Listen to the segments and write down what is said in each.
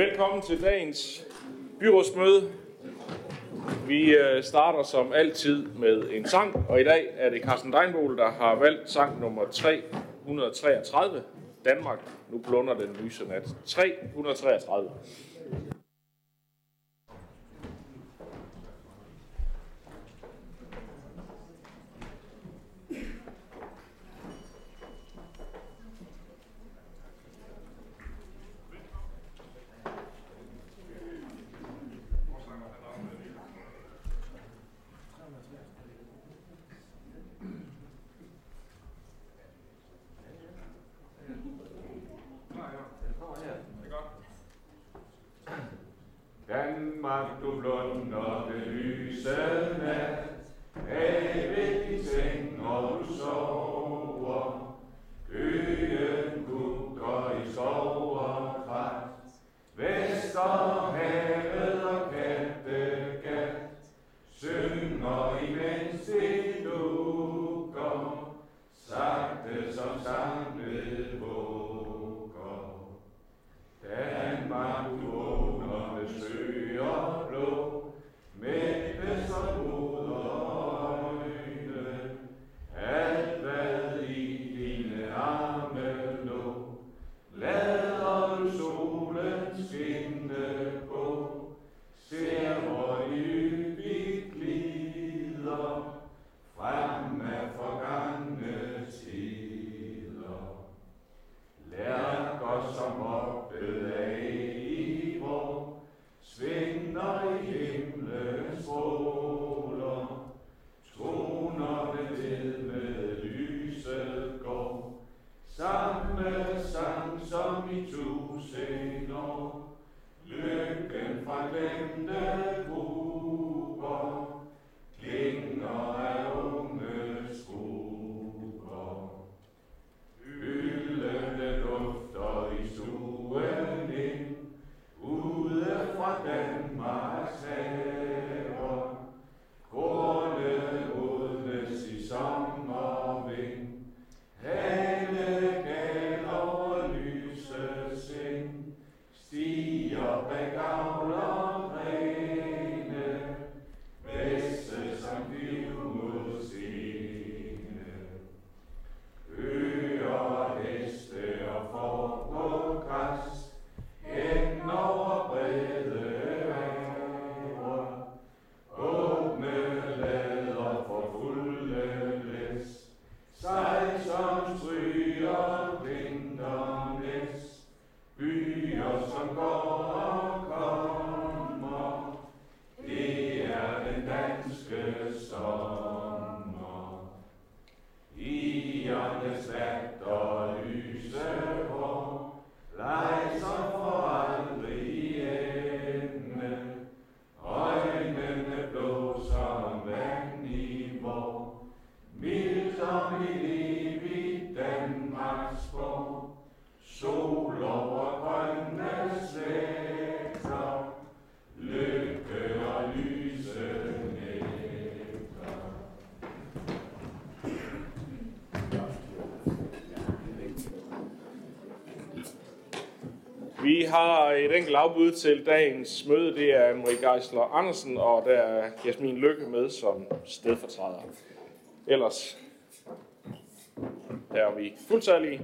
Velkommen til dagens byrådsmøde. Vi øh, starter som altid med en sang, og i dag er det Carsten Deinbol, der har valgt sang nummer 333, Danmark, nu blunder den lyse nat. 333. har et enkelt afbud til dagens møde. Det er Marie Geisler Andersen, og der er Jasmin Lykke med som stedfortræder. Ellers er vi fuldtallige.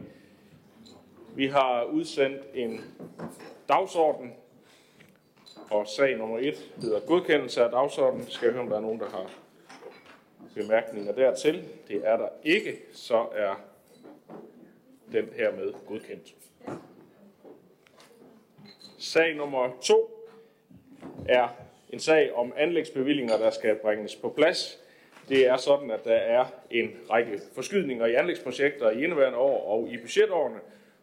Vi har udsendt en dagsorden, og sag nummer et hedder godkendelse af dagsordenen. Skal jeg høre, om der er nogen, der har bemærkninger dertil. Det er der ikke, så er den her med godkendt. Sag nummer to er en sag om anlægsbevillinger, der skal bringes på plads. Det er sådan, at der er en række forskydninger i anlægsprojekter i indeværende år og i budgetårene,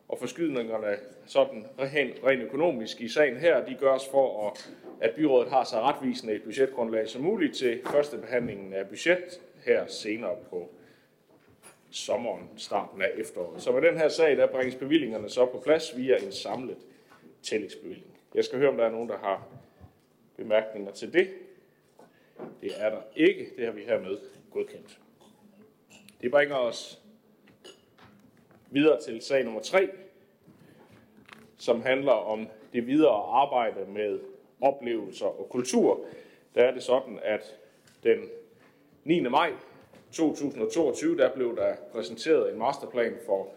og forskydningerne sådan rent, rent økonomisk i sagen her, de gøres for, at, at byrådet har så retvisende et budgetgrundlag som muligt til første behandlingen af budget her senere på sommeren, starten af efteråret. Så med den her sag, der bringes bevillingerne så på plads via en samlet tillægsbevilling. Jeg skal høre, om der er nogen, der har bemærkninger til det. Det er der ikke. Det har vi hermed godkendt. Det bringer os videre til sag nummer 3, som handler om det videre arbejde med oplevelser og kultur, der er det sådan, at den 9. maj 2022, der blev der præsenteret en masterplan for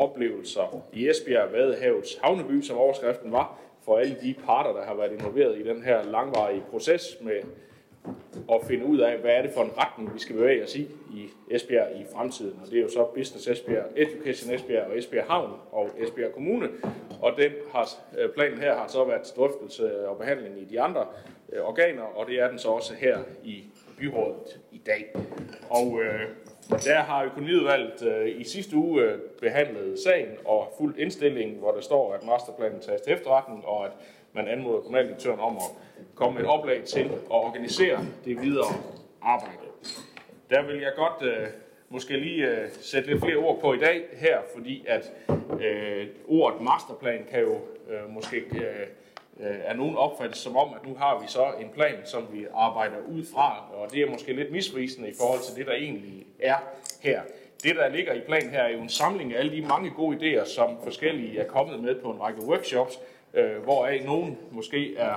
oplevelser i Esbjerg, Vadehavets havneby, som overskriften var, for alle de parter, der har været involveret i den her langvarige proces med at finde ud af, hvad er det for en retning, vi skal bevæge os i i Esbjerg i fremtiden. Og det er jo så Business Esbjerg, Education Esbjerg og Esbjerg Havn og Esbjerg Kommune. Og den har, øh, planen her har så været drøftelse og behandling i de andre øh, organer, og det er den så også her i byrådet i dag. Og øh, der har økonomiudvalget øh, i sidste uge øh, behandlet sagen og fuldt indstillingen, hvor der står, at masterplanen tages til efterretning, og at man anmoder kommunaldirektøren om at komme med et oplag til at organisere det videre arbejde. Der vil jeg godt øh, måske lige øh, sætte lidt flere ord på i dag her, fordi at øh, ordet masterplan kan jo øh, måske øh, øh, er nogen opfattet som om, at nu har vi så en plan, som vi arbejder ud fra, og det er måske lidt misvisende i forhold til det, der egentlig er her. Det, der ligger i planen her, er jo en samling af alle de mange gode idéer, som forskellige er kommet med på en række workshops, øh, hvoraf nogen måske er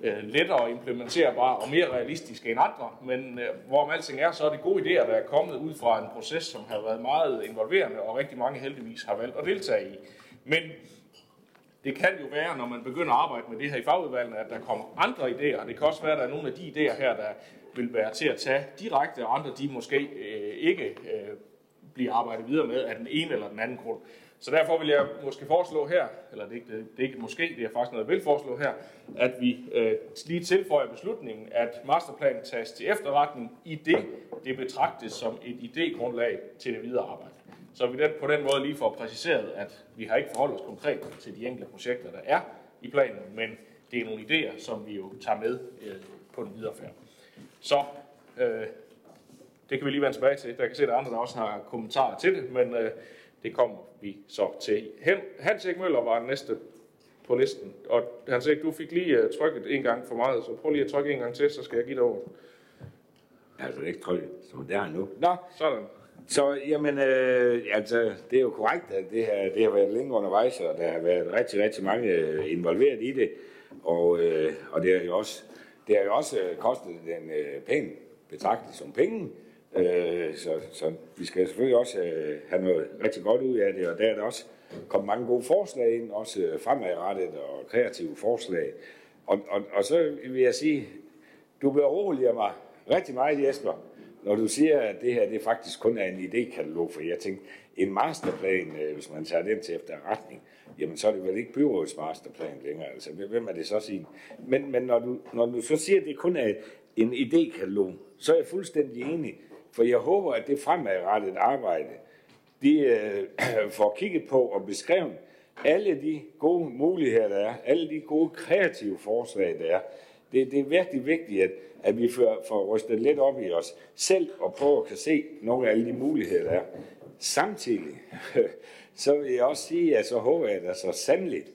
øh, lettere implementerbare og mere realistiske end andre, men øh, hvorom alting er, så er det gode idéer, der er kommet ud fra en proces, som har været meget involverende, og rigtig mange heldigvis har valgt at deltage i. Men det kan jo være, når man begynder at arbejde med det her i fagudvalgene, at der kommer andre idéer. Det kan også være, at der er nogle af de idéer her, der vil være til at tage direkte, og andre de måske øh, ikke øh, bliver arbejdet videre med af den ene eller den anden grund. Så derfor vil jeg måske foreslå her, eller det er ikke, det er ikke måske, det er faktisk noget, jeg vil foreslå her, at vi øh, lige tilføjer beslutningen, at masterplanen tages til efterretning i det, det betragtes som et idégrundlag til det videre arbejde. Så vi på den måde lige får præciseret, at vi har ikke forholdt os konkret til de enkelte projekter, der er i planen, men det er nogle idéer, som vi jo tager med øh, på den videre færd. Så øh, det kan vi lige vende tilbage til. Der kan se, at der er andre, der også har kommentarer til det, men øh, det kommer vi så til. Hans Erik Møller var den næste på listen, og Hans Erik, du fik lige uh, trykket en gang for meget, så prøv lige at trykke en gang til, så skal jeg give dig over. Altså ikke trykket, som det er nu. Nå, sådan. Så jamen, øh, altså, det er jo korrekt, at det, her, det har været længe undervejs, og der har været rigtig, rigtig mange øh, involveret i det. Og, øh, og det har jo også, det har jo også øh, kostet den øh, penge betragtet som penge. Øh, så, så vi skal selvfølgelig også øh, have noget rigtig godt ud af det, og der er der også kommet mange gode forslag ind, også øh, fremadrettet og kreative forslag. Og, og, og så vil jeg sige, du beroliger mig rigtig meget, Jesper, når du siger, at det her det faktisk kun er en idékatalog, for jeg tænkte, en masterplan, øh, hvis man tager den til efterretning, jamen så er det vel ikke byrådets masterplan længere, altså hvem er det så sin? Men, men når, du, når du så siger, at det kun er en idékatalog, så er jeg fuldstændig enig, for jeg håber, at det fremadrettet arbejde, de øh, får kigget på og beskrevet alle de gode muligheder, der er, alle de gode kreative forslag, der er. Det, det er virkelig vigtigt, at, at vi får, får rystet lidt op i os selv og prøve at kan se nogle af alle de muligheder, der er. Samtidig, så vil jeg også sige, at så håber jeg da så sandeligt,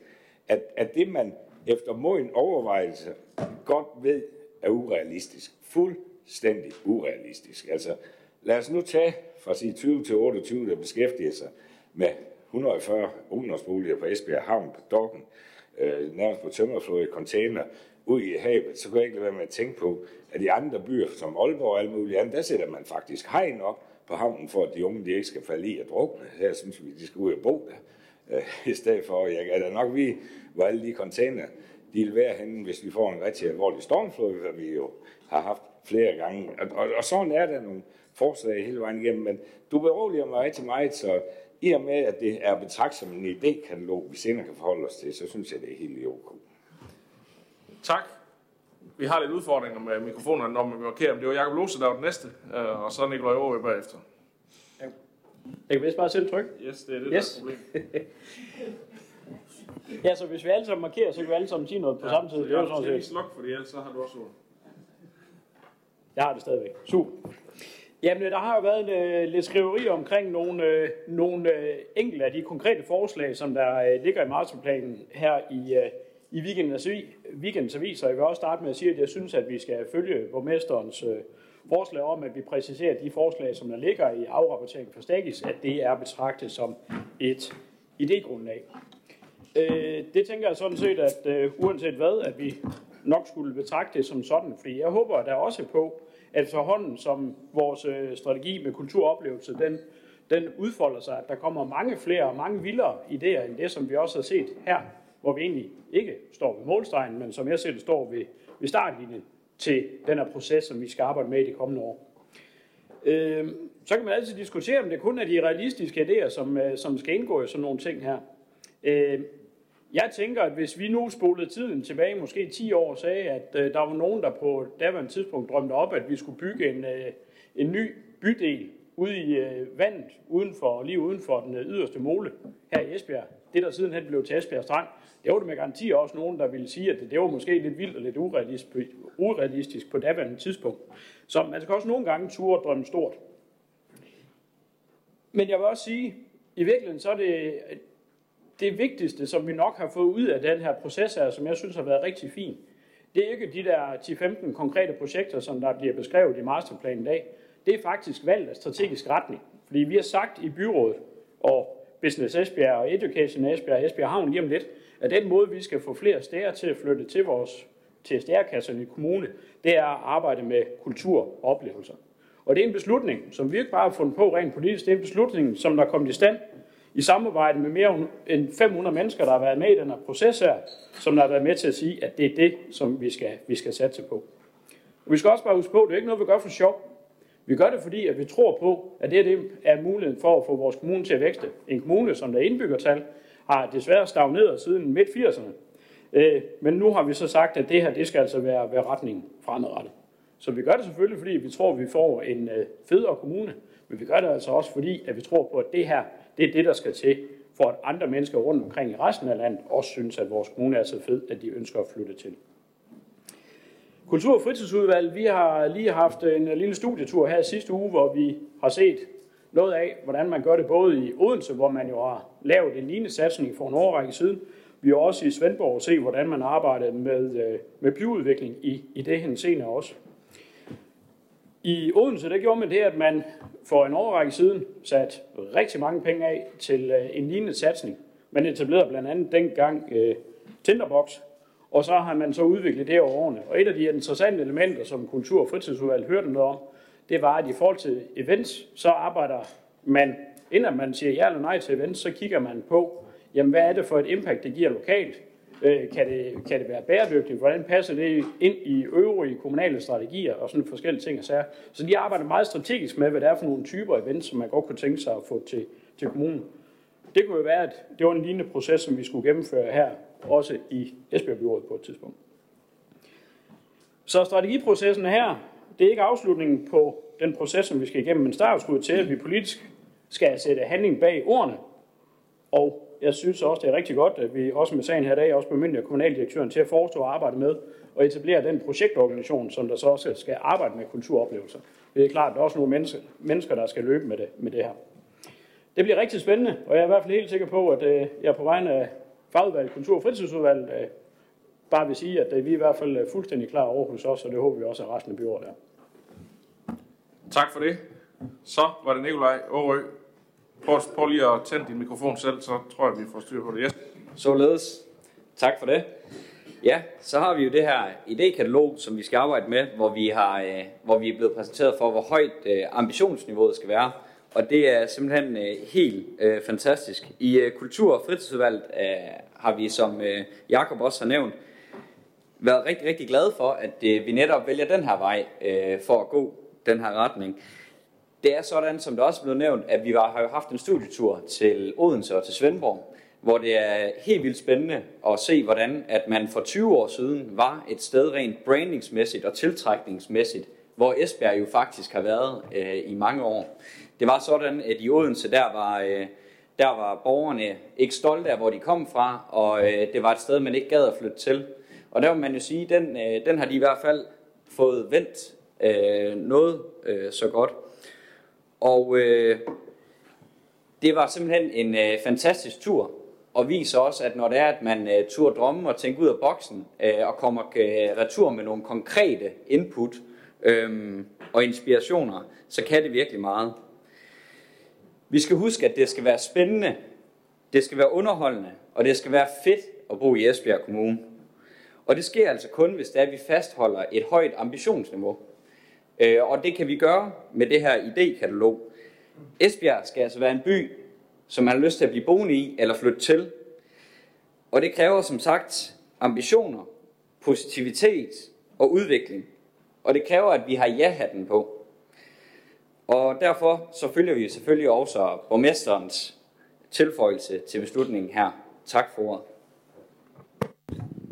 at, at det man efter moden overvejelse godt ved er urealistisk. Fuldstændig urealistisk. Altså, lad os nu tage fra sige 20 til 28, der beskæftiger sig med 140 ungdomsboliger på Esbjerg Havn på Dokken, øh, nærmest på tømmerflåde container, ud i havet, så kunne jeg ikke lade være med at tænke på, at i andre byer, som Aalborg og alle mulige andre, der sætter man faktisk hegn op på havnen, for at de unge de ikke skal falde i at drukne. Her synes vi, de skal ud og bo der, øh, i stedet for, jeg er da nok vi, hvor alle de container, de vil være henne, hvis vi får en rigtig alvorlig stormflod, hvad vi jo har haft flere gange. Og, og, og sådan er der nogle forslag hele vejen igennem, men du beroliger mig rigtig meget, så i og med, at det er betragtet som en idékatalog, vi senere kan forholde os til, så synes jeg, det er helt i okay. Tak. Vi har lidt udfordringer med mikrofonerne, når man markerer dem. Det var Jacob Lose, der var den næste, øh, og så Nikolaj Aarhus bagefter. Jeg kan vist bare selv trykke. Yes, det er det, Yes. der er problemet. Ja, så hvis vi alle sammen markerer, så kan vi alle sammen sige noget på samme tid. Så Det er jo jeg skal lige slukke, fordi ellers så har du også ord. Jeg har det stadigvæk. Super. Jamen, der har jo været øh, lidt skriveri omkring nogle, øh, nogle øh, enkelte af de konkrete forslag, som der øh, ligger i masterplanen her i, øh, i weekendens, weekendens avis. Og jeg vil også starte med at sige, at jeg synes, at vi skal følge borgmesterens øh, forslag om, at vi præciserer de forslag, som der ligger i afrapporteringen for Stagis, at det er betragtet som et idégrundlag. Øh, det tænker jeg sådan set, at øh, uanset hvad, at vi nok skulle betragte det som sådan, fordi jeg håber der også på, at forhånden som vores øh, strategi med kulturoplevelse, den, den udfolder sig, at der kommer mange flere og mange vildere idéer end det, som vi også har set her, hvor vi egentlig ikke står ved målstregen, men som jeg selv står ved, ved startlinjen til den her proces, som vi skal arbejde med i de kommende år. Øh, så kan man altid diskutere, om det kun er de realistiske idéer, som, øh, som skal indgå i sådan nogle ting her. Øh, jeg tænker, at hvis vi nu spolede tiden tilbage, måske 10 år, sagde, at øh, der var nogen, der på daværende tidspunkt drømte op, at vi skulle bygge en, øh, en ny bydel ude i øh, vandet, uden for, lige uden for den øh, yderste mole her i Esbjerg. Det, der sidenhen blev til Esbjerg Strand, det var det med garanti også nogen, der ville sige, at det, det var måske lidt vildt og lidt urealistisk, urealistisk på daværende tidspunkt. Så man skal også nogle gange ture drømme stort. Men jeg vil også sige, i virkeligheden så er det det vigtigste, som vi nok har fået ud af den her proces her, som jeg synes har været rigtig fin, det er ikke de der 10-15 konkrete projekter, som der bliver beskrevet i masterplanen i dag. Det er faktisk valgt af strategisk retning. Fordi vi har sagt i byrådet, og Business Esbjerg og Education Esbjerg og Esbjerg Havn lige om lidt, at den måde, vi skal få flere steder til at flytte til vores til stærkasserne i kommune, det er at arbejde med kultur og oplevelser. Og det er en beslutning, som vi ikke bare har fundet på rent politisk, det er en beslutning, som der er kommet i stand i samarbejde med mere end 500 mennesker, der har været med i den her proces her, som der har været med til at sige, at det er det, som vi skal, vi skal satse på. Og vi skal også bare huske på, at det er ikke noget, vi gør for sjov. Vi gør det, fordi at vi tror på, at det, det er muligheden for at få vores kommune til at vækste. En kommune, som der indbyggertal, har desværre stagneret siden midt 80'erne. Øh, men nu har vi så sagt, at det her det skal altså være, være retningen fremadrettet. Så vi gør det selvfølgelig, fordi vi tror, at vi får en øh, federe kommune, men vi gør det altså også, fordi at vi tror på, at det her det er det, der skal til, for at andre mennesker rundt omkring i resten af landet også synes, at vores kommune er så fed, at de ønsker at flytte til. Kultur- og fritidsudvalg, vi har lige haft en øh, lille studietur her sidste uge, hvor vi har set noget af, hvordan man gør det både i Odense, hvor man jo har lavet en lignende satsning for en årrække siden. Vi har også i Svendborg se, hvordan man arbejder med, øh, med byudvikling i, i det henseende også. I Odense, der gjorde man det, at man for en årrække siden satte rigtig mange penge af til øh, en lignende satsning. Man etablerede blandt andet dengang øh, Tinderbox, og så har man så udviklet det over årene. Og et af de interessante elementer, som Kultur- og Fritidsudvalget hørte noget om, det var, at i forhold til events, så arbejder man, inden man siger ja eller nej til events, så kigger man på, jamen hvad er det for et impact, det giver lokalt? Øh, kan, det, kan det være bæredygtigt? Hvordan passer det ind i øvrige kommunale strategier og sådan forskellige ting og sager? Så de arbejder meget strategisk med, hvad det er for nogle typer events, som man godt kunne tænke sig at få til, til kommunen. Det kunne jo være, at det var en lignende proces, som vi skulle gennemføre her, også i Esbjerg på et tidspunkt. Så strategiprocessen her, det er ikke afslutningen på den proces, som vi skal igennem, men startskuddet til, at vi politisk skal sætte handling bag ordene, og jeg synes også, det er rigtig godt, at vi også med sagen her i dag også bemyndiger kommunaldirektøren til at forestå at arbejde med og etablere den projektorganisation, som der så også skal arbejde med kulturoplevelser. Det er klart, at der er også nogle mennesker, mennesker der skal løbe med det, med det her. Det bliver rigtig spændende, og jeg er i hvert fald helt sikker på, at øh, jeg på vegne af fagudvalget, kultur- og fritidsudvalget, øh, bare vil sige, at øh, vi er i hvert fald øh, fuldstændig klar over hos os, og det håber vi også, at resten af byrådet er. Tak for det. Så var det Nikolaj Årø. Prøv, prøv lige at tænde din mikrofon selv, så tror jeg, vi får styr på det. Yes. Således. Tak for det. Ja, så har vi jo det her idékatalog, som vi skal arbejde med, hvor vi, har, øh, hvor vi er blevet præsenteret for, hvor højt øh, ambitionsniveauet skal være. Og det er simpelthen øh, helt øh, fantastisk. I øh, Kultur- og fritidsudvalget øh, har vi, som øh, Jakob også har nævnt, været rigtig, rigtig glade for, at øh, vi netop vælger den her vej øh, for at gå den her retning. Det er sådan, som det også blev nævnt, at vi har jo haft en studietur til Odense og til Svendborg, hvor det er helt vildt spændende at se, hvordan at man for 20 år siden var et sted rent brandingsmæssigt og tiltrækningsmæssigt, hvor Esbjerg jo faktisk har været øh, i mange år. Det var sådan, at i Odense, der var, øh, der var borgerne ikke stolte af, hvor de kom fra, og øh, det var et sted, man ikke gad at flytte til. Og der må man jo sige, den, øh, den har de i hvert fald fået vendt øh, noget øh, så godt. Og øh, det var simpelthen en øh, fantastisk tur, og viser også, at når det er, at man øh, tur drømme og tænker ud af boksen, øh, og kommer øh, retur med nogle konkrete input øh, og inspirationer, så kan det virkelig meget. Vi skal huske, at det skal være spændende Det skal være underholdende, og det skal være fedt at bo i Esbjerg Kommune. Og det sker altså kun, hvis det er, at vi fastholder et højt ambitionsniveau. Øh, og det kan vi gøre med det her idékatalog. Esbjerg skal altså være en by, som man har lyst til at blive boende i eller flytte til. Og det kræver som sagt ambitioner, positivitet og udvikling. Og det kræver, at vi har ja-hatten på. Og derfor så følger vi selvfølgelig også borgmesterens tilføjelse til beslutningen her. Tak for ordet.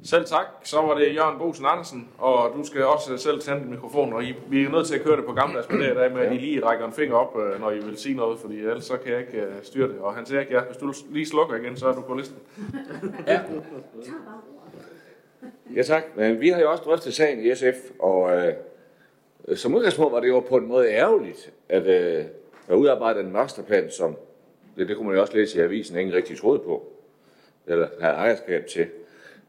Selv tak. Så var det Jørgen Bosen Andersen, og du skal også selv tænde din mikrofon, og I, vi er nødt til at køre det på gammeldags med det der med, at I lige rækker en finger op, øh, når I vil sige noget, fordi ellers så kan jeg ikke øh, styre det. Og han siger ikke, ja, hvis du lige slukker igen, så er du på listen. Ja. Ja tak, men vi har jo også drøftet sagen i SF, og øh, som udgangspunkt var det jo på en måde ærgerligt, at øh, at udarbejde en masterplan, som det, det kunne man jo også læse i avisen, ingen rigtig troede på, eller havde ejerskab til.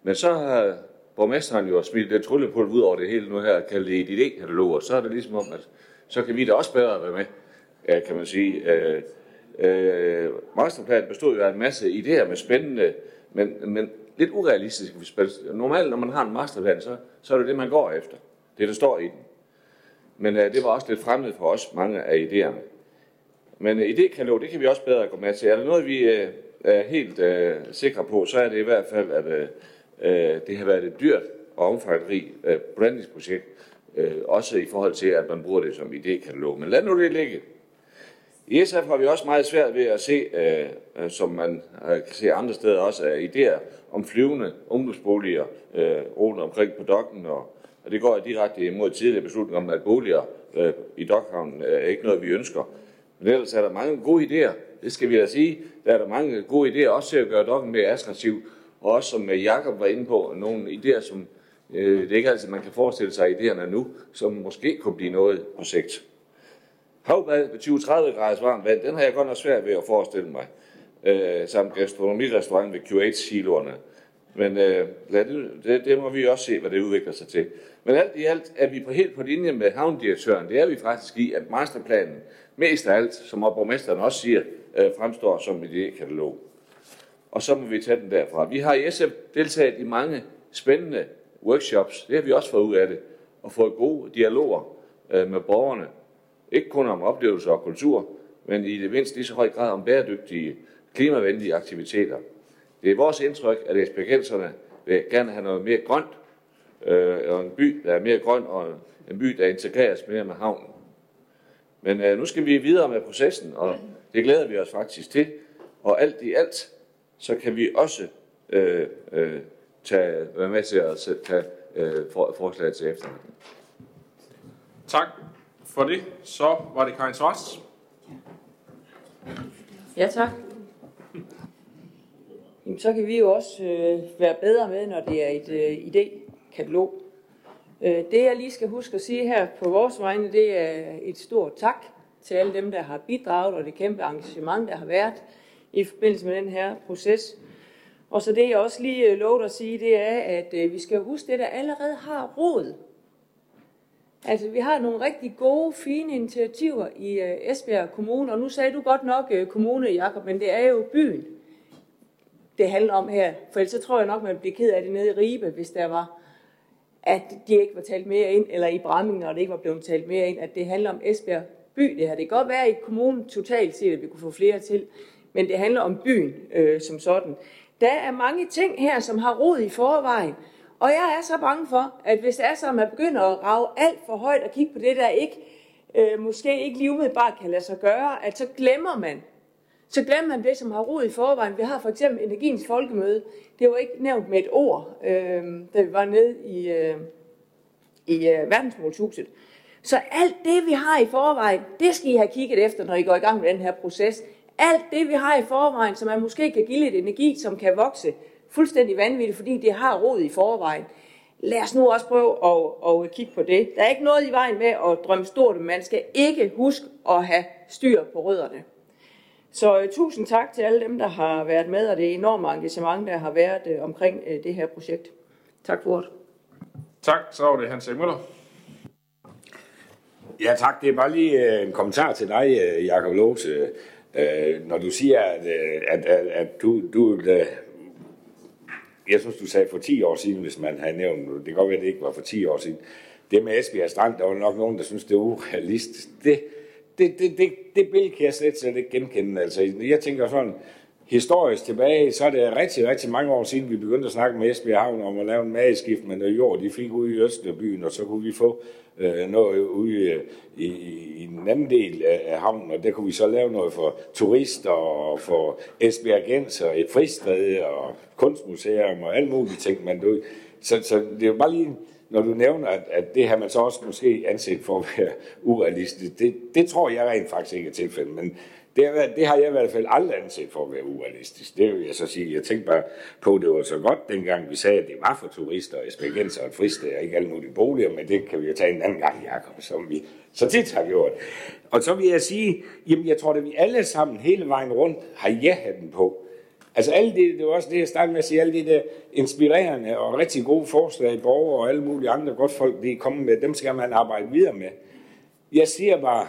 Men så har borgmesteren jo smidt den tryllepulv ud over det hele nu her, kaldt det et idékatalog, og så er det ligesom om, at så kan vi da også bedre være med, kan man sige. Øh, øh, masterplanen bestod jo af en masse idéer med spændende, men, men lidt urealistiske. Hvis normalt, når man har en masterplan, så, så er det det, man går efter. Det, der står i den. Men øh, det var også lidt fremmed for os, mange af idéerne. Men øh, idékatalog, det kan vi også bedre gå med til. Er der noget, vi øh, er helt øh, sikre på, så er det i hvert fald, at øh, øh, det har været et dyrt og omfangsrigt øh, brandingsprojekt. Øh, også i forhold til, at man bruger det som idékatalog. Men lad nu det ligge. I SF har vi også meget svært ved at se, øh, øh, som man øh, kan se andre steder også, af idéer om flyvende ungdomsboliger øh, rundt omkring på dokken, og, og det går direkte imod tidligere beslutninger om, at boliger øh, i Dokhavnen øh, er ikke noget, vi ønsker. Men ellers er der mange gode idéer, det skal vi da sige. Der er der mange gode idéer, også til at gøre dokken mere attraktiv, og også som øh, Jakob var inde på, nogle idéer, som øh, det er ikke altid, man kan forestille sig idéerne nu, som måske kunne blive noget på sigt. Havbad ved 20-30 graders varmt vand, den har jeg godt nok svært ved at forestille mig. Øh, samt gastronomirestaurant ved Q8-siloerne. Men øh, lad det, det, det, må vi også se, hvad det udvikler sig til. Men alt i alt er vi på helt på linje med havndirektøren. Det er vi faktisk i, at masterplanen mest af alt, som borgmesteren også siger, øh, fremstår som et idékatalog. Og så må vi tage den derfra. Vi har i SF deltaget i mange spændende workshops. Det har vi også fået ud af det. Og fået gode dialoger øh, med borgerne. Ikke kun om oplevelser og kultur, men i det mindst lige så høj grad om bæredygtige, klimavenlige aktiviteter. Det er vores indtryk, at eksperimenterne vil gerne have noget mere grønt, øh, og en by, der er mere grøn, og en by, der integreres mere med havnen. Men øh, nu skal vi videre med processen, og det glæder vi os faktisk til. Og alt i alt, så kan vi også øh, øh, tage, være med til at tage øh, for, forslaget til efterretning. Tak for det. Så var det Karin Svarts. Ja, tak. Jamen, så kan vi jo også øh, være bedre med, når det er et øh, idékatalog. Øh, det jeg lige skal huske at sige her på vores vegne, det er et stort tak til alle dem, der har bidraget, og det kæmpe engagement, der har været i forbindelse med den her proces. Og så det jeg også lige øh, lovet at sige, det er, at øh, vi skal huske det, der allerede har råd. Altså, vi har nogle rigtig gode, fine initiativer i øh, Esbjerg Kommune, og nu sagde du godt nok kommune, Jakob, men det er jo byen, det handler om her. For ellers så tror jeg nok, man bliver ked af det nede i Ribe, hvis der var, at de ikke var talt mere ind, eller i Bramming, når det ikke var blevet talt mere ind, at det handler om Esbjerg by. Det her. Det kan godt være i kommunen totalt set, at vi kunne få flere til, men det handler om byen øh, som sådan. Der er mange ting her, som har rod i forvejen, og jeg er så bange for, at hvis det er så, at man begynder at rave alt for højt og kigge på det, der ikke, øh, måske ikke lige umiddelbart kan lade sig gøre, at så glemmer man, så glemmer man det, som har rod i forvejen. Vi har for eksempel Energiens Folkemøde. Det var ikke nævnt med et ord, øh, da vi var nede i, øh, i øh, verdensmålshuset. Så alt det, vi har i forvejen, det skal I have kigget efter, når I går i gang med den her proces. Alt det, vi har i forvejen, som man måske kan give lidt energi, som kan vokse fuldstændig vanvittigt, fordi det har rod i forvejen. Lad os nu også prøve at, at kigge på det. Der er ikke noget i vejen med at drømme stort, men man skal ikke huske at have styr på rødderne. Så uh, tusind tak til alle dem, der har været med, og det enorme engagement, der har været uh, omkring uh, det her projekt. Tak for ordet. Tak, så var det Hans Møller. Ja tak, det er bare lige en kommentar til dig, Jakob Lose. Øh, når du siger, at, øh, at, at, at du, du øh, jeg synes, du sagde for 10 år siden, hvis man havde nævnt, det kan godt være, at det ikke var for 10 år siden, det med Esbjerg Strand, der var nok nogen, der synes, det er urealistisk. Det, det, det, det, det billede kan jeg slet, slet ikke genkende. Altså, jeg tænker sådan, historisk tilbage, så er det rigtig, rigtig mange år siden, vi begyndte at snakke med Esbjerg Havn om at lave en mageskift med noget øh, jord, de fik ude i Østerbyen, og så kunne vi få øh, noget ude i, i, i den anden del af, havnen, og der kunne vi så lave noget for turister og for Esbjergenser, et fristred og kunstmuseum og alt muligt ting. Man, du, så, så det er jo bare lige, når du nævner, at, at det har man så også måske anset for at være urealistisk, det, det tror jeg rent faktisk ikke er tilfældet, men det, har, det har jeg i hvert fald aldrig anset for at være urealistisk. Det vil jeg så sige. Jeg tænkte bare på, at det var så godt dengang, vi sagde, at det var for turister, esbjergenser og frister, og ikke alle mulige boliger, men det kan vi jo tage en anden gang, Jacob, som vi så tit har gjort. Og så vil jeg sige, jamen jeg tror, at vi alle sammen hele vejen rundt har ja-hatten på. Altså alle det, det var også det, jeg startede med at sige, alle de der inspirerende og rigtig gode forslag, borgere og alle mulige andre godt folk, de er kommet med, dem skal man arbejde videre med. Jeg siger bare,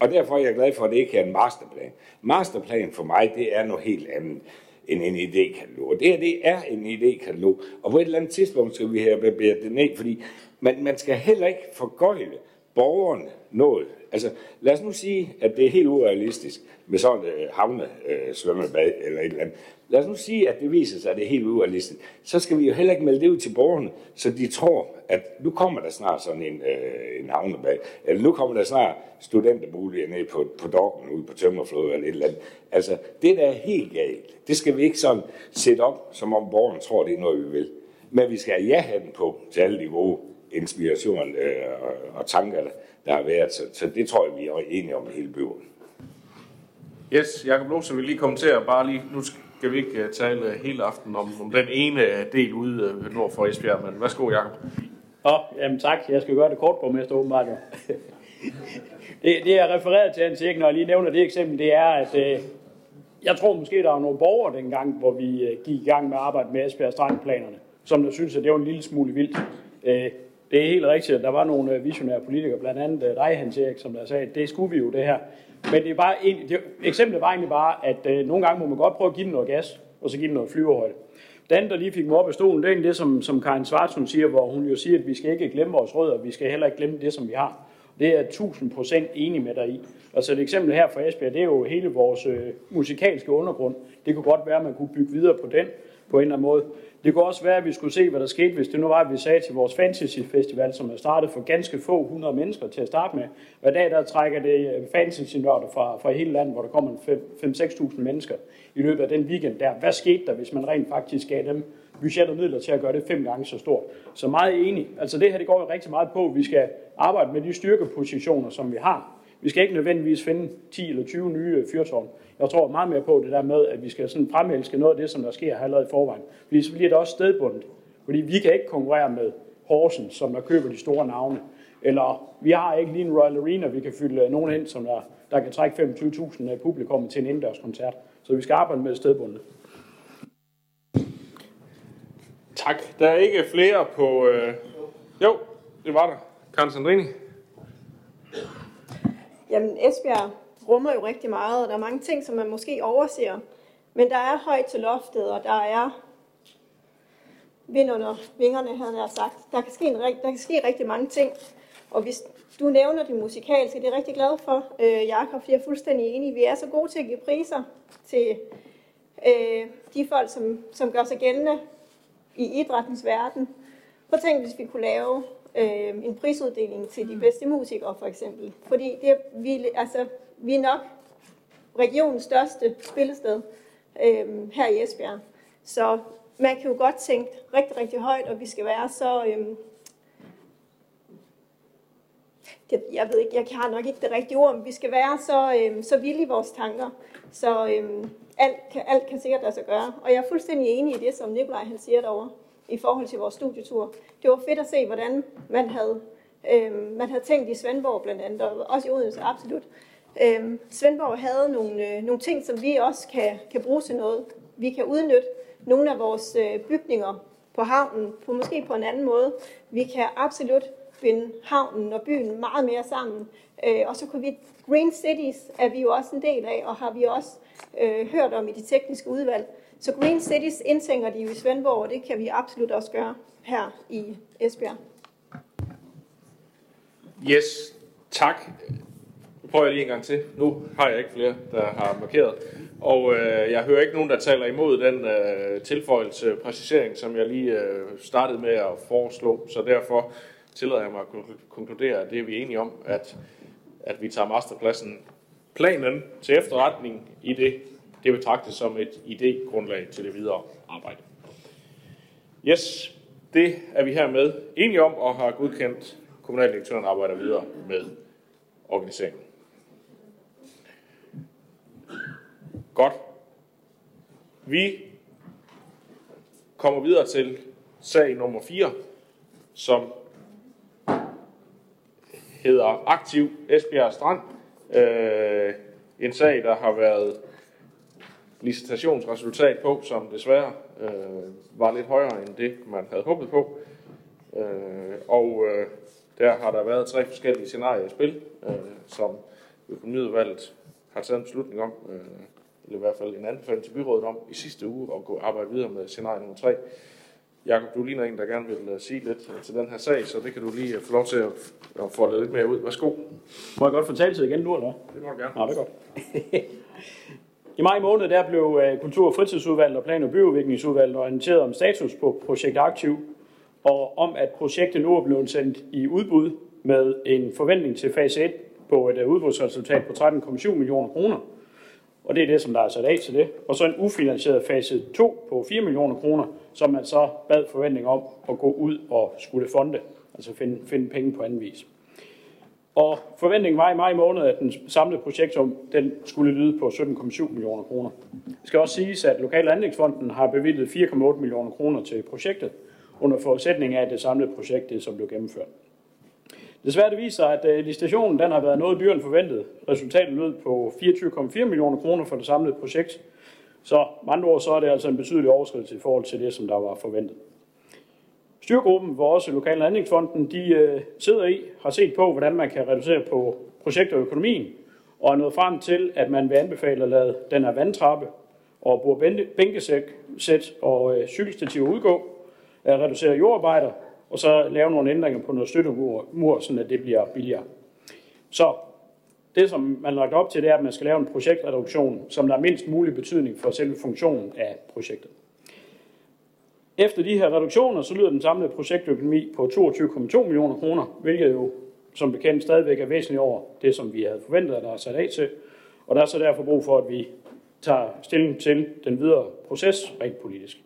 og derfor er jeg glad for, at det ikke er en masterplan. Masterplan for mig, det er noget helt andet end en idékatalog. Og det her, det er en idékatalog. Og på et eller andet tidspunkt skal vi have bearbejdet det ned, fordi man, man skal heller ikke forgøjle borgerne noget. Altså, lad os nu sige, at det er helt urealistisk med sådan et øh, havne øh, svømmebad eller et eller andet. Lad os nu sige, at det viser sig, at det er helt urealistisk. Så skal vi jo heller ikke melde det ud til borgerne, så de tror, at nu kommer der snart sådan en, øh, en havnebag, eller nu kommer der snart studenterboliger ned på, på dokken ude på Tømmerflod eller et eller andet. Altså, det der er helt galt. Det skal vi ikke sådan sætte op, som om borgerne tror, det er noget, vi vil. Men vi skal have ja-hatten på til alle de gode inspirationer øh, og, og tanker, der har været. Så, så det tror jeg, vi er enige om hele byen. Yes, Jakob Lohse vil lige kommentere bare lige, nu skal vi ikke øh, tale øh, hele aften om, om den ene øh, del ude nord for Esbjerg, men værsgo Jakob. Åh, jamen tak. Jeg skal gøre det kort på mester åbenbart. Det, det jeg refererer til, Hans Erik, når jeg lige nævner det eksempel, det er, at øh, jeg tror måske, der var nogle borgere dengang, hvor vi øh, gik i gang med at arbejde med Esbjerg Strandplanerne, som der synes, at det var en lille smule vildt. Øh, det er helt rigtigt, at der var nogle visionære politikere, blandt andet dig, Hans Erik, som der sagde, at det skulle vi jo det her. Men det er bare en, det, eksemplet var egentlig bare, at øh, nogle gange må man godt prøve at give den noget gas, og så give den noget flyverhøjde. Den, der lige fik mig op af stolen, det er det, som, som Karin Svartsen siger, hvor hun jo siger, at vi skal ikke glemme vores rødder, vi skal heller ikke glemme det, som vi har. Det er jeg 1000 procent enig med dig i. Altså et eksempel her fra Esbjerg, det er jo hele vores øh, musikalske undergrund. Det kunne godt være, at man kunne bygge videre på den på en eller anden måde. Det kunne også være, at vi skulle se, hvad der skete, hvis det nu var, at vi sagde til vores fantasy festival, som er startet for ganske få hundrede mennesker til at starte med. Og i dag der trækker det øh, fantasy-nørder fra, fra hele landet, hvor der kommer 5-6.000 mennesker i løbet af den weekend der. Hvad skete der, hvis man rent faktisk gav dem budget og midler til at gøre det fem gange så stort? Så meget enig. Altså det her det går jo rigtig meget på, at vi skal arbejde med de styrkepositioner, som vi har. Vi skal ikke nødvendigvis finde 10 eller 20 nye fyrtårn. Jeg tror meget mere på det der med, at vi skal sådan fremelske noget af det, som der sker allerede i forvejen. Fordi så bliver det også stedbundet. Fordi vi kan ikke konkurrere med Horsens, som der køber de store navne. Eller vi har ikke lige en Royal Arena, vi kan fylde nogen ind, som der, der kan trække 25.000 publikum til en indendørskoncert. Så vi skal arbejde med stedbundet. Tak. Der er ikke flere på... Øh... Jo, det var der. Karen Sandrini. Jamen, Esbjerg rummer jo rigtig meget, og der er mange ting, som man måske overser. Men der er højt til loftet, og der er vind under vingerne, havde jeg sagt. Der kan, ske en, der kan ske rigtig mange ting. Og hvis du nævner det musikalske, det er jeg rigtig glad for, øh, Jakob, for jeg er fuldstændig enig. Vi er så gode til at give priser til øh, de folk, som, som gør sig gældende i idrættens verden. Prøv at tænke, hvis vi kunne lave øh, en prisuddeling til de bedste musikere, for eksempel. Fordi det, vi, altså, vi er nok regionens største spillested øh, her i Esbjerg. Så man kan jo godt tænke rigtig, rigtig højt, og vi skal være så... Øh, det, jeg ved ikke, jeg har nok ikke det rigtige ord, men vi skal være så, øh, så vilde i vores tanker, så øh, alt, kan, alt kan sikkert lade sig gøre. Og jeg er fuldstændig enig i det, som Nikolaj han siger derovre, i forhold til vores studietur. Det var fedt at se, hvordan man havde, øh, man havde tænkt i Svendborg blandt andet, og også i Odense, absolut. Øh, Svendborg havde nogle, øh, nogle ting, som vi også kan, kan bruge til noget. Vi kan udnytte nogle af vores øh, bygninger på havnen, på måske på en anden måde. Vi kan absolut binde havnen og byen meget mere sammen. Øh, og så kunne vi, Green Cities er vi jo også en del af, og har vi også øh, hørt om i de tekniske udvalg. Så Green Cities indtænker de jo i Svendborg, og det kan vi absolut også gøre her i Esbjerg. Yes, tak. Nu prøver jeg lige en gang til. Nu har jeg ikke flere, der har markeret. Og øh, jeg hører ikke nogen, der taler imod den øh, tilføjelse, præcisering, som jeg lige øh, startede med at foreslå. Så derfor tillader jeg mig at konkludere, at det er vi enige om, at, at vi tager masterpladsen planen til efterretning i det, det betragtes som et idégrundlag til det videre arbejde. Yes, det er vi hermed enige om og har godkendt kommunaldirektøren arbejder videre med organiseringen. Godt. Vi kommer videre til sag nummer 4, som hedder Aktiv Esbjerg Strand. Øh, en sag, der har været licitationsresultat på, som desværre øh, var lidt højere end det, man havde håbet på. Øh, og øh, der har der været tre forskellige scenarier i spil, øh, som økonomiudvalget har taget en beslutning om, øh, eller i hvert fald en anbefaling til byrådet om i sidste uge, at gå arbejde videre med scenarie nummer 3. Jakob, du ligner en, der gerne vil uh, sige lidt uh, til den her sag, så det kan du lige uh, få lov til at, at få lidt mere ud. Værsgo. Må jeg godt fortælle sig igen nu, eller Det må du gerne. Ja, det er godt. I maj måned der blev øh, Kultur- og fritidsudvalget og Plan- og byudviklingsudvalget orienteret om status på projekt Aktiv, og om at projektet nu er blevet sendt i udbud med en forventning til fase 1 på et øh, udbudsresultat på 13,7 millioner kroner. Og det er det, som der er sat af til det. Og så en ufinansieret fase 2 på 4 millioner kroner, som man så bad forventning om at gå ud og skulle fonde, altså finde, finde penge på anden vis. Og forventningen var i maj måned, at den samlede projektsum den skulle lyde på 17,7 millioner kroner. Det skal også siges, at Lokal Anlægsfonden har bevilget 4,8 millioner kroner til projektet, under forudsætning af, at det samlede projekt det, som blev gennemført. Desværre det viser, at øh, licitationen den har været noget dyrere end forventet. Resultatet lød på 24,4 millioner kroner for det samlede projekt. Så med andre ord, så er det altså en betydelig overskridelse i forhold til det, som der var forventet. Styrgruppen, hvor også Lokal Anlægsfonden de, øh, sidder i, har set på, hvordan man kan reducere på projekt og økonomien, og er nået frem til, at man vil anbefale at lade den her vandtrappe og bruge bænkesæt og øh, cykelstativ udgå, at reducere jordarbejder, og så lave nogle ændringer på noget støttemur, så det bliver billigere. Så det, som man har lagt op til, det er, at man skal lave en projektreduktion, som der er mindst mulig betydning for selve funktionen af projektet. Efter de her reduktioner, så lyder den samlede projektøkonomi på 22,2 millioner kroner, hvilket jo som bekendt stadigvæk er væsentligt over det, som vi havde forventet, at der er sat af til. Og der er så derfor brug for, at vi tager stilling til den videre proces rent politisk.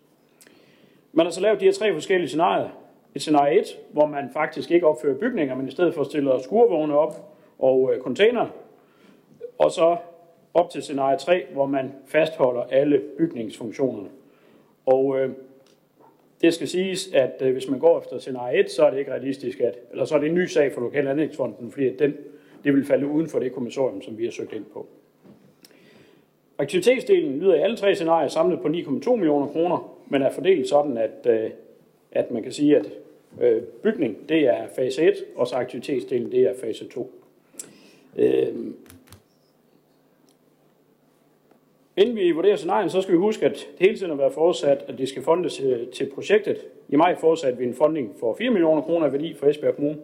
Man har så lavet de her tre forskellige scenarier. Et scenarie 1, hvor man faktisk ikke opfører bygninger, men i stedet for stiller skurvogne op og øh, container. Og så op til scenarie 3, hvor man fastholder alle bygningsfunktionerne. Og øh, det skal siges, at øh, hvis man går efter scenarie 1, så er det ikke realistisk, at, eller så er det en ny sag for Lokal Anlægsfonden, fordi den, det vil falde uden for det kommissorium, som vi har søgt ind på. Aktivitetsdelen lyder i alle tre scenarier samlet på 9,2 millioner kroner, men er fordelt sådan, at, øh, at man kan sige, at øh, bygning det er fase 1, og så aktivitetsdelen det er fase 2. Øh, Inden vi vurderer scenarien, så skal vi huske, at det hele tiden har været forudsat, at det skal fondes til, projektet. I maj fortsatte vi en fonding for 4 millioner kroner i værdi for Esbjerg Kommune.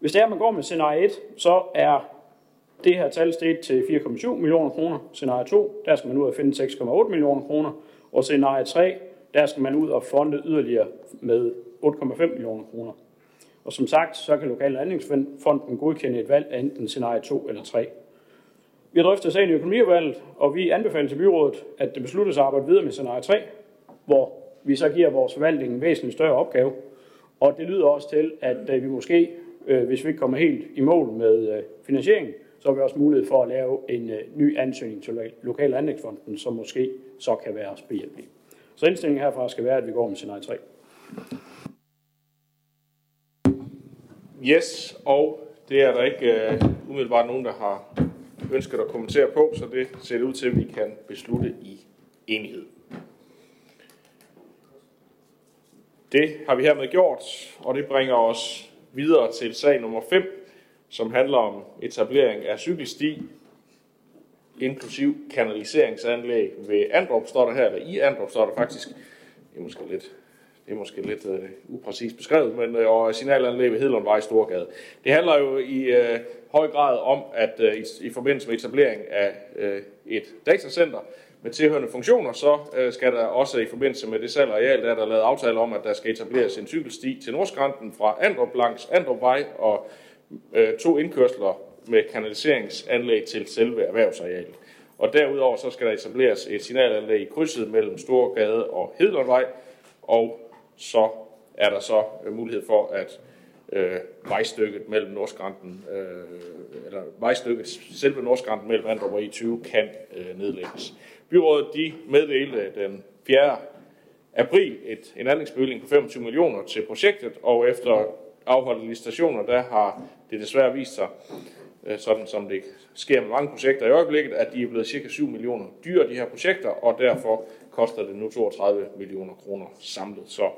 Hvis det er, at man går med scenarie 1, så er det her tal steget til 4,7 millioner kroner. Scenarie 2, der skal man ud og finde 6,8 millioner kroner. Og scenarie 3, der skal man ud og fonde yderligere med 8,5 millioner kroner. Og som sagt, så kan Lokal Anlægsfonden godkende et valg af enten scenarie 2 eller 3. Vi har drøftet sagen i økonomiudvalget, og vi anbefaler til byrådet, at det besluttes at arbejde videre med scenarie 3, hvor vi så giver vores forvaltning en væsentlig større opgave. Og det lyder også til, at øh, vi måske, øh, hvis vi ikke kommer helt i mål med øh, finansieringen, så har vi også mulighed for at lave en ny ansøgning til Lokal Anlægsfonden, som måske så kan være os behjælpelig. Så indstillingen herfra skal være, at vi går med scenarie 3. Yes, og det er der ikke uh, umiddelbart nogen, der har ønsket at kommentere på, så det ser det ud til, at vi kan beslutte i enighed. Det har vi hermed gjort, og det bringer os videre til sag nummer 5, som handler om etablering af cykelsti, inklusiv kanaliseringsanlæg ved Andrup, står der her, eller i Andrup står der faktisk. Det er måske lidt, det er måske lidt uh, upræcist beskrevet, men uh, og signalanlæg ved Hedlundvej i Storgade. Det handler jo i uh, høj grad om, at øh, i, i forbindelse med etablering af øh, et datacenter, med tilhørende funktioner, så øh, skal der også i forbindelse med det salg areal, der er der lavet aftale om, at der skal etableres en cykelsti til Nordskrænten fra Andrup langs Andrupvej og øh, to indkørsler med kanaliseringsanlæg til selve erhvervsarealet. Og derudover så skal der etableres et signalanlæg i krydset mellem Storgade og Hedlundvej, og så er der så øh, mulighed for, at øh, vejstykket mellem Nordskrænten, øh, eller vejstykket, selve Nordskrænten mellem Andrup og E20 kan øh, nedlægges. Byrådet de meddelte den 4. april et, en anlægsbevilling på 25 millioner til projektet, og efter afholdte licitationer, der har det desværre vist sig, øh, sådan som det sker med mange projekter i øjeblikket, at de er blevet cirka 7 millioner dyre, de her projekter, og derfor koster det nu 32 millioner kroner samlet. Så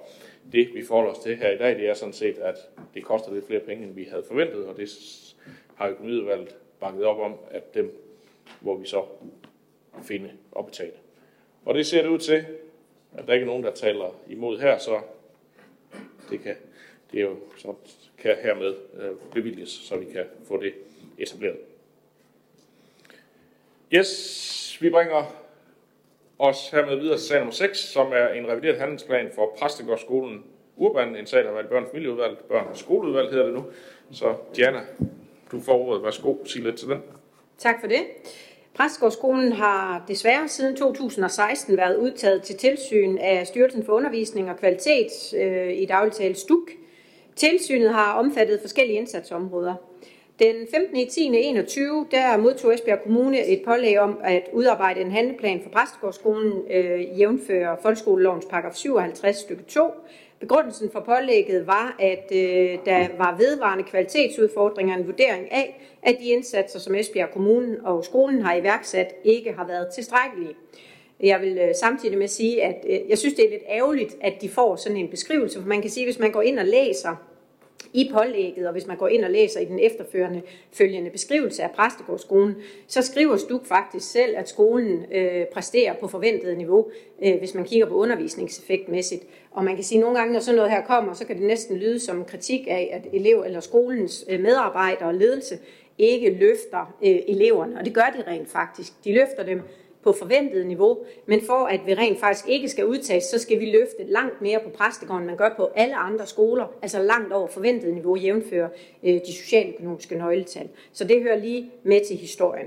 det, vi forholder os til her i dag, det er sådan set, at det koster lidt flere penge, end vi havde forventet, og det har økonomiudvalget bakket op om, at dem, hvor vi så finde og betale. Og det ser det ud til, at der ikke er nogen, der taler imod her, så det kan, det er jo, så kan hermed øh, bevilges, så vi kan få det etableret. Yes, vi bringer os hermed videre til sag nummer 6, som er en revideret handlingsplan for Præstegårdsskolen Urban, en sag, der har været i børn- og familieudvalg, børn- og skoleudvalg hedder det nu. Så Diana, du får ordet. Værsgo, sig lidt til den. Tak for det. Præstegårdsskolen har desværre siden 2016 været udtaget til tilsyn af Styrelsen for Undervisning og Kvalitet øh, i dagligtale STUK. Tilsynet har omfattet forskellige indsatsområder. Den 15. i 10. 21, der modtog Esbjerg Kommune et pålæg om at udarbejde en handleplan for Præstegårdsskolen, øh, jævnfører folkeskolelovens paragraf 57 stykke 2. Begrundelsen for pålægget var, at øh, der var vedvarende kvalitetsudfordringer en vurdering af, at de indsatser, som Esbjerg Kommune og skolen har iværksat, ikke har været tilstrækkelige. Jeg vil øh, samtidig med sige, at øh, jeg synes, det er lidt ærgerligt, at de får sådan en beskrivelse, for man kan sige, hvis man går ind og læser i pålægget, og hvis man går ind og læser i den efterfølgende følgende beskrivelse af Præstegårdsskolen, så skriver Stuk faktisk selv, at skolen øh, præsterer på forventet niveau, øh, hvis man kigger på undervisningseffektmæssigt. Og man kan sige, at nogle gange, når sådan noget her kommer, så kan det næsten lyde som en kritik af, at elev eller skolens øh, medarbejdere og ledelse ikke løfter øh, eleverne, og det gør de rent faktisk. De løfter dem på forventet niveau, men for at vi rent faktisk ikke skal udtages, så skal vi løfte langt mere på præstegården, man gør på alle andre skoler, altså langt over forventet niveau, jævnfører øh, de socialøkonomiske nøgletal. Så det hører lige med til historien.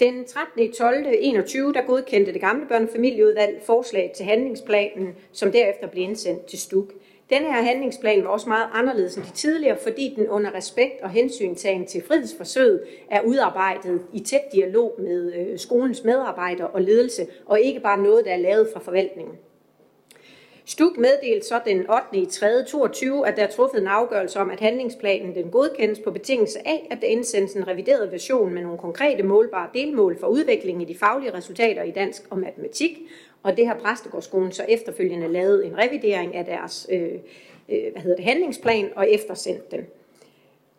Den 13. 12. 21, der godkendte det gamle børnefamilieudvalg forslag til handlingsplanen, som derefter blev indsendt til STUK. Denne her handlingsplan var også meget anderledes end de tidligere, fordi den under respekt og hensyntagen til frihedsforsøget er udarbejdet i tæt dialog med øh, skolens medarbejdere og ledelse, og ikke bare noget, der er lavet fra forvaltningen. Stuk meddelte så den 8. i 3. 22, at der er truffet en afgørelse om, at handlingsplanen den godkendes på betingelse af, at der indsendes en revideret version med nogle konkrete målbare delmål for udvikling i de faglige resultater i dansk og matematik, og det har Præstegårdsskolen så efterfølgende lavet en revidering af deres øh, øh, hvad hedder det, handlingsplan og eftersendt den.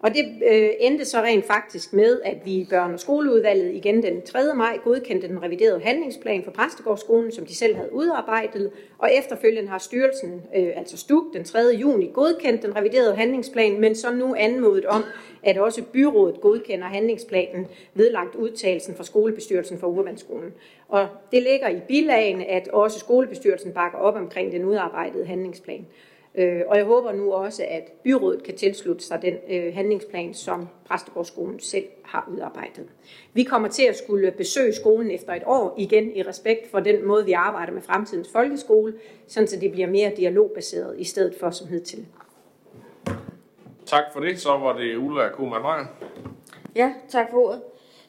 Og det øh, endte så rent faktisk med, at vi i børne- og skoleudvalget igen den 3. maj godkendte den reviderede handlingsplan for Præstegårdsskolen, som de selv havde udarbejdet, og efterfølgende har styrelsen, øh, altså STUK, den 3. juni godkendt den reviderede handlingsplan, men så nu anmodet om, at også byrådet godkender handlingsplanen vedlagt udtalelsen fra skolebestyrelsen for Urbanskolen. Og det ligger i bilagene, at også skolebestyrelsen bakker op omkring den udarbejdede handlingsplan. Øh, og jeg håber nu også, at byrådet kan tilslutte sig den øh, handlingsplan, som Præstegårdsskolen selv har udarbejdet. Vi kommer til at skulle besøge skolen efter et år, igen i respekt for den måde, vi arbejder med fremtidens folkeskole, sådan så det bliver mere dialogbaseret i stedet for som hidtil. Tak for det. Så var det Ulla Kuhlmann Meyer. Ja, tak for ordet.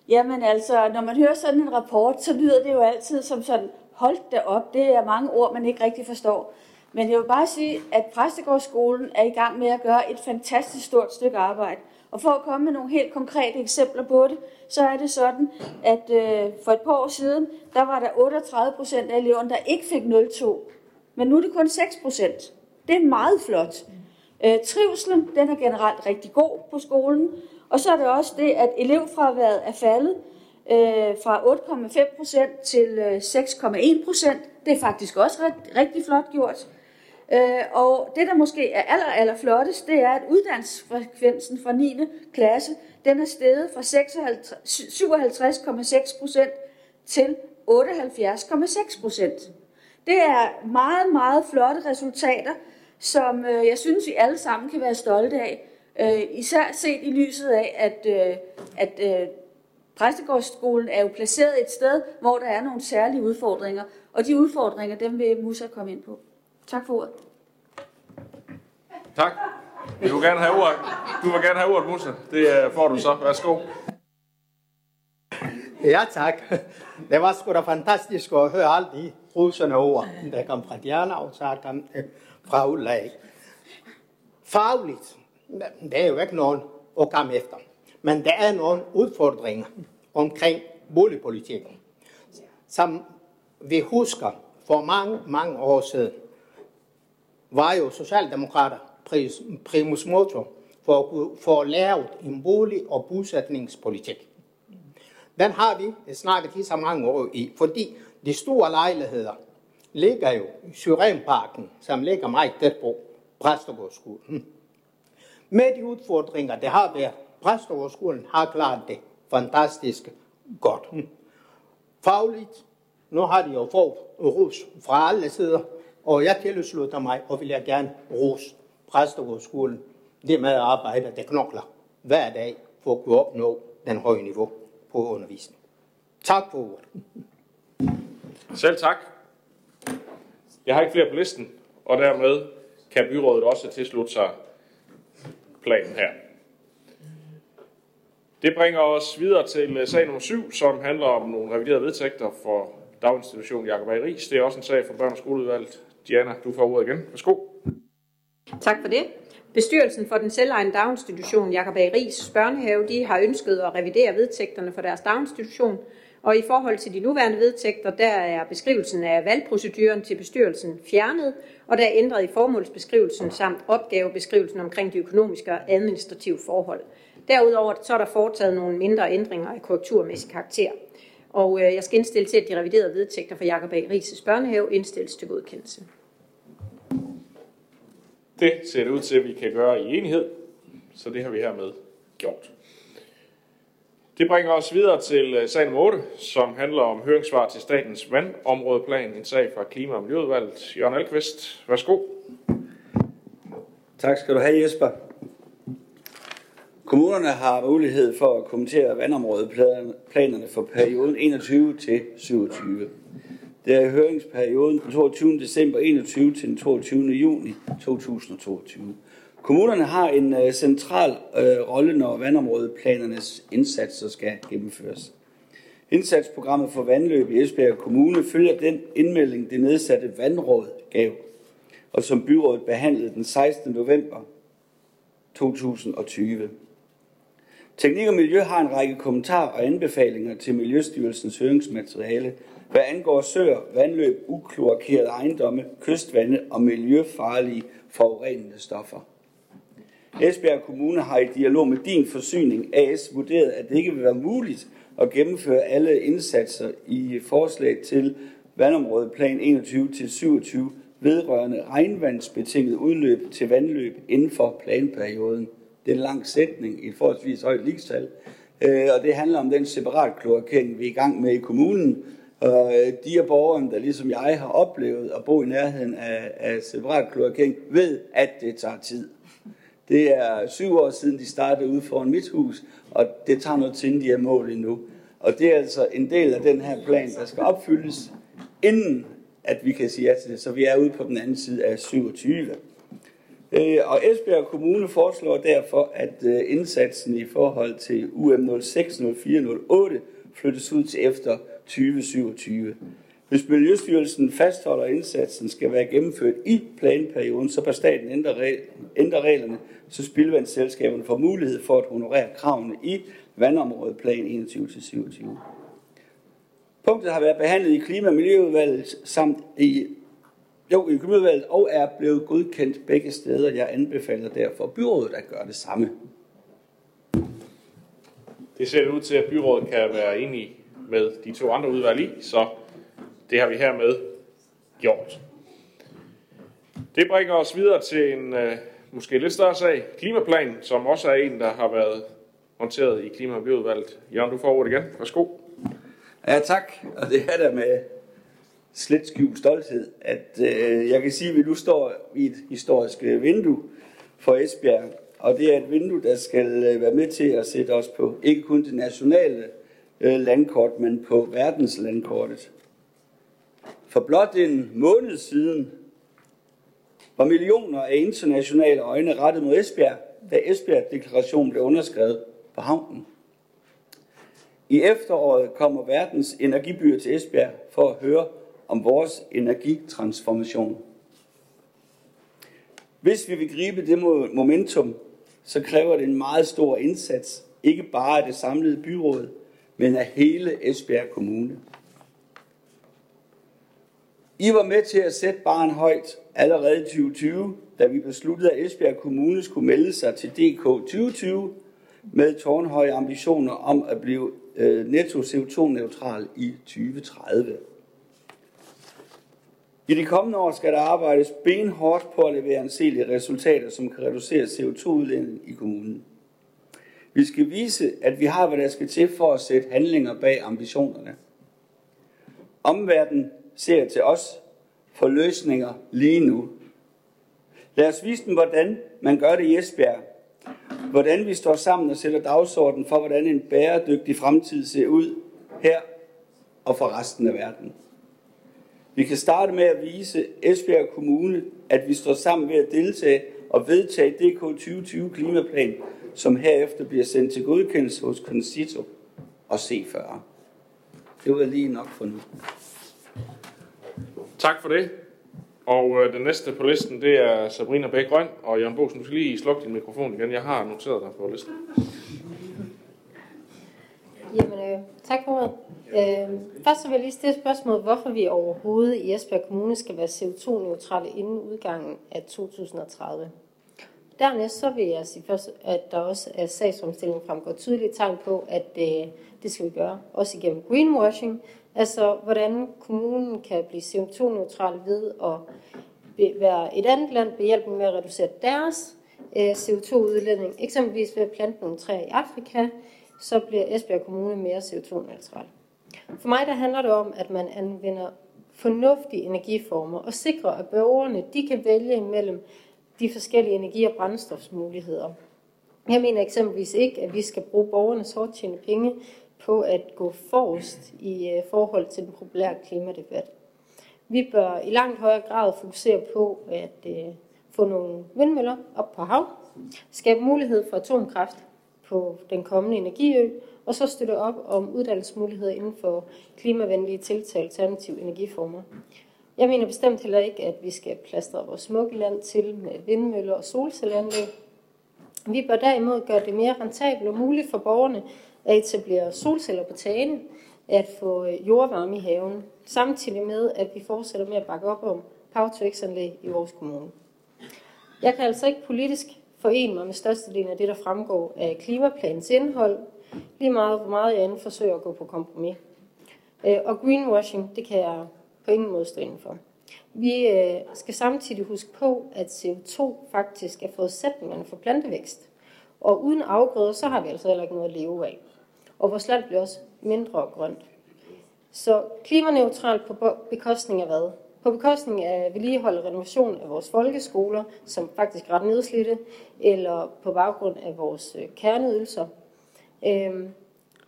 Jamen altså, når man hører sådan en rapport, så lyder det jo altid som sådan, hold da op, det er mange ord, man ikke rigtig forstår. Men jeg vil bare sige, at Præstegårdsskolen er i gang med at gøre et fantastisk stort stykke arbejde. Og for at komme med nogle helt konkrete eksempler på det, så er det sådan, at øh, for et par år siden, der var der 38 procent af eleverne, der ikke fik 0,2. Men nu er det kun 6 procent. Det er meget flot. Øh, trivselen, den er generelt rigtig god på skolen. Og så er det også det, at elevfraværet er faldet øh, fra 8,5 procent til øh, 6,1 procent. Det er faktisk også ret, rigtig flot gjort. Øh, og det, der måske er aller, aller flottest, det er, at uddannelsesfrekvensen fra 9. klasse, den er steget fra 57,6 procent til 78,6 procent. Det er meget, meget flotte resultater, som øh, jeg synes, vi alle sammen kan være stolte af. Øh, især set i lyset af, at, øh, at øh, Præstegårdsskolen er jo placeret et sted, hvor der er nogle særlige udfordringer. Og de udfordringer, dem vil Musa komme ind på. Tak for ordet. Tak. Du vil gerne have ordet. Du vil gerne have ordet, Musa. Det øh, får du så. Værsgo. Ja, tak. Det var sgu da fantastisk at høre alle de rusende ord, der kom fra Diana og så kom øh, fra Ulla. ikke? Fagligt, det er jo ikke nogen at komme efter. Men der er nogle udfordringer omkring boligpolitikken, som vi husker for mange, mange år siden, var jo Socialdemokrater primus motor for at få lavet en bolig- og bosætningspolitik. Den har vi snakket i så mange år i, fordi de store lejligheder ligger jo i Syrenparken, som ligger meget tæt på Præstegårdsskolen. Med de udfordringer, det har været, Præstegårdsskolen har klaret det fantastisk godt. Fagligt, nu har de jo fået ros fra alle sider, og jeg tilslutter mig, og vil jeg gerne rose Præstegårdsskolen, det med arbejde, der knokler hver dag for at kunne opnå den høje niveau på undervisning. Tak for ordet. Selv tak. Jeg har ikke flere på listen, og dermed kan byrådet også tilslutte sig plan her. Det bringer os videre til øh, sag nummer 7, som handler om nogle reviderede vedtægter for daginstitutionen Jakob A. Ries. Det er også en sag for børn- og skoleudvalget. Diana, du får ordet igen. Værsgo. Tak for det. Bestyrelsen for den selvejende daginstitution Jakob A. Ries Børnehave de har ønsket at revidere vedtægterne for deres daginstitution, og i forhold til de nuværende vedtægter, der er beskrivelsen af valgproceduren til bestyrelsen fjernet, og der er ændret i formålsbeskrivelsen samt opgavebeskrivelsen omkring de økonomiske og administrative forhold. Derudover så er der foretaget nogle mindre ændringer af korrekturmæssig karakter. Og øh, jeg skal indstille til, at de reviderede vedtægter for Jakob A. Rises børnehave indstilles til godkendelse. Det ser det ud til, at vi kan gøre i enighed, så det har vi hermed gjort. Det bringer os videre til øh, sag nummer 8, som handler om høringssvar til statens vandområdeplan, en sag fra Klima- og Miljøudvalget. Jørgen Alkvist, værsgo. Tak skal du have, Jesper. Kommunerne har mulighed for at kommentere vandområdeplanerne for perioden 21 til 27. Det er høringsperioden den 22. december 21 til den 22. juni 2022. Kommunerne har en øh, central øh, rolle, når vandområdeplanernes indsatser skal gennemføres. Indsatsprogrammet for vandløb i Esbjerg Kommune følger den indmelding, det nedsatte vandråd gav, og som byrådet behandlede den 16. november 2020. Teknik og Miljø har en række kommentarer og anbefalinger til Miljøstyrelsens høringsmateriale, hvad angår søer, vandløb, ukloakerede ejendomme, kystvande og miljøfarlige forurenende stoffer. Esbjerg Kommune har i dialog med Din Forsyning AS vurderet, at det ikke vil være muligt at gennemføre alle indsatser i forslag til vandområdeplan 21-27 vedrørende regnvandsbetinget udløb til vandløb inden for planperioden. Det er en lang sætning i et forholdsvis højt ligestal, øh, og det handler om den separat kloakering, vi er i gang med i kommunen. Og øh, de af borgerne, der ligesom jeg har oplevet at bo i nærheden af, af separat kloakering, ved, at det tager tid. Det er syv år siden, de startede ude foran mit hus, og det tager noget tid, de er mål endnu. Og det er altså en del af den her plan, der skal opfyldes, inden at vi kan sige ja til det. Så vi er ude på den anden side af 27. Øh, og Esbjerg Kommune foreslår derfor, at øh, indsatsen i forhold til UM 060408 flyttes ud til efter 2027. Hvis Miljøstyrelsen fastholder, at indsatsen skal være gennemført i planperioden, så bør staten ændre reglerne, så spildvandsselskaberne får mulighed for at honorere kravene i vandområdeplan 21-27. Punktet har været behandlet i Klima- og Miljøudvalget samt i jo, i økonomiudvalget, og er blevet godkendt begge steder. Jeg anbefaler derfor byrådet at gøre det samme. Det ser ud til, at byrådet kan være enige med de to andre udvalg i, så det har vi hermed gjort. Det bringer os videre til en øh, måske lidt større sag, klimaplan, som også er en, der har været håndteret i Klima- og Miljøudvalget. Jørgen, du får ordet igen. Værsgo. Ja, tak. Og det er der med slet skjult stolthed, at øh, jeg kan sige, at vi nu står i et historisk øh, vindue for Esbjerg, og det er et vindue, der skal øh, være med til at sætte os på ikke kun det nationale øh, landkort, men på verdenslandkortet. For blot en måned siden var millioner af internationale øjne rettet mod Esbjerg, da Esbjerg-deklarationen blev underskrevet på havnen. I efteråret kommer verdens energibyer til Esbjerg for at høre om vores energitransformation. Hvis vi vil gribe det momentum, så kræver det en meget stor indsats, ikke bare af det samlede byråd, men af hele Esbjerg Kommune. I var med til at sætte barn højt allerede i 2020, da vi besluttede, at Esbjerg Kommune skulle melde sig til DK 2020 med tårnhøje ambitioner om at blive øh, netto CO2-neutral i 2030. I de kommende år skal der arbejdes benhårdt på at levere anselige resultater, som kan reducere CO2-udledningen i kommunen. Vi skal vise, at vi har, hvad der skal til for at sætte handlinger bag ambitionerne. Omverdenen ser til os for løsninger lige nu. Lad os vise dem, hvordan man gør det i Esbjerg. Hvordan vi står sammen og sætter dagsordenen for, hvordan en bæredygtig fremtid ser ud her og for resten af verden. Vi kan starte med at vise Esbjerg Kommune, at vi står sammen ved at deltage og vedtage DK 2020 klimaplan, som herefter bliver sendt til godkendelse hos Concito og C40. Det var lige nok for nu. Tak for det. Og øh, den næste på listen, det er Sabrina Bæk Grøn. Og Jørgen Bosen, du skal lige slukke din mikrofon igen. Jeg har noteret dig på listen. Jamen, øh, tak for ordet. Øh, først så vil jeg lige stille spørgsmål, hvorfor vi overhovedet i Esbjerg Kommune skal være CO2-neutrale inden udgangen af 2030. Dernæst så vil jeg sige først, at der også er sagsomstilling fremgår tydeligt tegn på, at øh, det skal vi gøre, også igennem greenwashing, altså hvordan kommunen kan blive CO2-neutral ved at være et andet land behjælpende med at reducere deres øh, CO2-udledning, eksempelvis ved at plante nogle træer i Afrika, så bliver Esbjerg Kommune mere CO2-neutral. For mig der handler det om, at man anvender fornuftige energiformer og sikrer, at borgerne de kan vælge imellem de forskellige energi- og brændstofsmuligheder. Jeg mener eksempelvis ikke, at vi skal bruge borgernes hårdt tjene penge på at gå forrest i øh, forhold til den populære klimadebat. Vi bør i langt højere grad fokusere på at øh, få nogle vindmøller op på hav, skabe mulighed for atomkraft på den kommende energiø, og så støtte op om uddannelsesmuligheder inden for klimavenlige tiltag alternative energiformer. Jeg mener bestemt heller ikke, at vi skal plastre vores smukke land til med vindmøller og solcelleranlæg. Vi bør derimod gøre det mere rentabelt og muligt for borgerne at etablere solceller på tagene, at få øh, jordvarme i haven, samtidig med, at vi fortsætter med at bakke op om power to anlæg i vores kommune. Jeg kan altså ikke politisk forene mig med størstedelen af det, der fremgår af klimaplanens indhold, lige meget hvor meget jeg end forsøger at gå på kompromis. Øh, og greenwashing, det kan jeg på ingen måde stå for. Vi øh, skal samtidig huske på, at CO2 faktisk er forudsætningerne for plantevækst. Og uden afgrøder, så har vi altså heller ikke noget at leve af. Og vores land bliver også mindre grønt. Så klimaneutralt på bekostning af hvad? På bekostning af vedligehold og renovation af vores folkeskoler, som faktisk er ret nedslidte, eller på baggrund af vores øh, kerneydelser. Øhm,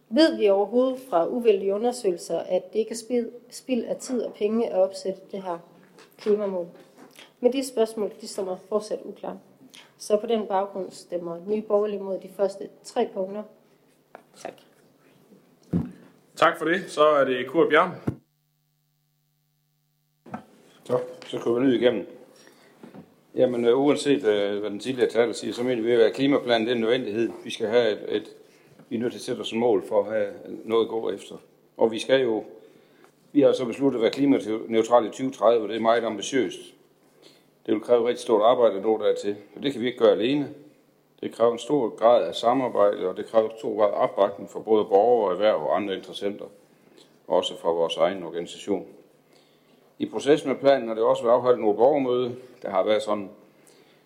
ved vi overhovedet fra uvældige undersøgelser, at det ikke er spild, spild af tid og penge at opsætte det her klimamål? Men de spørgsmål, de står mig fortsat uklare. Så på den baggrund stemmer Nye Borgerlige mod de første tre punkter. Tak. Tak for det. Så er det Kurt Bjørn. Så, så kører vi ned igennem. Jamen, øh, uanset øh, hvad den tidligere taler siger, så mener vi, at klimaplanen det er en nødvendighed. Vi skal have et, et vi er nødt til at sætte os en mål for at have noget at gå efter. Og vi skal jo, Vi har så besluttet at være klimaneutrale i 2030, og det er meget ambitiøst. Det vil kræve rigtig stort arbejde at nå dertil, og det kan vi ikke gøre alene. Det kræver en stor grad af samarbejde, og det kræver en stor grad af opbakning fra både borgere, erhverv og andre interessenter, også fra vores egen organisation. I processen med planen har det også været afholdt nogle borgermøde. Der har været sådan,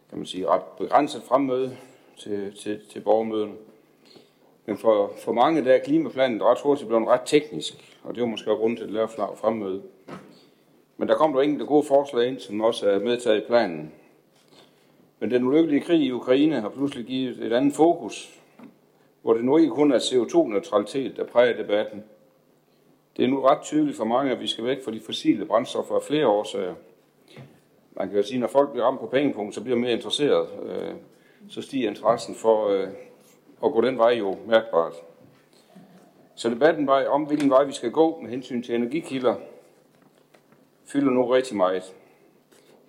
kan man sige, ret begrænset fremmøde til, til, til borgermøderne. Men for, for mange der er klimaplanen ret hurtigt blevet ret teknisk, og det var måske også grund til det lave fremmøde. Men der kom der enkelte gode forslag ind, som også er medtaget i planen. Men den ulykkelige krig i Ukraine har pludselig givet et andet fokus, hvor det nu ikke kun er CO2-neutralitet, der præger debatten. Det er nu ret tydeligt for mange, at vi skal væk fra de fossile brændstoffer af flere årsager. Man kan jo sige, at når folk bliver ramt på pengepunkt, så bliver mere interesseret. Øh, så stiger interessen for øh, at gå den vej jo mærkbart. Så debatten om, hvilken vej vi skal gå med hensyn til energikilder, fylder nu rigtig meget.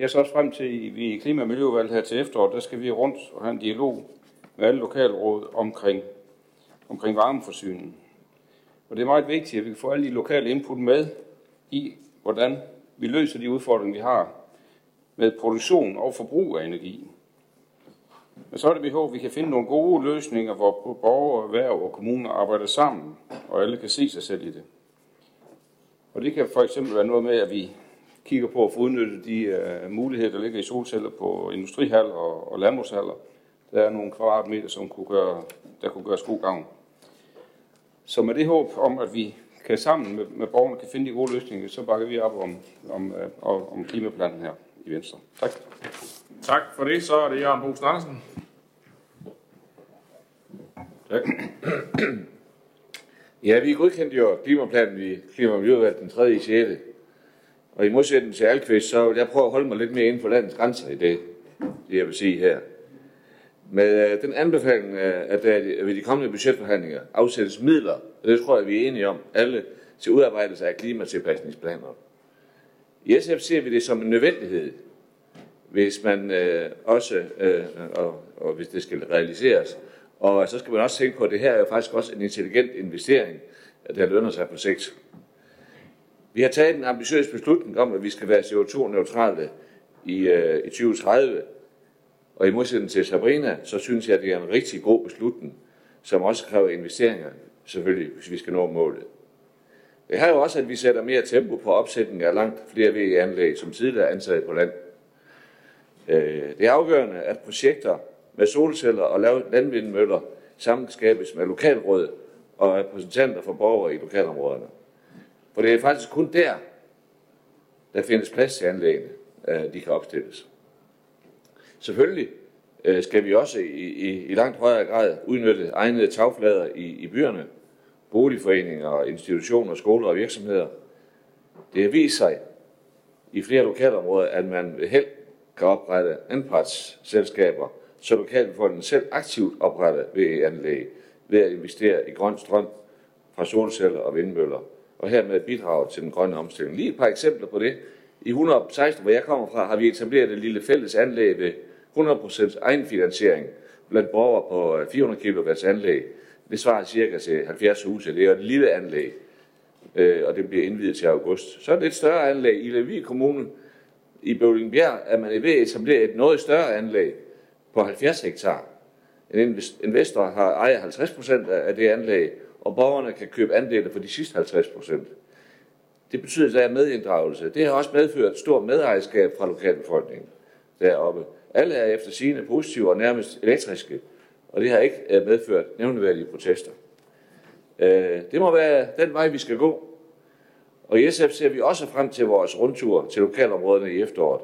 Jeg så også frem til, at vi i Klima- og Miljøvalget her til efteråret, der skal vi rundt og have en dialog med alle lokalråd omkring, omkring varmeforsyningen. Og det er meget vigtigt, at vi kan få alle de lokale input med i, hvordan vi løser de udfordringer, vi har med produktion og forbrug af energi. Men så er det behov, at vi kan finde nogle gode løsninger, hvor borgere, erhverv og kommuner arbejder sammen, og alle kan se sig selv i det. Og det kan for eksempel være noget med, at vi kigger på at få udnyttet de uh, muligheder, der ligger i solceller på industrihaller og, og landbrugshaller. Der er nogle kvadratmeter, som kunne gøre, der kunne gøre god gavn. Så med det håb om, at vi kan sammen med, med borgerne kan finde de gode løsninger, så bakker vi op om, om, uh, om klimaplanen her i Venstre. Tak. Tak for det. Så er det Jørgen Bosen Andersen. Tak. Ja, vi godkendte jo klimaplanen i Klima- og Miljøudvalget den 3. i 6. Og i modsætning til Alkvist, så vil jeg prøve at holde mig lidt mere inden for landets grænser i det, det jeg vil sige her. Med øh, den anbefaling, øh, at der ved de kommende budgetforhandlinger afsættes midler, og det tror jeg, vi er enige om, alle til udarbejdelse af klimatilpasningsplaner. I SF ser vi det som en nødvendighed, hvis man øh, også, øh, og, og hvis det skal realiseres. Og så skal man også tænke på, at det her er jo faktisk også en intelligent investering, der lønner sig på sigt. Vi har taget en ambitiøs beslutning om, at vi skal være CO2-neutrale i, øh, i 2030. Og i modsætning til Sabrina, så synes jeg, at det er en rigtig god beslutning, som også kræver investeringer, selvfølgelig, hvis vi skal nå målet. Det har jo også, at vi sætter mere tempo på opsætningen af langt flere VE-anlæg, som tidligere ansat på land. Øh, det er afgørende, at projekter med solceller og landvindmøller sammenskabes med lokalråd og repræsentanter for borgere i lokalområderne. For det er faktisk kun der, der findes plads til anlæggene, øh, de kan opstilles. Selvfølgelig øh, skal vi også i, i, i langt højere grad udnytte egnede tagflader i, i byerne, boligforeninger, institutioner, skoler og virksomheder. Det har vist sig i flere lokalområder, at man ved held kan oprette anpartsselskaber, så lokalbefolkningen selv aktivt opretter VE-anlæg ved at investere i grøn strøm fra solceller og vindmøller og hermed bidrage til den grønne omstilling. Lige et par eksempler på det. I 116, hvor jeg kommer fra, har vi etableret et lille fælles anlæg ved 100% egenfinansiering blandt borgere på øh, 400 kW anlæg. Det svarer cirka til 70 huse. Det er et lille anlæg, øh, og det bliver indvidet til august. Så er det et større anlæg i Levi Kommune i Bøvlingbjerg, at man er ved at etablere et noget større anlæg på 70 hektar. En investor har ejer 50 procent af det anlæg, og borgerne kan købe andele for de sidste 50 procent. Det betyder, at der er medinddragelse. Det har også medført stor medejerskab fra lokalbefolkningen deroppe. Alle er efter sigende positive og nærmest elektriske, og det har ikke øh, medført nævneværdige protester. Øh, det må være den vej, vi skal gå. Og i SF ser vi også frem til vores rundtur til lokalområderne i efteråret.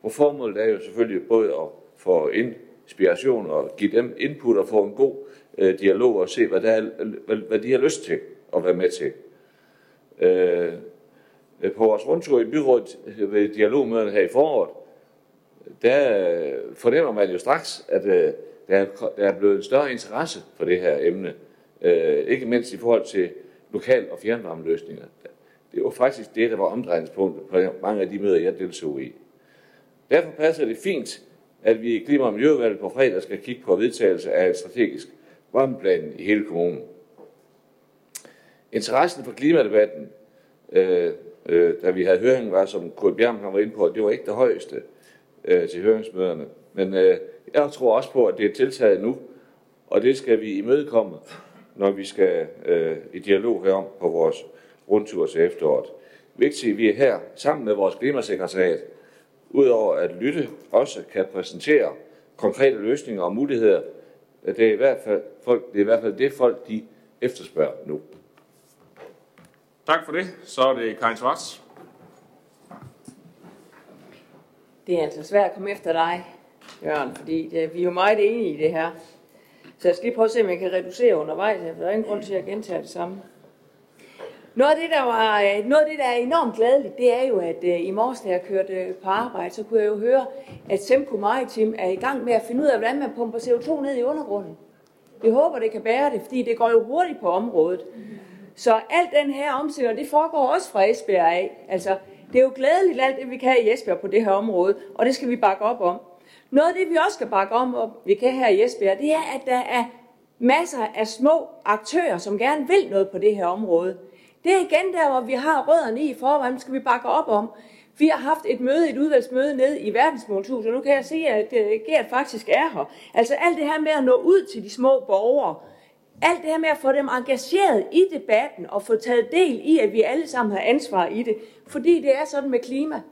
Hvor formålet er jo selvfølgelig både at få inspiration og give dem input og få en god øh, dialog og se, hvad, der er, hvad, hvad de har lyst til at være med til. Øh, øh, på vores rundtur i byrådet ved dialogmøderne her i foråret, der fornemmer man jo straks, at øh, der, er, der er blevet en større interesse for det her emne. Øh, ikke mindst i forhold til lokal- og fjernvarmeløsninger. Det var faktisk det, der var omdrejningspunktet på mange af de møder, jeg deltog i. Derfor passer det fint, at vi i Klima- og Miljøvalget på fredag skal kigge på vedtagelse af et strategisk varmeplanen i hele kommunen. Interessen for klimadebatten øh, øh, da vi havde høringen, var, som Kurt Bjerg var inde på, at det var ikke det højeste øh, til høringsmøderne. Men øh, jeg tror også på, at det er tiltaget nu, og det skal vi imødekomme, når vi skal øh, i dialog herom på vores rundtur til efteråret. Vigtigt, at vi er her sammen med vores klimasekretariat, udover at lytte, også kan præsentere konkrete løsninger og muligheder. Det er i hvert fald, folk, det, er i hvert fald det, folk de efterspørger nu. Tak for det. Så er det Karin Schwartz. Det er altså svært at komme efter dig, Jørgen, fordi det, vi er jo meget enige i det her. Så jeg skal lige prøve at se, om jeg kan reducere undervejs, for der er ingen grund til at gentage det samme. Noget af det, der, var, øh, noget af det, der er enormt glædeligt, det er jo, at øh, i morges, da jeg kørte øh, på arbejde, så kunne jeg jo høre, at Semco Maritim er i gang med at finde ud af, hvordan man pumper CO2 ned i undergrunden. Vi håber, det kan bære det, fordi det går jo hurtigt på området. Så alt den her omstilling, det foregår også fra Esbjerg af. Altså, det er jo glædeligt alt det, vi kan i Esbjerg på det her område, og det skal vi bakke op om. Noget af det, vi også skal bakke om, og vi kan her i Esbjerg, det er, at der er masser af små aktører, som gerne vil noget på det her område. Det er igen der, hvor vi har rødderne i forvejen, skal vi bakke op om. Vi har haft et møde, et udvalgsmøde ned i verdensmålshus, og nu kan jeg se, at øh, Gert faktisk er her. Altså alt det her med at nå ud til de små borgere, alt det her med at få dem engageret i debatten og få taget del i, at vi alle sammen har ansvar i det. Fordi det er sådan med klima.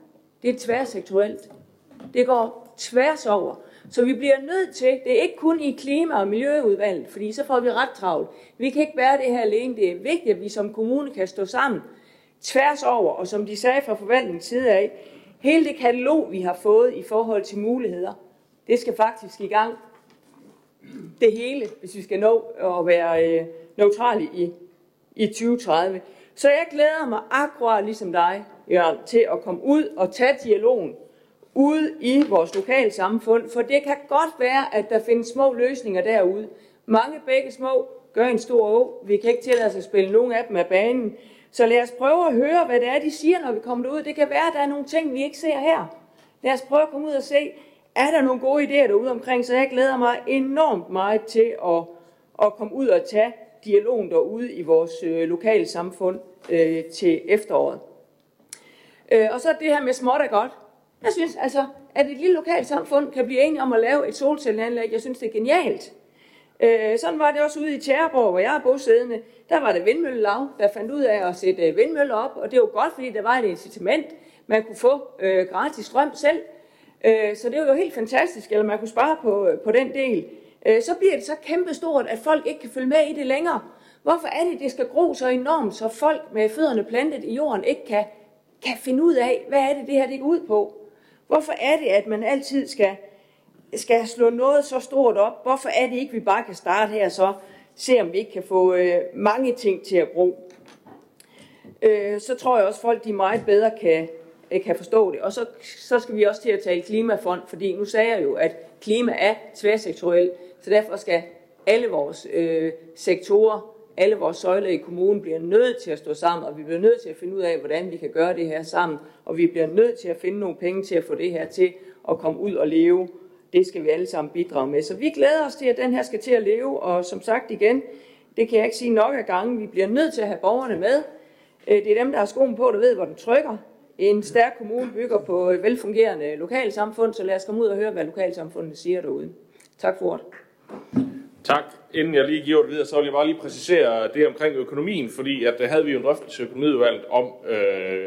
Det er tværsektuelt. Det går tværs over. Så vi bliver nødt til, det er ikke kun i klima- og miljøudvalget, fordi så får vi ret travlt. Vi kan ikke være det her alene. Det er vigtigt, at vi som kommune kan stå sammen tværs over, og som de sagde fra forvaltningens side af, hele det katalog, vi har fået i forhold til muligheder, det skal faktisk i gang. Det hele, hvis vi skal nå at være øh, neutrale i, i 2030. Så jeg glæder mig akkurat ligesom dig, Jørgen, til at komme ud og tage dialogen ude i vores lokalsamfund, for det kan godt være, at der findes små løsninger derude. Mange begge små gør en stor å. Vi kan ikke tillade os at spille nogen af dem af banen. Så lad os prøve at høre, hvad det er, de siger, når vi kommer ud. Det kan være, at der er nogle ting, vi ikke ser her. Lad os prøve at komme ud og se, er der nogle gode idéer derude omkring, så jeg glæder mig enormt meget til at, at komme ud og tage dialogen derude i vores øh, lokale samfund øh, til efteråret. Øh, og så det her med småt er godt. Jeg synes altså, at et lille lokalt samfund kan blive enige om at lave et solcelleanlæg. Jeg synes, det er genialt. Øh, sådan var det også ude i Tjæreborg, hvor jeg er bosiddende. Der var det vindmøllelav, der fandt ud af at sætte øh, vindmøller op, og det var godt, fordi der var et incitament. Man kunne få øh, gratis strøm selv, øh, så det var jo helt fantastisk, eller man kunne spare på, øh, på den del. Øh, så bliver det så kæmpestort, at folk ikke kan følge med i det længere. Hvorfor er det, det skal gro så enormt, så folk med fødderne plantet i jorden ikke kan, kan finde ud af, hvad er det, det her det går ud på? Hvorfor er det, at man altid skal, skal slå noget så stort op? Hvorfor er det ikke, vi bare kan starte her så, se om vi ikke kan få øh, mange ting til at bruge? Øh, så tror jeg også, at folk de meget bedre kan, øh, kan forstå det. Og så, så skal vi også til at tale klimafond, fordi nu sagde jeg jo, at klima er tværsektorielt, så derfor skal alle vores øh, sektorer, alle vores søjler i kommunen bliver nødt til at stå sammen, og vi bliver nødt til at finde ud af, hvordan vi kan gøre det her sammen, og vi bliver nødt til at finde nogle penge til at få det her til at komme ud og leve. Det skal vi alle sammen bidrage med. Så vi glæder os til, at den her skal til at leve, og som sagt igen, det kan jeg ikke sige nok af gange, vi bliver nødt til at have borgerne med. Øh, det er dem, der har skoen på, der ved, hvor den trykker. En stærk kommune bygger på et velfungerende lokalsamfund, så lad os komme ud og høre, hvad lokalsamfundet siger derude. Tak for ordet. Tak. Inden jeg lige giver det videre, så vil jeg bare lige præcisere det omkring økonomien, fordi at der havde vi jo en drøftelse i økonomiudvalget om, øh,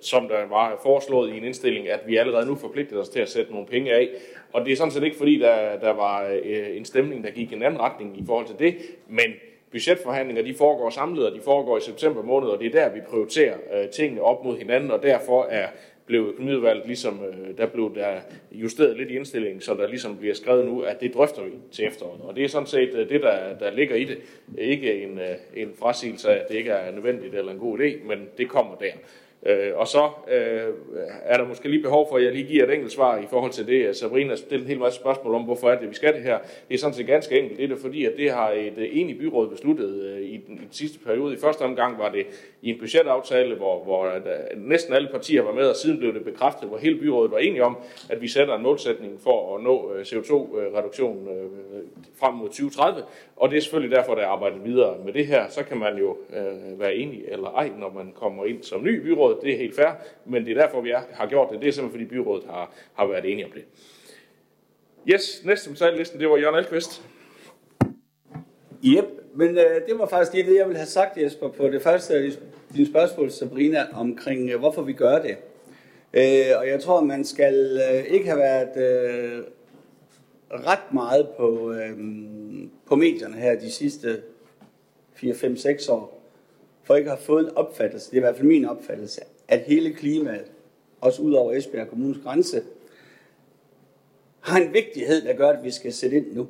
som der var foreslået i en indstilling, at vi allerede nu forpligtede os til at sætte nogle penge af. Og det er sådan set ikke fordi, der, der var øh, en stemning, der gik i en anden retning i forhold til det, men budgetforhandlinger, de foregår samlet, og de foregår i september måned, og det er der, vi prioriterer øh, tingene op mod hinanden, og derfor er blev økonomiudvalget ligesom, øh, der blev der justeret lidt i indstillingen, så der ligesom bliver skrevet nu, at det drøfter vi til efteråret. Og det er sådan set øh, det, der, der ligger i det. Ikke en, øh, en frasigelse af, at det ikke er nødvendigt eller en god idé, men det kommer der. Øh, og så øh, er der måske lige behov for, at jeg lige giver et enkelt svar i forhold til det. Sabrina stillede en hel masse spørgsmål om, hvorfor er det, vi skal det her. Det er sådan set ganske enkelt. Det er det, fordi, at det har et øh, enigt byråd besluttet øh, i, den, i den sidste periode. I første omgang var det i en budgetaftale, hvor, hvor øh, der, næsten alle partier var med, og siden blev det bekræftet, hvor hele byrådet var enige om, at vi sætter en målsætning for at nå øh, CO2-reduktion frem mod 2030. Og det er selvfølgelig derfor, der er arbejdet videre med det her. Så kan man jo øh, være enig eller ej, når man kommer ind som ny byråd byrådet, det er helt fair, men det er derfor, vi er, har gjort det. Det er simpelthen, fordi byrådet har, har været enige om det. Yes, næste på tallisten, det var Jørgen Alkvist. Yep, men øh, det var faktisk det, jeg ville have sagt, Jesper, på det første af dine spørgsmål, Sabrina, omkring øh, hvorfor vi gør det. Øh, og jeg tror, man skal øh, ikke have været øh, ret meget på, øh, på medierne her de sidste 4, 5, 6 år, folk har fået en opfattelse, det er i hvert fald min opfattelse, at hele klimaet, også ud over Esbjerg Kommunes grænse, har en vigtighed, der gør, at vi skal sætte ind nu.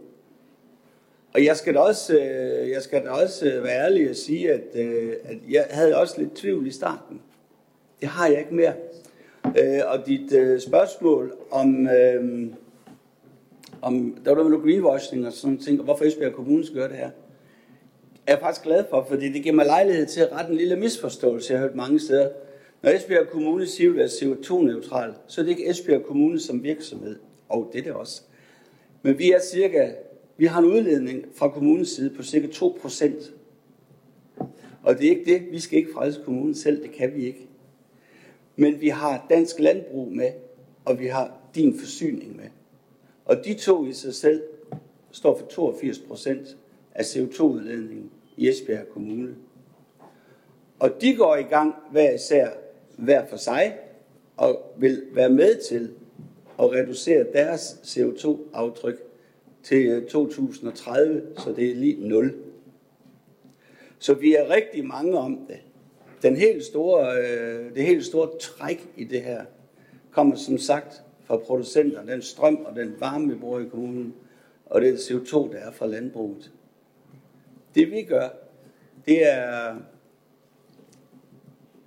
Og jeg skal da også, øh, jeg skal da også øh, være ærlig og sige, at, øh, at jeg havde også lidt tvivl i starten. Det har jeg ikke mere. Og dit spørgsmål om, om der var noget greenwashing og sådan ting, og hvorfor Esbjerg Kommune skal gøre det her, er jeg faktisk glad for, fordi det giver mig lejlighed til at rette en lille misforståelse, jeg har hørt mange steder. Når Esbjerg Kommune siger, at det er CO2-neutral, så er det ikke Esbjerg Kommune som virksomhed. Og det er det også. Men vi er cirka vi har en udledning fra kommunens side på cirka 2 procent. Og det er ikke det. Vi skal ikke frelse kommunen selv. Det kan vi ikke. Men vi har dansk landbrug med, og vi har din forsyning med. Og de to i sig selv står for 82 procent af CO2-udledningen i Esbjerg Kommune. Og de går i gang hver især, hver for sig, og vil være med til at reducere deres CO2-aftryk til øh, 2030, så det er lige 0. Så vi er rigtig mange om det. Den helt store, øh, det helt store træk i det her kommer som sagt fra producenterne, den strøm og den varme, vi bruger i kommunen, og det CO2, der er fra landbruget. Det vi gør, det er,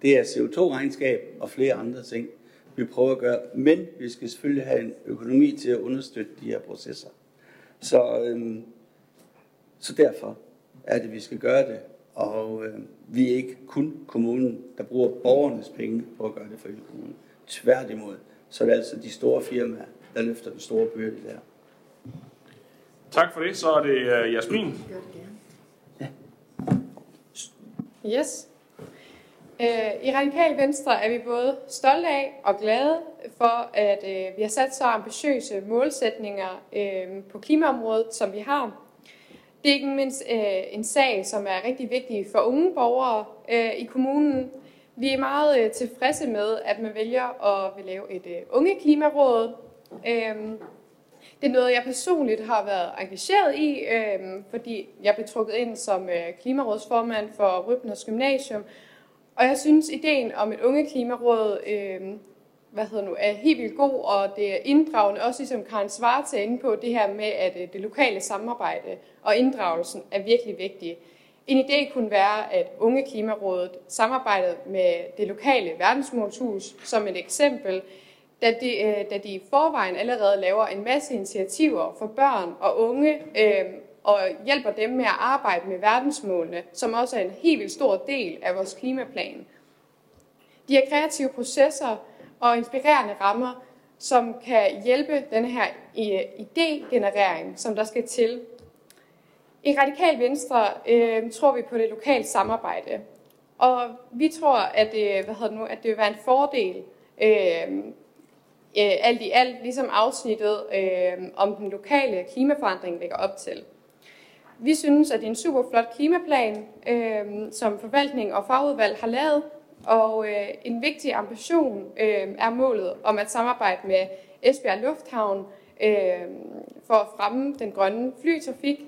det er CO2-regnskab og flere andre ting, vi prøver at gøre. Men vi skal selvfølgelig have en økonomi til at understøtte de her processer. Så, øhm, så derfor er det, vi skal gøre det. Og øh, vi er ikke kun kommunen, der bruger borgernes penge på at gøre det for hele kommunen. Tværtimod, så er det altså de store firmaer, der løfter den store byrde der. Tak for det. Så er det uh, Jasmin. Ja. Yes. Øh, I Radikal Venstre er vi både stolte af og glade for, at øh, vi har sat så ambitiøse målsætninger øh, på klimaområdet, som vi har. Det er ikke mindst en sag, som er rigtig vigtig for unge borgere i kommunen. Vi er meget tilfredse med, at man vælger at lave et unge klimaråd. Det er noget, jeg personligt har været engageret i, øhm, fordi jeg blev trukket ind som øh, klimarådsformand for Rybners Gymnasium, og jeg synes, ideen om et unge klimaråd øh, hvad hedder nu, er helt vildt god, og det er inddragende, også ligesom Karen Svarte er inde på, det her med, at øh, det lokale samarbejde og inddragelsen er virkelig vigtige. En idé kunne være, at Unge Klimarådet samarbejdede med det lokale verdensmålshus som et eksempel, da de, øh, da de i forvejen allerede laver en masse initiativer for børn og unge, øh, og hjælper dem med at arbejde med verdensmålene, som også er en helt vildt stor del af vores klimaplan. De har kreative processer og inspirerende rammer, som kan hjælpe den her øh, idégenerering, som der skal til. I Radikal Venstre øh, tror vi på det lokale samarbejde, og vi tror, at det, hvad hedder det nu, at det vil være en fordel, øh, øh, alt i alt, ligesom afsnittet øh, om den lokale klimaforandring lægger op til. Vi synes, at det er en super flot klimaplan, øh, som forvaltning og fagudvalg har lavet, og øh, en vigtig ambition øh, er målet om at samarbejde med Esbjerg Lufthavn øh, for at fremme den grønne flytrafik.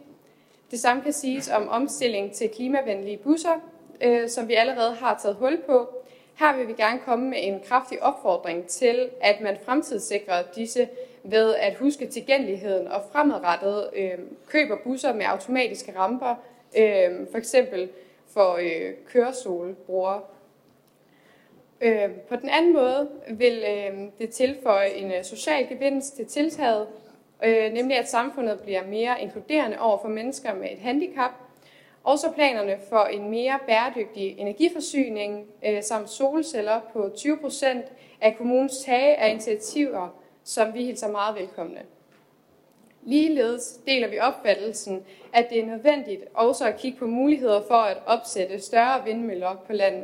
Det samme kan siges om omstilling til klimavenlige busser, øh, som vi allerede har taget hul på. Her vil vi gerne komme med en kraftig opfordring til, at man fremtidssikrer disse ved at huske tilgængeligheden og fremadrettet øh, køber busser med automatiske ramper, øh, for eksempel for øh, køresolbrugere. Øh, på den anden måde vil øh, det tilføje en øh, social gevinst til tiltaget, øh, nemlig at samfundet bliver mere inkluderende over for mennesker med et handicap. Også planerne for en mere bæredygtig energiforsyning øh, samt solceller på 20% af kommunens tage af initiativer, som vi hilser meget velkomne. Ligeledes deler vi opfattelsen, at det er nødvendigt også at kigge på muligheder for at opsætte større vindmøller på land.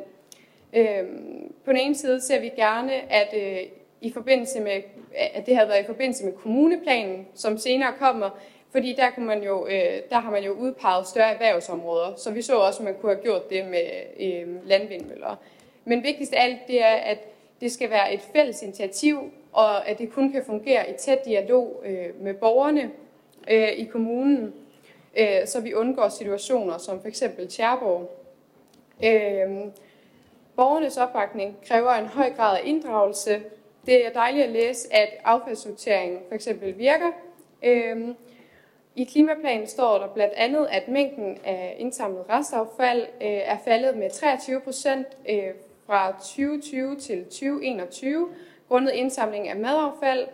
Øhm, På den ene side ser vi gerne, at øh, i forbindelse med, at det har været i forbindelse med kommuneplanen, som senere kommer, fordi der, kunne man jo, øh, der har man jo udpeget større erhvervsområder, så vi så også, at man kunne have gjort det med øh, landvindmøller. Men vigtigst af alt, det er, at det skal være et fælles initiativ, og at det kun kan fungere i tæt dialog øh, med borgerne øh, i kommunen, øh, så vi undgår situationer som f.eks. Tjerborg. Øh, borgernes opbakning kræver en høj grad af inddragelse. Det er dejligt at læse, at affaldssorteringen f.eks. virker. Øh, i klimaplanen står der blandt andet, at mængden af indsamlet restaffald øh, er faldet med 23 procent øh, fra 2020 til 2021, grundet indsamling af madaffald.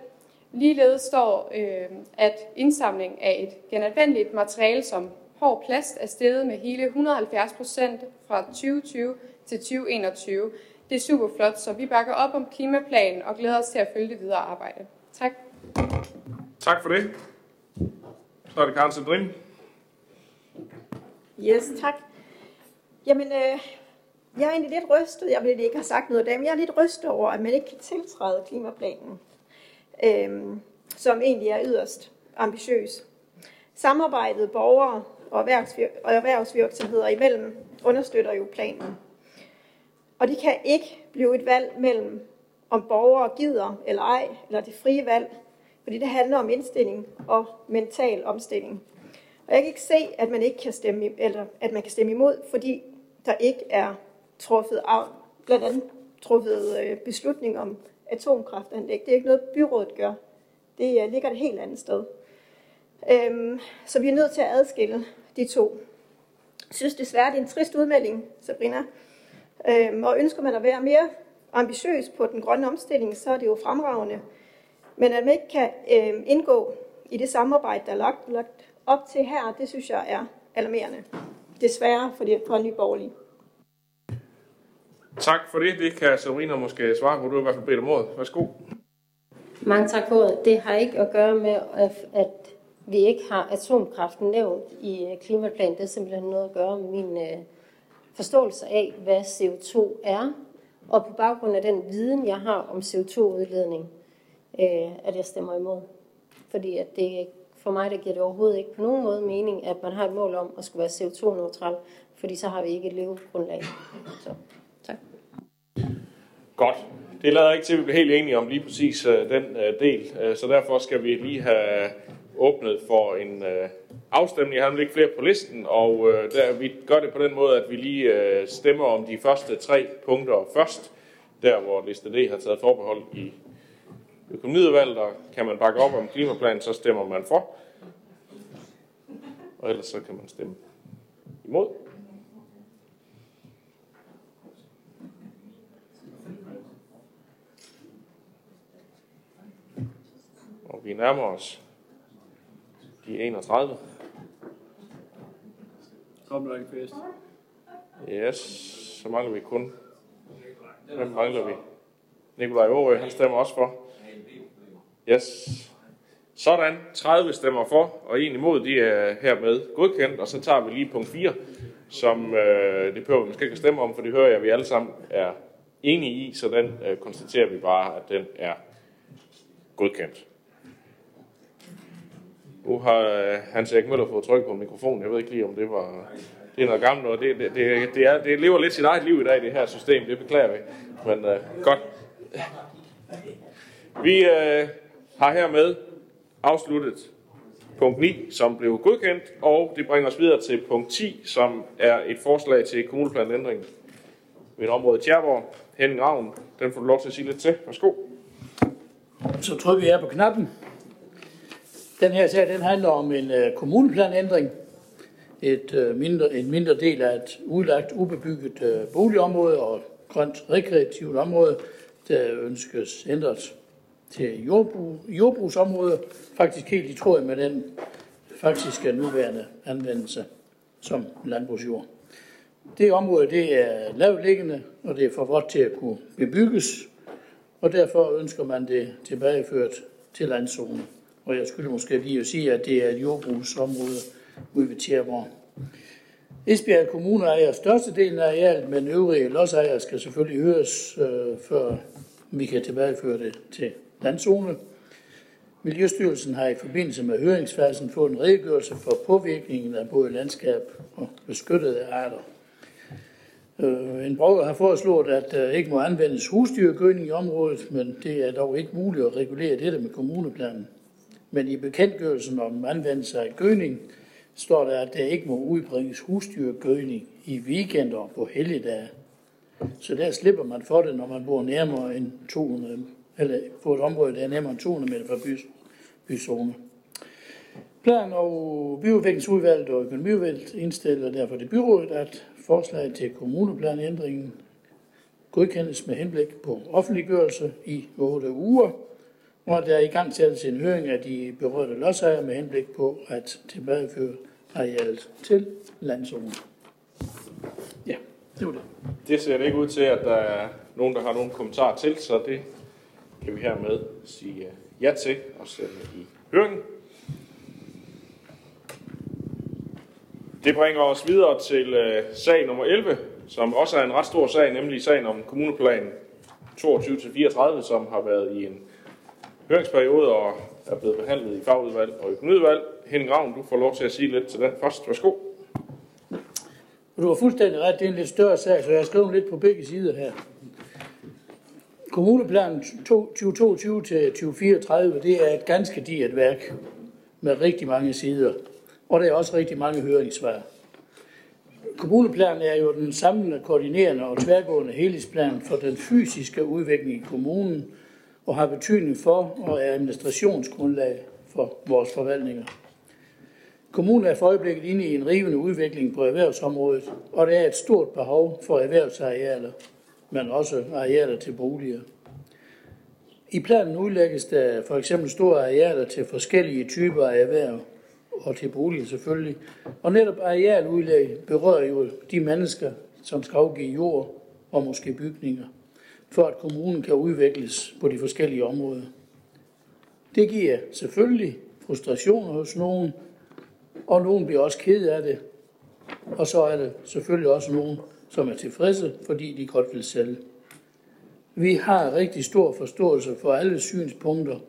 Ligeledes står, øh, at indsamling af et genanvendeligt materiale som hård plast er steget med hele 170 procent fra 2020 til 2021. Det er super flot, så vi bakker op om klimaplanen og glæder os til at følge det videre arbejde. Tak. Tak for det. Så er det Karen Sandrin. Yes, tak. Jamen, øh, jeg er egentlig lidt rystet, jeg vil ikke have sagt noget af det, men jeg er lidt rystet over, at man ikke kan tiltræde klimaplanen, øh, som egentlig er yderst ambitiøs. Samarbejdet borgere og, erhvervsvir- og erhvervsvirksomheder imellem understøtter jo planen. Og det kan ikke blive et valg mellem, om borgere gider eller ej, eller det frie valg, fordi det handler om indstilling og mental omstilling. Og jeg kan ikke se, at man ikke kan stemme, eller at man kan stemme imod, fordi der ikke er truffet, af, blandt andet truffet øh, beslutning om atomkraftanlæg. Det er ikke noget, byrådet gør. Det øh, ligger et helt andet sted. Øhm, så vi er nødt til at adskille de to. Jeg synes desværre, det er en trist udmelding, Sabrina. Øhm, og ønsker man at være mere ambitiøs på den grønne omstilling, så er det jo fremragende. Men at man ikke kan øh, indgå i det samarbejde, der er lagt, lagt op til her, det synes jeg er alarmerende. Desværre for, det, for Nye Borgerlige. Tak for det. Det kan Sabrina måske svare på. Du har i hvert fald bedt om ordet. Værsgo. Mange tak for ordet. Det har ikke at gøre med, at vi ikke har atomkraften nævnt i øh, klimaplanen. Det er simpelthen noget at gøre med min øh, forståelse af, hvad CO2 er, og på baggrund af den viden, jeg har om CO2-udledning, øh, at jeg stemmer imod. Fordi at det, for mig der giver det overhovedet ikke på nogen måde mening, at man har et mål om at skulle være CO2-neutral, fordi så har vi ikke et levegrundlag. Så, tak. Godt. Det lader ikke til, at vi bliver helt enige om lige præcis uh, den uh, del, uh, så derfor skal vi lige have åbnet for en uh, afstemning. Jeg har ikke flere på listen, og uh, der, vi gør det på den måde, at vi lige uh, stemmer om de første tre punkter først, der hvor liste D har taget forbehold i økonomiudvalget, og kan man bakke op om klimaplanen, så stemmer man for. Og ellers så kan man stemme imod. Og vi nærmer os de 31. Kom der ikke fest. Yes, så mangler vi kun. Hvem mangler vi? Nikolaj Aarø, han stemmer også for. Yes. Sådan, 30 stemmer for, og en imod, de er hermed godkendt, og så tager vi lige punkt 4, som øh, det behøver vi måske ikke at stemme om, for det hører jeg, at vi alle sammen er enige i, så den øh, konstaterer vi bare, at den er godkendt. Nu har øh, Hans Erik Møller fået tryk på mikrofonen. Jeg ved ikke lige, om det var... Det er noget gammelt noget. Det, det, det, det, er, det lever lidt sit eget liv i dag, det her system. Det beklager vi. Men øh, godt. Vi øh, har hermed afsluttet punkt 9, som blev godkendt, og det bringer os videre til punkt 10, som er et forslag til kommuneplanændring ved et område i Tjerborg. Henning Ravn, den får du lov til at sige lidt til. Værsgo. Så trykker jeg på knappen. Den her sag, den handler om en uh, kommuneplanændring. Et, uh, mindre, en mindre del af et udlagt, ubebygget uh, boligområde og grønt rekreativt område, der ønskes ændret til jordbrug, jordbrugsområde, faktisk helt i tråd med den faktiske nuværende anvendelse som landbrugsjord. Det område det er lavliggende, og det er for vådt til at kunne bebygges, og derfor ønsker man det tilbageført til landzone. Og jeg skulle måske lige at sige, at det er et jordbrugsområde ude ved Tjerborg. Esbjerg Kommune ejer størstedelen af arealet, men øvrige lodsejere skal selvfølgelig høres, øh, før vi kan tilbageføre det til landzone. Miljøstyrelsen har i forbindelse med høringsfasen fået en redegørelse for påvirkningen af både landskab og beskyttede arter. Øh, en borger har foreslået, at der ikke må anvendes husdyrgødning i området, men det er dog ikke muligt at regulere dette med kommuneplanen. Men i bekendtgørelsen om anvendelse af gødning står der, at der ikke må udbringes husdyrgødning i weekender på helligdage. Så der slipper man for det, når man bor nærmere end 200, eller på et område, der er nærmere end 200 meter fra by, byzone. Plan- og byudviklingsudvalget og økonomiudvalget indstiller derfor det byrådet, at forslaget til kommuneplanændringen godkendes med henblik på offentliggørelse i 8 uger, og der er i gang sættes en høring af de berørte lodsejere med henblik på at tilbageføre arealet til landzonen. Ja, det var det. Det ser det ikke ud til, at der er nogen, der har nogen kommentar til, så det kan vi hermed sige øh, ja til og sende i høring. Det bringer os videre til øh, sag nummer 11, som også er en ret stor sag, nemlig sagen om kommuneplanen 22-34, som har været i en høringsperiode og er blevet behandlet i fagudvalg og økonomiudvalg. Henning Ravn, du får lov til at sige lidt til den først. Værsgo. Du har fuldstændig ret, det er en lidt større sag, så jeg har skrevet lidt på begge sider her. Kommuneplanen 2022 til 2034, det er et ganske digert værk med rigtig mange sider, og der er også rigtig mange høringssvar. Kommuneplanen er jo den samlende, koordinerende og tværgående helhedsplan for den fysiske udvikling i kommunen, og har betydning for og er administrationsgrundlag for vores forvaltninger. Kommunen er for øjeblikket inde i en rivende udvikling på erhvervsområdet, og der er et stort behov for erhvervsarealer, men også arealer til boliger. I planen udlægges der for eksempel store arealer til forskellige typer af erhverv, og til boliger selvfølgelig. Og netop arealudlæg berører jo de mennesker, som skal afgive jord og måske bygninger, for at kommunen kan udvikles på de forskellige områder. Det giver selvfølgelig frustrationer hos nogen, og nogen bliver også ked af det. Og så er det selvfølgelig også nogen, som er tilfredse, fordi de godt vil sælge. Vi har rigtig stor forståelse for alle synspunkter,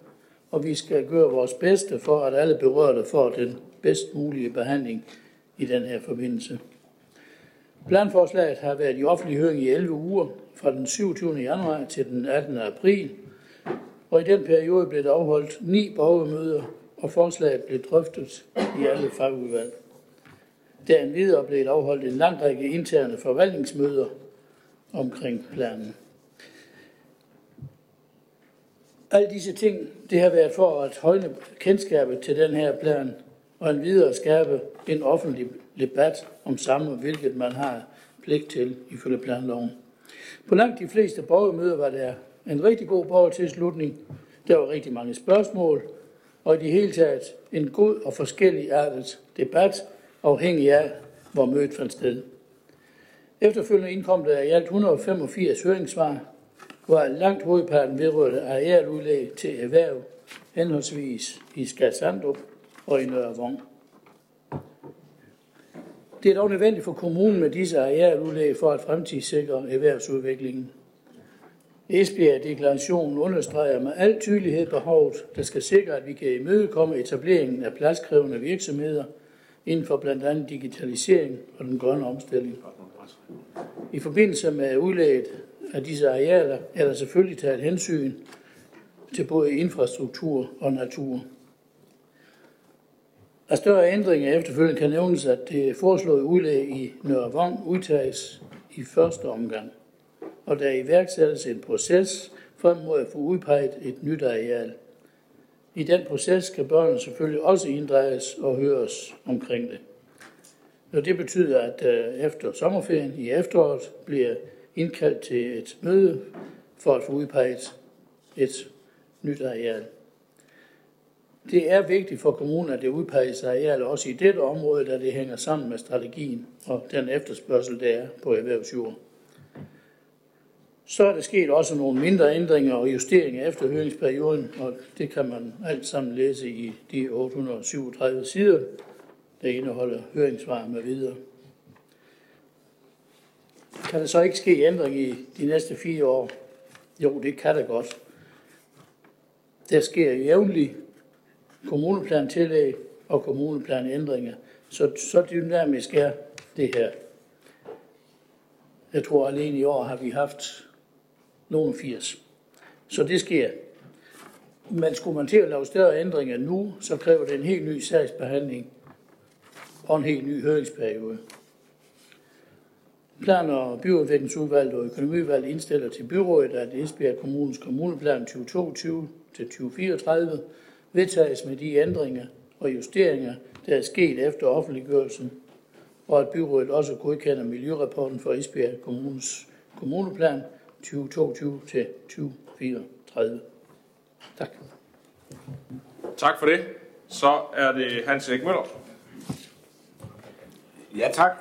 og vi skal gøre vores bedste for, at alle berørte får den bedst mulige behandling i den her forbindelse. Planforslaget har været i offentlig høring i 11 uger, fra den 27. januar til den 18. april, og i den periode blev der afholdt ni borgermøder, og forslaget blev drøftet i alle fagudvalg. Der en videre blev afholdt en lang række interne forvaltningsmøder omkring planen. Alle disse ting, det har været for at højne kendskabet til den her plan, og en videre skabe en offentlig debat om samme, hvilket man har pligt til ifølge planloven. På langt de fleste borgermøder var der en rigtig god borgertilslutning. Der var rigtig mange spørgsmål, og i det hele taget en god og forskelligartet debat, afhængig af, hvor mødet fandt sted. Efterfølgende indkom der i alt 185 høringssvar, hvor langt hovedparten vedrørte arealudlæg til erhverv, henholdsvis i Skadsandrup og i Nørre Vong. Det er dog nødvendigt for kommunen med disse arealudlæg for at fremtidssikre erhvervsudviklingen. Esbjerg-deklarationen understreger med al tydelighed behovet, der skal sikre, at vi kan imødekomme etableringen af pladskrævende virksomheder inden for blandt andet digitalisering og den grønne omstilling. I forbindelse med udlægget af disse arealer er der selvfølgelig taget hensyn til både infrastruktur og natur. Af større ændringer efterfølgende kan nævnes, at det foreslåede udlæg i Nørre Vong udtages i første omgang, og der iværksættes en proces frem mod at få udpeget et nyt areal. I den proces skal børnene selvfølgelig også inddrages og høres omkring det. Og det betyder, at øh, efter sommerferien i efteråret bliver indkaldt til et møde for at få udpeget et nyt areal. Det er vigtigt for kommunen, at det udpeges areal også i dette område, da det hænger sammen med strategien og den efterspørgsel, der er på erhvervsjord. Så er der sket også nogle mindre ændringer og justeringer efter høringsperioden, og det kan man alt sammen læse i de 837 sider, der indeholder høringssvar med videre. Kan der så ikke ske ændring i de næste fire år? Jo, det kan der godt. Der sker jævnligt kommuneplantillæg og kommuneplanændringer. Så, så dynamisk er det her. Jeg tror alene i år har vi haft nogen 80. Så det sker. Men skulle man til at lave større ændringer nu, så kræver det en helt ny sagsbehandling og en helt ny høringsperiode. Plan- og byudviklingsudvalget og økonomiudvalget indstiller til byrådet, at Esbjerg Kommunes kommuneplan 2022 til 2034 vedtages med de ændringer og justeringer, der er sket efter offentliggørelsen, og at byrådet også godkender miljørapporten for Esbjerg Kommunes kommuneplan 2022 til 2034. Tak. Tak for det. Så er det Hans Erik Møller. Ja, tak.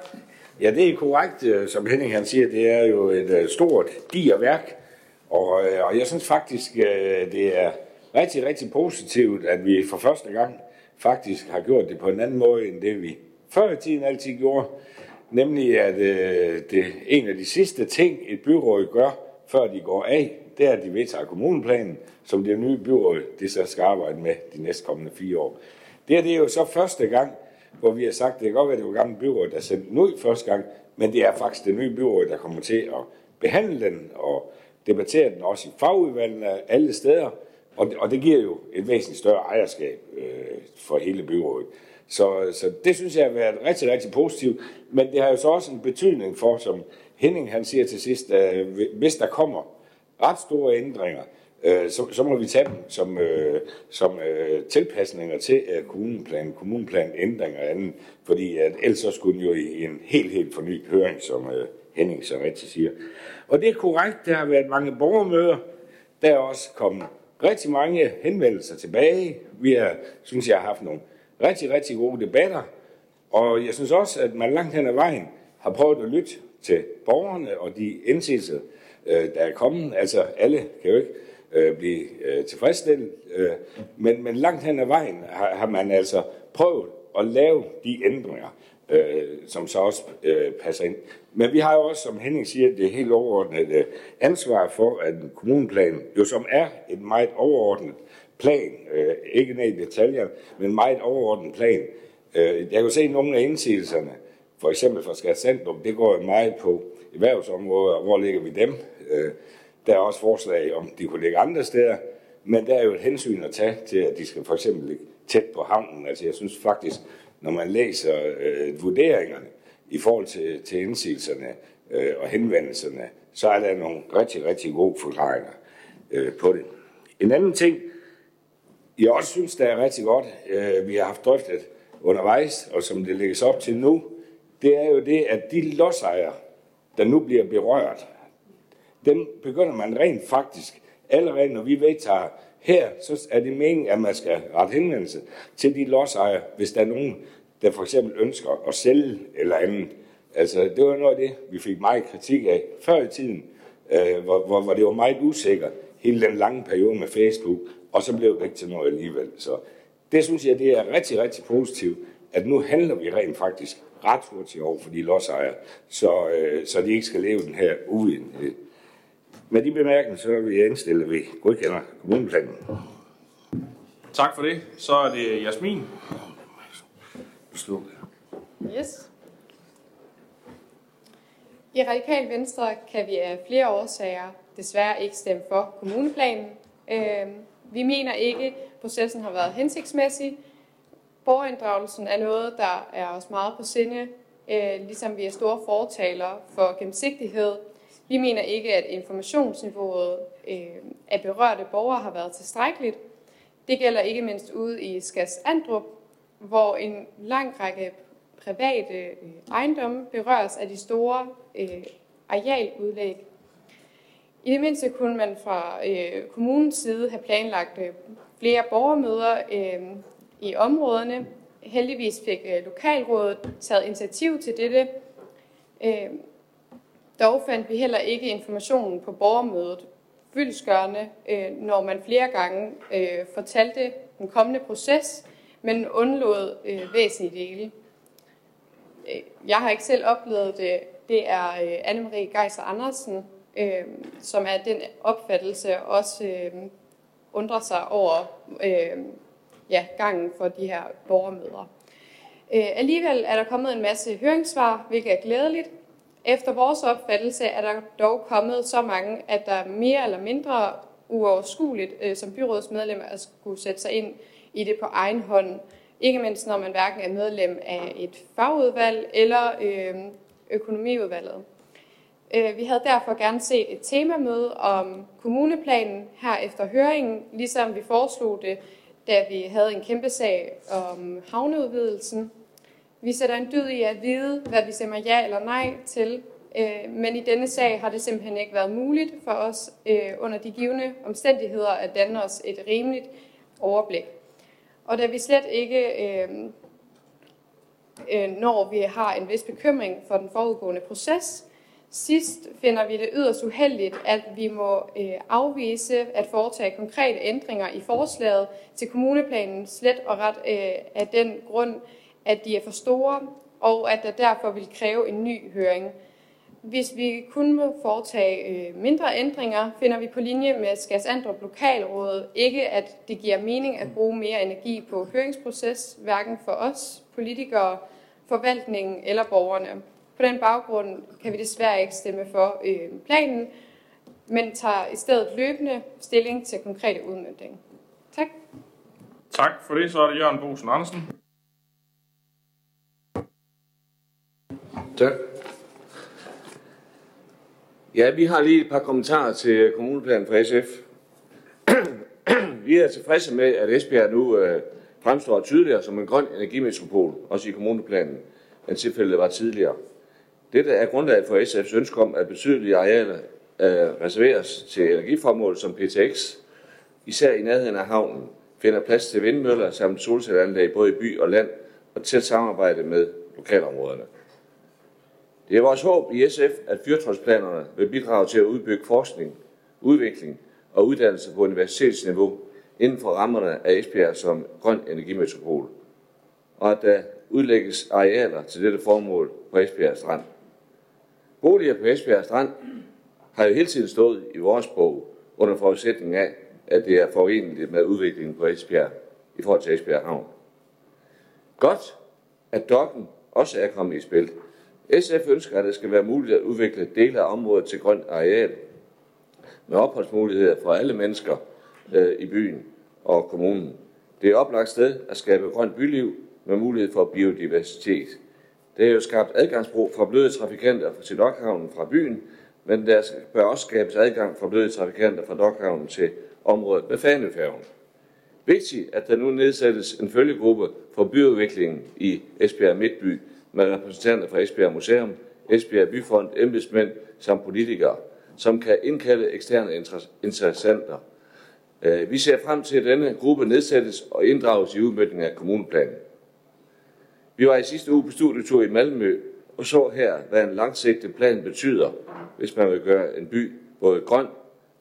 Ja, det er korrekt, som Henning han siger, det er jo et stort diger værk, og, og jeg synes faktisk, det er rigtig, rigtig positivt, at vi for første gang faktisk har gjort det på en anden måde, end det vi før i tiden altid gjorde. Nemlig, at det en af de sidste ting, et byråd gør, før de går af, det er, at de vedtager kommuneplanen, som det nye byråd det så skal arbejde med de næstkommende fire år. Det, er det er jo så første gang, hvor vi har sagt, det kan godt være, at det var gamle byråd, der sendte den ud første gang, men det er faktisk det nye byråd, der kommer til at behandle den og debattere den også i fagudvalgene alle steder, og det, og det giver jo et væsentligt større ejerskab øh, for hele byrådet. Så, så det synes jeg har været rigtig, rigtig positivt, men det har jo så også en betydning for, som Henning han siger til sidst, at øh, hvis der kommer ret store ændringer, øh, så, så må vi tage dem som, øh, som øh, tilpasninger til øh, kommuneplan, kommuneplan ændringer og andet, fordi at ellers så skulle den jo i en helt, helt fornyet høring, som øh, Henning så rigtig siger. Og det er korrekt, der har været mange borgermøder, der er også kommet rigtig mange henvendelser tilbage. Vi har, synes jeg, har haft nogle rigtig, rigtig gode debatter, og jeg synes også, at man langt hen ad vejen har prøvet at lytte til borgerne og de indsigelser, øh, der er kommet. Altså alle kan jo ikke øh, blive øh, tilfredsstillet, øh, men, men langt hen ad vejen har, har man altså prøvet at lave de ændringer, øh, som så også øh, passer ind. Men vi har jo også, som Henning siger, det helt overordnet øh, ansvar for, at en kommuneplan, jo som er et meget overordnet plan, øh, ikke ned i detaljer, men meget overordnet plan. Øh, jeg kan se nogle af indsigelserne, for eksempel fra Skatcentrum, det går meget på erhvervsområder, hvor ligger vi dem? Øh, der er også forslag om, de kunne ligge andre steder, men der er jo et hensyn at tage til, at de skal for eksempel ligge tæt på havnen. Altså jeg synes faktisk, når man læser øh, vurderingerne i forhold til, til indsigelserne øh, og henvendelserne, så er der nogle rigtig, rigtig gode forklaringer øh, på det. En anden ting, jeg også synes, der er rigtig godt, øh, vi har haft drøftet undervejs, og som det lægges op til nu, det er jo det, at de lodsejere, der nu bliver berørt, dem begynder man rent faktisk, allerede når vi vedtager her, så er det meningen, at man skal rette henvendelse til de lodsejere, hvis der er nogen, der for eksempel ønsker at sælge eller andet. Altså, det var noget af det, vi fik meget kritik af før i tiden, øh, hvor, hvor, hvor det var meget usikkert, hele den lange periode med Facebook, og så blev det ikke til noget alligevel. Så det synes jeg, det er rigtig, rigtig positivt, at nu handler vi rent faktisk ret hurtigt over for de lodsejere, så, øh, så de ikke skal leve den her uvidenhed. Med de bemærkninger, så er vi indstillet, vi godkender kommuneplanen. Tak for det. Så er det Jasmin. Slå. Yes. I Radikal Venstre kan vi af flere årsager desværre ikke stemme for kommuneplanen. Øh, vi mener ikke, at processen har været hensigtsmæssig. Borgerinddragelsen er noget, der er os meget på sinde, øh, ligesom vi er store fortalere for gennemsigtighed. Vi mener ikke, at informationsniveauet øh, af berørte borgere har været tilstrækkeligt. Det gælder ikke mindst ude i Skas Andrup, hvor en lang række private øh, ejendomme berøres af de store arealudlæg. I det mindste kunne man fra øh, kommunens side have planlagt øh, flere borgermøder øh, i områderne. Heldigvis fik øh, lokalrådet taget initiativ til dette. Øh, dog fandt vi heller ikke informationen på borgermødet fyldskørende, øh, når man flere gange fortalte den kommende proces, men undlod væsentlige dele. Jeg har ikke selv oplevet det det er Anne-Marie Geiser Andersen, øh, som er den opfattelse også øh, undrer sig over øh, ja, gangen for de her borgermøder. Øh, alligevel er der kommet en masse høringssvar, hvilket er glædeligt. Efter vores opfattelse er der dog kommet så mange, at der er mere eller mindre uoverskueligt øh, som byrådsmedlem at skulle sætte sig ind i det på egen hånd. Ikke mindst når man hverken er medlem af et fagudvalg eller øh, økonomiudvalget. Øh, vi havde derfor gerne set et temamøde om kommuneplanen her efter høringen, ligesom vi foreslog det, da vi havde en kæmpe sag om havneudvidelsen. Vi sætter en dyd i at vide, hvad vi stemmer ja eller nej til, øh, men i denne sag har det simpelthen ikke været muligt for os øh, under de givende omstændigheder at danne os et rimeligt overblik. Og da vi slet ikke øh, øh når vi har en vis bekymring for den forudgående proces, Sidst finder vi det yderst uheldigt, at vi må øh, afvise at foretage konkrete ændringer i forslaget til kommuneplanen slet og ret øh, af den grund, at de er for store, og at der derfor vil kræve en ny høring. Hvis vi kun må foretage øh, mindre ændringer, finder vi på linje med Skats Lokalrådet ikke, at det giver mening at bruge mere energi på høringsproces, hverken for os, politikere, forvaltningen eller borgerne. På den baggrund kan vi desværre ikke stemme for øh, planen, men tager i stedet løbende stilling til konkrete udmyndning. Tak. Tak for det. Så er det Jørgen Bosen Andersen. Tak. Ja, vi har lige et par kommentarer til kommuneplanen fra SF. vi er tilfredse med, at Esbjerg nu øh, fremstår tydeligere som en grøn energimetropol, også i kommuneplanen, end tilfældet var tidligere. Dette er grundlaget for SF's ønske om, at betydelige arealer øh, reserveres til energiformål som PTX, især i nærheden af havnen, finder plads til vindmøller samt solcelleranlæg både i by og land og tæt samarbejde med lokalområderne. Det er vores håb i SF, at fyrtårnsplanerne vil bidrage til at udbygge forskning, udvikling og uddannelse på universitetsniveau inden for rammerne af Esbjerg som grøn energimetropol, og at der udlægges arealer til dette formål på Esbjerg Strand. Boliger på Esbjerg Strand har jo hele tiden stået i vores bog under forudsætning af, at det er foreneligt med udviklingen på Esbjerg i forhold til Esbjerg Havn. Godt, at dokken også er kommet i spil. SF ønsker, at det skal være muligt at udvikle dele af området til grønt areal med opholdsmuligheder for alle mennesker øh, i byen og kommunen. Det er oplagt sted at skabe grønt byliv med mulighed for biodiversitet. Det er jo skabt adgangsbro for bløde trafikanter til Dokhavnen fra byen, men der bør også skabes adgang for bløde trafikanter fra Dokhavnen til området med Fanefærgen. Vigtigt, at der nu nedsættes en følgegruppe for byudviklingen i Esbjerg Midtby med repræsentanter fra Esbjerg Museum, Esbjerg Byfond, embedsmænd samt politikere, som kan indkalde eksterne interessenter. Øh, vi ser frem til, at denne gruppe nedsættes og inddrages i udmøntningen af kommuneplanen. Vi var i sidste uge på studietur i Malmø og så her, hvad en langsigtet plan betyder, hvis man vil gøre en by både grøn,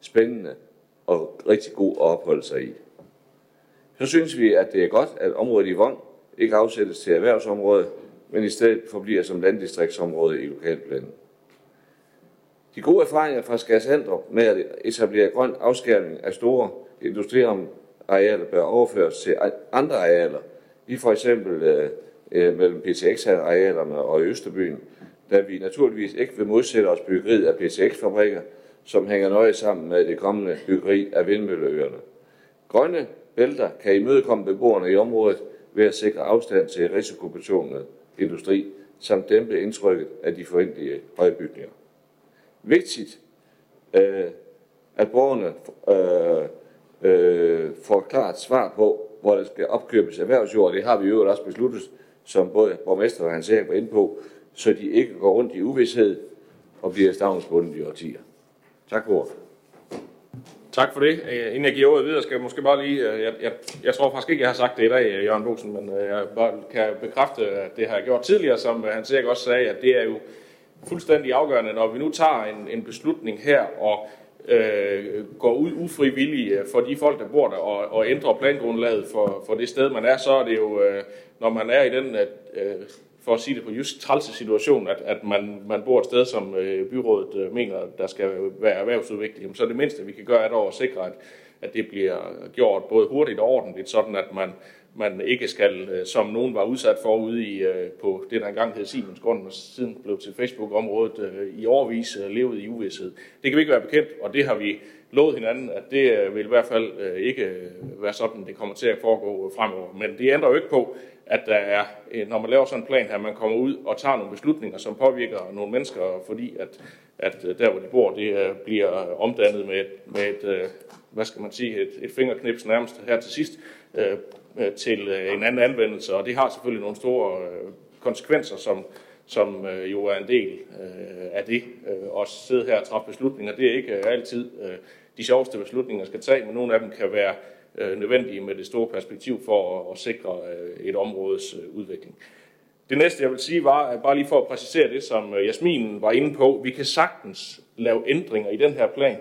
spændende og rigtig god at opholde sig i. Så synes vi, at det er godt, at området i Vong ikke afsættes til erhvervsområde, men i stedet forbliver som landdistriktsområde i lokalplanen. De gode erfaringer fra Skærsander med at etablere grøn afskærmning af store industriarealer bør overføres til andre arealer, i for eksempel øh, øh, mellem PTX-arealerne og Østerbyen, da vi naturligvis ikke vil modsætte os byggeriet af PTX-fabrikker, som hænger nøje sammen med det kommende byggeri af vindmølleøerne. Grønne bælter kan imødekomme beboerne i området ved at sikre afstand til risikobetonet industri, samt dæmpe indtrykket af de forventelige højbygninger. Vigtigt, øh, at borgerne øh, øh, får klart svar på, hvor der skal opkøbes erhvervsjord. Det har vi jo også besluttet som både borgmester og hans var inde på, så de ikke går rundt i uvidshed og bliver stavnsbundet i årtier. Tak for ordet. Tak for det. Øh, inden jeg giver ordet videre, skal jeg måske bare lige... Øh, jeg, jeg, jeg tror faktisk ikke, jeg har sagt det i dag, øh, Jørgen Bosen, men jeg bare kan bekræfte, at det har jeg gjort tidligere, som han sikkert også sagde, at det er jo fuldstændig afgørende, når vi nu tager en, en beslutning her og øh, går ud ufrivillige øh, for de folk, der bor der, og, og ændrer plangrundlaget for, for det sted, man er, så er det jo, øh, når man er i den øh, for at sige det på just trælse situation, at, at man, man bor et sted, som øh, byrådet øh, mener, der skal være erhvervsudvikling, så er det mindste, vi kan gøre, er dog at sikre, at, at det bliver gjort både hurtigt og ordentligt, sådan at man, man ikke skal, øh, som nogen var udsat for ude i, øh, på det, der engang hed Siemens Grund, og siden blev til Facebook-området øh, i årvis levet i uvidshed. Det kan vi ikke være bekendt, og det har vi lovet hinanden, at det vil i hvert fald ikke være sådan, det kommer til at foregå fremover. Men det ændrer jo ikke på, at der er, når man laver sådan en plan her, man kommer ud og tager nogle beslutninger, som påvirker nogle mennesker, fordi at, at der, hvor de bor, det bliver omdannet med et, med et hvad skal man sige, et, et fingerknips nærmest her til sidst, Øh, til øh, en anden anvendelse, og det har selvfølgelig nogle store øh, konsekvenser, som, som jo er en del af det. At sidde her og træffe beslutninger, det er ikke altid de sjoveste beslutninger skal tage, men nogle af dem kan være nødvendige med det store perspektiv for at sikre et områdes udvikling. Det næste, jeg vil sige, var at bare lige for at præcisere det, som Jasmin var inde på. Vi kan sagtens lave ændringer i den her plan,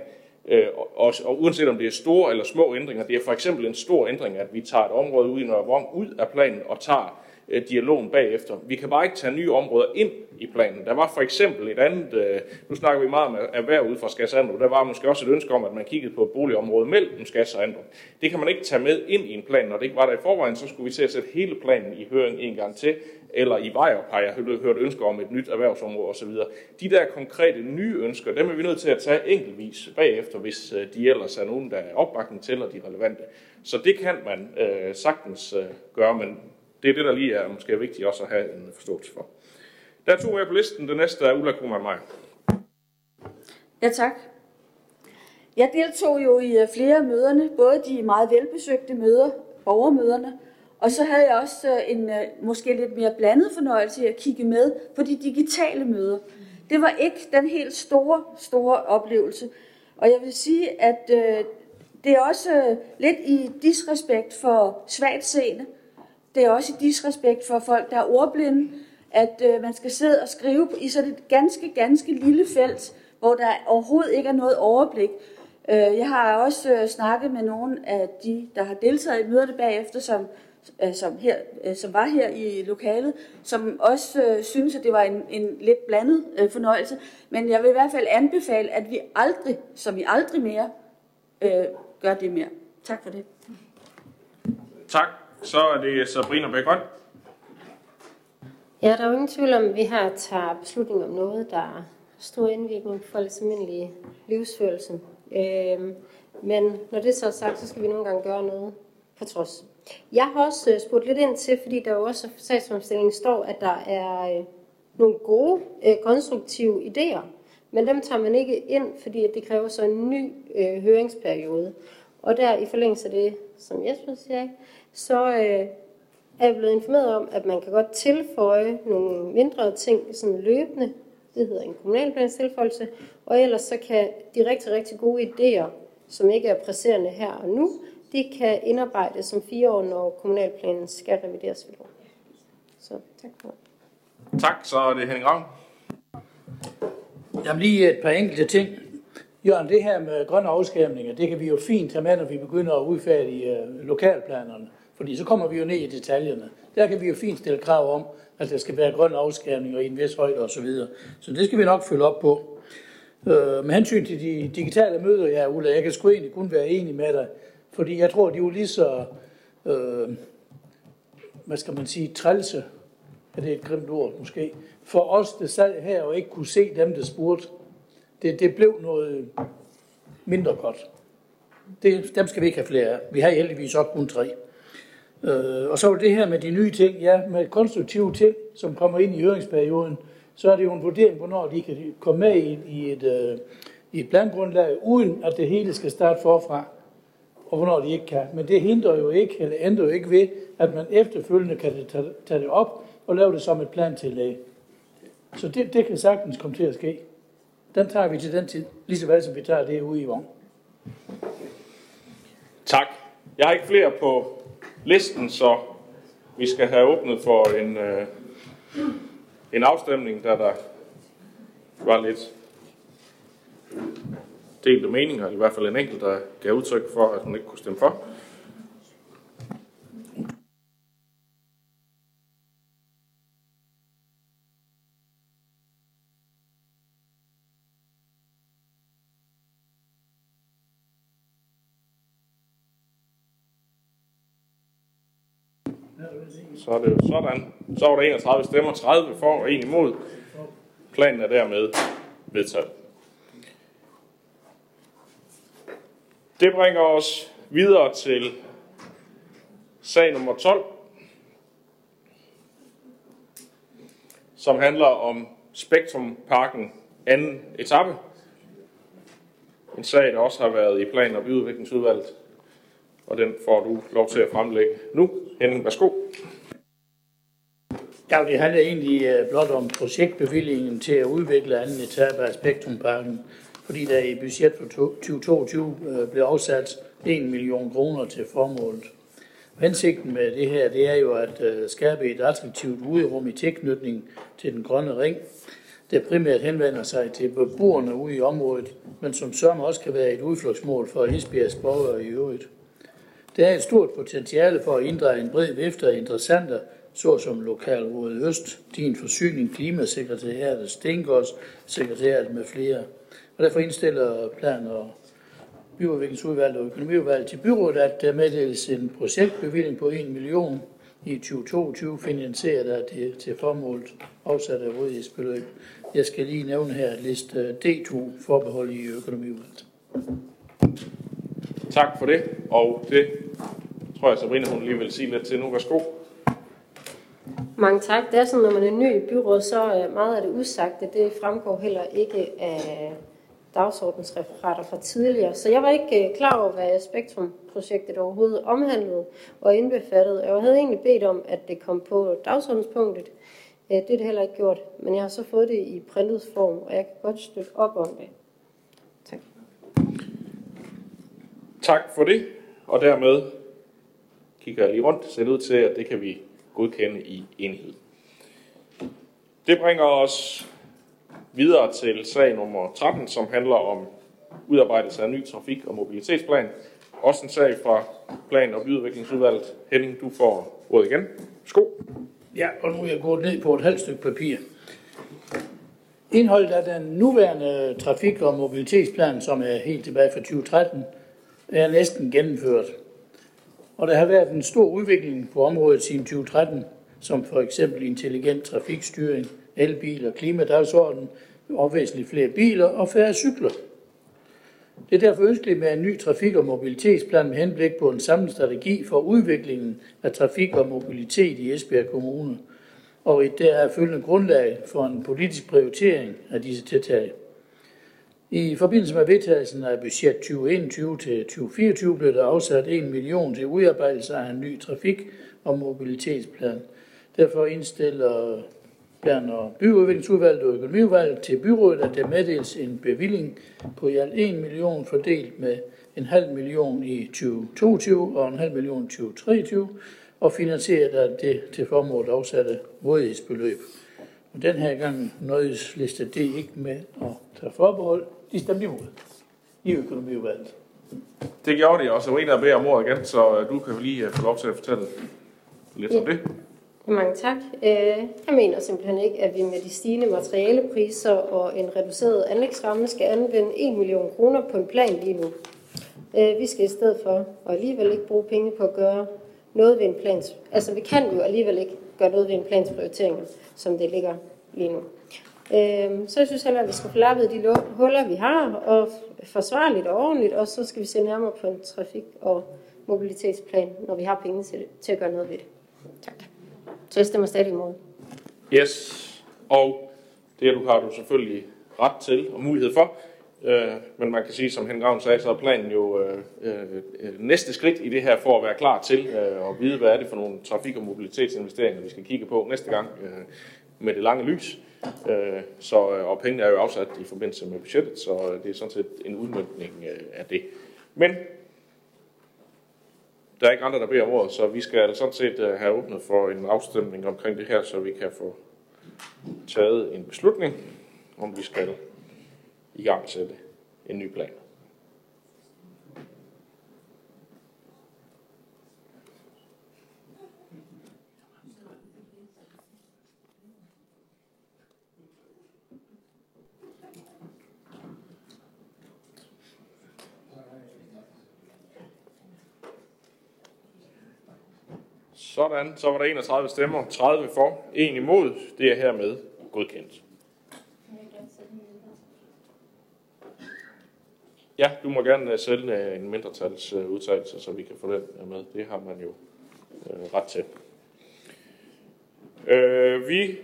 Øh, og, og uanset om det er store eller små ændringer, det er for eksempel en stor ændring, at vi tager et område ud i Nørre ud af planen og tager øh, dialogen bagefter. Vi kan bare ikke tage nye områder ind i planen. Der var for eksempel et andet, øh, nu snakker vi meget om erhverv ud fra Skassandrup, der var måske også et ønske om, at man kiggede på et boligområde mellem Skas og Det kan man ikke tage med ind i en plan. Når det ikke var der i forvejen, så skulle vi til at sætte hele planen i høring en gang til, eller i Vejrup har jeg hørt ønsker om et nyt erhvervsområde osv. De der konkrete nye ønsker, dem er vi nødt til at tage enkeltvis bagefter, hvis øh, de ellers er nogen, der er opbakning til, og de er relevante. Så det kan man øh, sagtens øh, gøre, men det er det, der lige er måske vigtigt også at have en forståelse for. Der er to mere på listen. Den næste er Ulla Kuhlmann Meier. Ja, tak. Jeg deltog jo i øh, flere af møderne, både de meget velbesøgte møder, borgermøderne, og så havde jeg også øh, en øh, måske lidt mere blandet fornøjelse at kigge med på de digitale møder. Det var ikke den helt store, store oplevelse. Og jeg vil sige, at øh, det er også øh, lidt i disrespekt for svagt seende. Det er også i disrespekt for folk, der er ordblinde, at man skal sidde og skrive i sådan et ganske, ganske lille felt, hvor der overhovedet ikke er noget overblik. Jeg har også snakket med nogle af de, der har deltaget i møderne bagefter, som Øh, som, her, øh, som var her i lokalet, som også øh, synes, at det var en, en lidt blandet øh, fornøjelse. Men jeg vil i hvert fald anbefale, at vi aldrig, som vi aldrig mere, øh, gør det mere. Tak for det. Tak. Så er det Sabrina Bækgrøn. Ja, der er jo ingen tvivl om, at vi her tager beslutning om noget, der har stor indvirkning på folks almindelige livsførelse. Øh, men når det så er sagt, så skal vi nogle gange gøre noget på trods. Jeg har også øh, spurgt lidt ind til, fordi der jo også i sagsomstillingen står, at der er øh, nogle gode, øh, konstruktive idéer, men dem tager man ikke ind, fordi det kræver så en ny øh, høringsperiode. Og der i forlængelse af det, som Jesper siger, så øh, er jeg blevet informeret om, at man kan godt tilføje nogle mindre ting sådan løbende. Det hedder en kommunalplans tilføjelse. Og ellers så kan de rigtig, rigtig gode idéer, som ikke er presserende her og nu, de kan indarbejdes som fire år, når kommunalplanen skal revideres ved lov. Så tak for Tak, så er det Henning Ravn. Jamen lige et par enkelte ting. Jørgen, det her med grønne afskærmninger, det kan vi jo fint tage med, når vi begynder at udfærdige uh, lokalplanerne. Fordi så kommer vi jo ned i detaljerne. Der kan vi jo fint stille krav om, at der skal være grønne afskærmninger i en vis højde osv. Så, videre. så det skal vi nok følge op på. Uh, med hensyn til de digitale møder, ja, Ulla, jeg kan sgu egentlig kun være enig med dig. Fordi jeg tror, de er jo lige så, øh, hvad skal man sige, trælse, er det et grimt ord måske, for os, der sad her og ikke kunne se dem, der spurgte. Det, det blev noget mindre godt. Det, dem skal vi ikke have flere af. Vi har heldigvis også kun tre. Øh, og så var det her med de nye ting, ja, med konstruktive ting, som kommer ind i høringsperioden, så er det jo en vurdering, hvornår de kan komme med i, i et, øh, i et plangrundlag, uden at det hele skal starte forfra og hvornår de ikke kan. Men det hindrer jo ikke, eller ændrer jo ikke ved, at man efterfølgende kan tage det op og lave det som et plantillæg. Så det, det kan sagtens komme til at ske. Den tager vi til den tid, lige så vel som vi tager det ude i vogn. Tak. Jeg har ikke flere på listen, så vi skal have åbnet for en, øh, en afstemning, der der var lidt delte meninger, i hvert fald en enkelt, der gav udtryk for, at hun ikke kunne stemme for. Så er det jo sådan. Så var der 31 stemmer, 30 for og 1 imod. Planen er dermed vedtaget. Det bringer os videre til sag nummer 12, som handler om Spektrumparken anden etape. En sag, der også har været i plan- og byudviklingsudvalget, og den får du lov til at fremlægge nu. Henning, værsgo. Ja, det handler egentlig øh, blot om projektbevillingen til at udvikle anden etape af Spektrumparken, fordi der i budget for 2022 øh, blev afsat 1 million kroner til formålet. Hensigten med det her, det er jo at øh, skabe et attraktivt uderum i tilknytning til den grønne ring, der primært henvender sig til beboerne ude i området, men som sørme også kan være et udflugtsmål for Esbjergs borgere i øvrigt. Der er et stort potentiale for at inddrage en bred vifte af interessenter, såsom Lokalrådet Øst, Din Forsyning, Klimasekretariatet, Stengårds Sekretariatet med flere. Og derfor indstiller plan- og byudviklingsudvalget og økonomiudvalget til byrådet, at der meddeles en projektbevilling på 1 million i 2022, finansieret af det til formålet afsat af rådighedsbeløb. Jeg skal lige nævne her liste D2 forbehold i økonomiudvalget. Tak for det, og det tror jeg, Sabrina hun lige vil sige lidt til nu. Værsgo. Mange tak. Det er sådan, når man er ny i byrådet, så er meget af det usagte, det fremgår heller ikke af dagsordensreferater fra tidligere. Så jeg var ikke øh, klar over, hvad Spektrum-projektet overhovedet omhandlede og indbefattede. Jeg havde egentlig bedt om, at det kom på dagsordenspunktet. Øh, det er det heller ikke gjort, men jeg har så fået det i printet form, og jeg kan godt støtte op om det. Tak Tak for det, og dermed kigger jeg lige rundt, ser ud til, at det kan vi godkende i enhed. Det bringer os videre til sag nummer 13, som handler om udarbejdelse af en ny trafik- og mobilitetsplan. Også en sag fra Plan- og Byudviklingsudvalget. Henning, du får ordet igen. Sko. Ja, og nu er jeg gået ned på et halvt stykke papir. Indholdet af den nuværende trafik- og mobilitetsplan, som er helt tilbage fra 2013, er næsten gennemført. Og der har været en stor udvikling på området siden 2013, som for eksempel intelligent trafikstyring, elbiler, klimadagsorden, og væsentligt flere biler og færre cykler. Det er derfor ønskeligt med en ny trafik- og mobilitetsplan med henblik på en samlet strategi for udviklingen af trafik og mobilitet i Esbjerg Kommune, og et deraf følgende grundlag for en politisk prioritering af disse tiltag. I forbindelse med vedtagelsen af budget 2021 til 2024 blev der afsat 1 million til udarbejdelse af en ny trafik- og mobilitetsplan. Derfor indstiller plan- og byudviklingsudvalget og økonomiudvalget til byrådet, at der meddeles en bevilling på i alt 1 million fordelt med en halv million i 2022 og en halv million i 2023, og finansieret af det til formålet afsatte rådighedsbeløb. Og den her gang nøjes liste D ikke med at tage forbehold. De stemte imod i økonomiudvalget. Det gjorde de, og Sabrina beder om ordet igen, så øh, du kan lige øh, få lov til at fortælle lidt om det. Mange tak. Øh, jeg mener simpelthen ikke, at vi med de stigende materialepriser og en reduceret anlægsramme skal anvende 1 million kroner på en plan lige nu. Øh, vi skal i stedet for, og alligevel ikke bruge penge på at gøre noget ved en plans... Altså, vi kan jo alligevel ikke gøre noget ved en plans prioriteringer, som det ligger lige nu. Øh, så jeg synes heller, at vi skal få lappet de huller, vi har, og forsvarligt og ordentligt, og så skal vi se nærmere på en trafik- og mobilitetsplan, når vi har penge til, det, til at gøre noget ved det. Tak. Så jeg stemmer stadig imod. Yes, og det du har du selvfølgelig ret til og mulighed for. Øh, men man kan sige, som Henrik Ravn sagde, så er planen jo øh, øh, næste skridt i det her for at være klar til øh, at vide, hvad er det for nogle trafik- og mobilitetsinvesteringer, vi skal kigge på næste gang øh, med det lange lys. Øh, så, øh, og pengene er jo afsat i forbindelse med budgettet, så det er sådan set en udmyndning øh, af det. Men der er ikke andre, der beder om ordet, så vi skal altså sådan set øh, have åbnet for en afstemning omkring det her, så vi kan få taget en beslutning, om vi skal i gang sætte en ny plan. Sådan, så var der 31 stemmer, 30 for, 1 imod. Det er hermed godkendt. Ja, du må gerne øh, sælge sende en mindretals øh, udtalelse, så vi kan få den med. Det har man jo øh, ret til. Øh, vi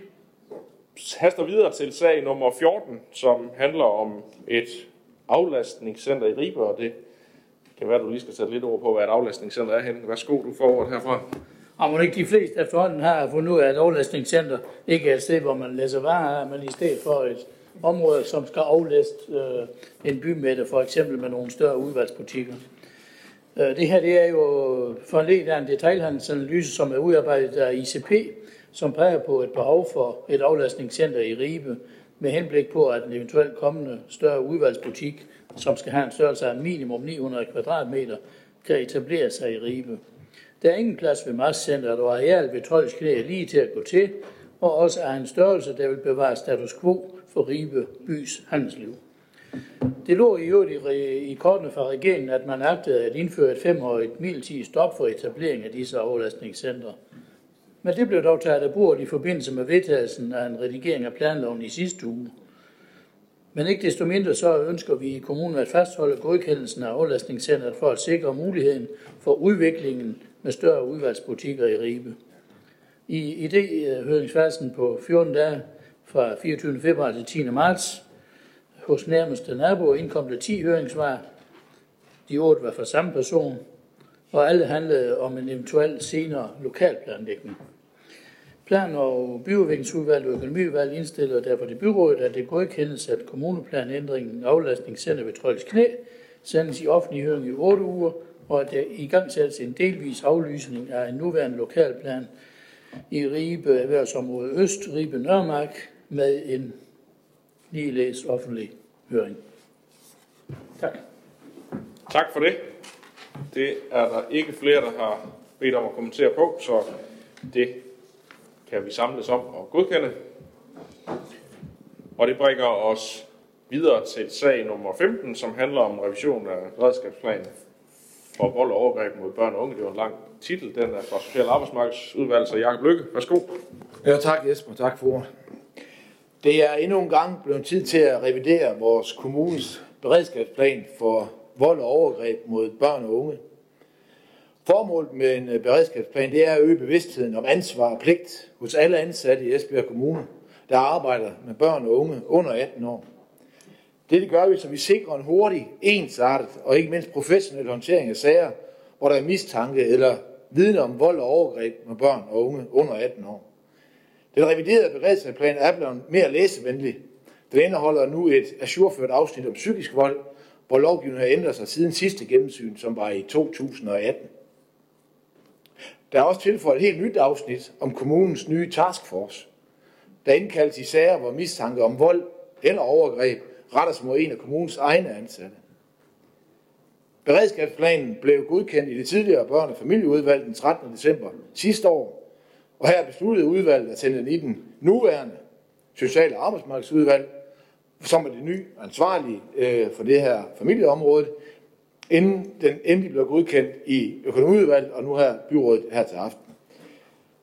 haster videre til sag nummer 14, som handler om et aflastningscenter i Ribe, og det kan være, du lige skal sætte lidt ord på, hvad et aflastningscenter er henne. Værsgo, du får ordet herfra. Ah, Og man ikke de fleste efterhånden har fundet ud af, at overlastningscenter ikke er et sted, hvor man læser varer, men i stedet for et område, som skal aflæste øh, en bymætte, for eksempel med nogle større udvalgsbutikker. Øh, det her det er jo forledt af en detaljhandelsanalyse, som er udarbejdet af ICP, som peger på et behov for et aflastningscenter i Ribe, med henblik på, at en eventuelt kommende større udvalgsbutik, som skal have en størrelse af minimum 900 kvadratmeter, kan etablere sig i Ribe. Der er ingen plads ved Marscenteret, og areal ved Trolds knæ er lige til at gå til, og også er en størrelse, der vil bevare status quo for Ribe bys handelsliv. Det lå i øvrigt i, i kortene fra regeringen, at man agtede at indføre et femårigt midlertidigt stop for etablering af disse aflastningscentre. Men det blev dog taget af bordet i forbindelse med vedtagelsen af en redigering af planloven i sidste uge. Men ikke desto mindre så ønsker vi i kommunen at fastholde godkendelsen af aflastningscentret for at sikre muligheden for udviklingen med større udvalgsbutikker i Ribe. I idéhøringsfasen øh, på 14 dage fra 24. februar til 10. marts hos nærmeste naboer indkom der 10 høringssvar. De otte var fra samme person, og alle handlede om en eventuel senere lokalplanlægning. Plan- og byudviklingsudvalg og økonomiudvalg indstiller derfor til byrådet, at det godkendes, at kommuneplanændringen aflastningscenter ved Trøls Knæ sendes i offentlig høring i 8 uger, og at der i gang sættes en delvis aflysning af en nuværende lokalplan i Ribe Erhvervsområde Øst, Ribe Nørmark, med en ligeledes offentlig høring. Tak. Tak for det. Det er der ikke flere, der har bedt om at kommentere på, så det kan vi samles om og godkende. Og det bringer os videre til sag nummer 15, som handler om revision af redskabsplanen for vold og overgreb mod børn og unge. Det var en lang titel. Den er fra Social- og Arbejdsmarkedsudvalget, så Jacob Lykke, værsgo. Ja, tak Jesper, tak for ordet. Det er endnu en gang blevet tid til at revidere vores kommunes beredskabsplan for vold og overgreb mod børn og unge. Formålet med en øh, beredskabsplan det er at øge bevidstheden om ansvar og pligt hos alle ansatte i Esbjerg Kommune, der arbejder med børn og unge under 18 år. Det gør vi, så vi sikrer en hurtig, ensartet og ikke mindst professionel håndtering af sager, hvor der er mistanke eller viden om vold og overgreb med børn og unge under 18 år. Den reviderede beredskabsplan er blevet mere læsevenlig. Den indeholder nu et ajourført afsnit om psykisk vold, hvor lovgivningen har ændret sig siden sidste gennemsyn, som var i 2018. Der er også tilføjet et helt nyt afsnit om kommunens nye taskforce, der indkaldes i sager, hvor mistanke om vold eller overgreb retter sig mod en af kommunens egne ansatte. Beredskabsplanen blev godkendt i det tidligere børne- og familieudvalg den 13. december sidste år, og her besluttede udvalget at sende den i den nuværende sociale Arbejdsmarkedsudvalg, som er det nye ansvarlige øh, for det her familieområde, inden den endelig blev godkendt i økonomiudvalget og nu her byrådet her til aften.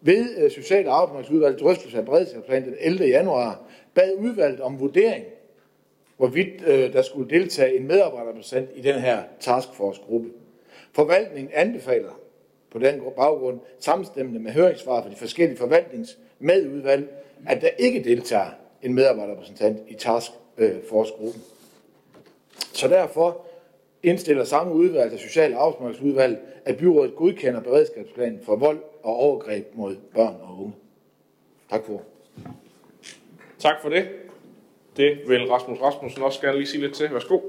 Ved øh, Social- og Arbejdsmarkedsudvalget drøftelse af beredskabsplanen den 11. januar bad udvalget om vurdering, hvorvidt øh, der skulle deltage en medarbejderprocent i den her taskforce-gruppe. Forvaltningen anbefaler på den baggrund samstemmende med høringssvar fra de forskellige forvaltningsmedudvalg, at der ikke deltager en medarbejderrepræsentant i taskforce-gruppen. Så derfor indstiller samme udvalg til Social- og Arbejdsmarkedsudvalg, at byrådet godkender beredskabsplanen for vold og overgreb mod børn og unge. Tak for. Tak for det. Det vil Rasmus Rasmussen også gerne lige sige lidt til. Værsgo.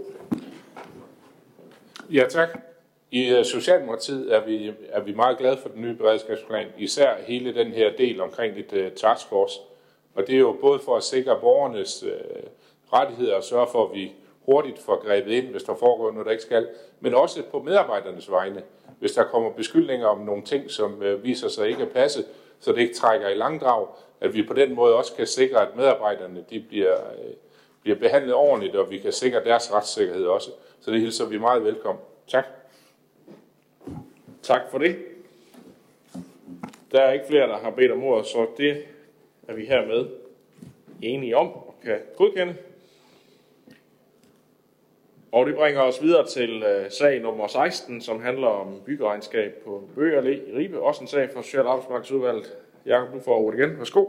Ja, tak. I øh, Socialdemokratiet er vi, er vi meget glade for den nye beredskabsplan, især hele den her del omkring et uh, taskforce. Og det er jo både for at sikre borgernes uh, rettigheder og sørge for, at vi hurtigt får grebet ind, hvis der foregår noget, der ikke skal, men også på medarbejdernes vegne, hvis der kommer beskyldninger om nogle ting, som uh, viser sig ikke at passe, så det ikke trækker i langdrag, at vi på den måde også kan sikre, at medarbejderne de bliver, øh, bliver behandlet ordentligt, og vi kan sikre deres retssikkerhed også. Så det hilser vi meget velkommen. Tak. Tak for det. Der er ikke flere, der har bedt om ordet, så det er vi hermed enige om og kan godkende. Og det bringer os videre til øh, sag nummer 16, som handler om byggeregnskab på Bøge Allé i Ribe. Også en sag fra Social- og Arbejdsmarkedsudvalget. Jakob, du får ordet igen. Værsgo.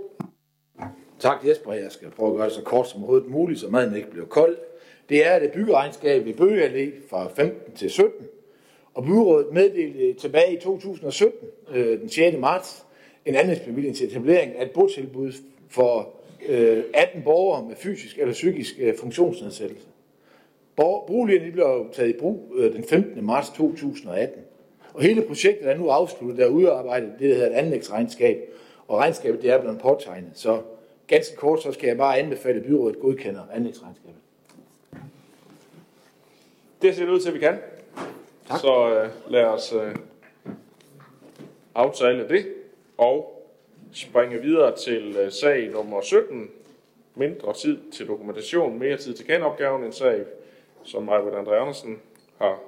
Tak Jesper, jeg skal prøve at gøre det så kort som overhovedet muligt, så maden ikke bliver kold. Det er det byggeregnskab i Bøge Allé fra 15 til 17, og byrådet meddelte tilbage i 2017, øh, den 6. marts, en anlægsbevilling til etablering af et botilbud for øh, 18 borgere med fysisk eller psykisk øh, funktionsnedsættelse. Boligerne blev taget i brug øh, den 15. marts 2018. Og hele projektet er nu afsluttet, der er udarbejdet det, der hedder et anlægsregnskab, og regnskabet det er blevet påtegnet. Så ganske kort, så skal jeg bare anbefale, at byrådet godkender anlægsregnskabet. Det ser det ud til, at vi kan. Tak. Så uh, lad os uh, aftale det og springe videre til uh, sag nummer 17. Mindre tid til dokumentation, mere tid til kendeopgaven. En sag, som Majbert André Andersen har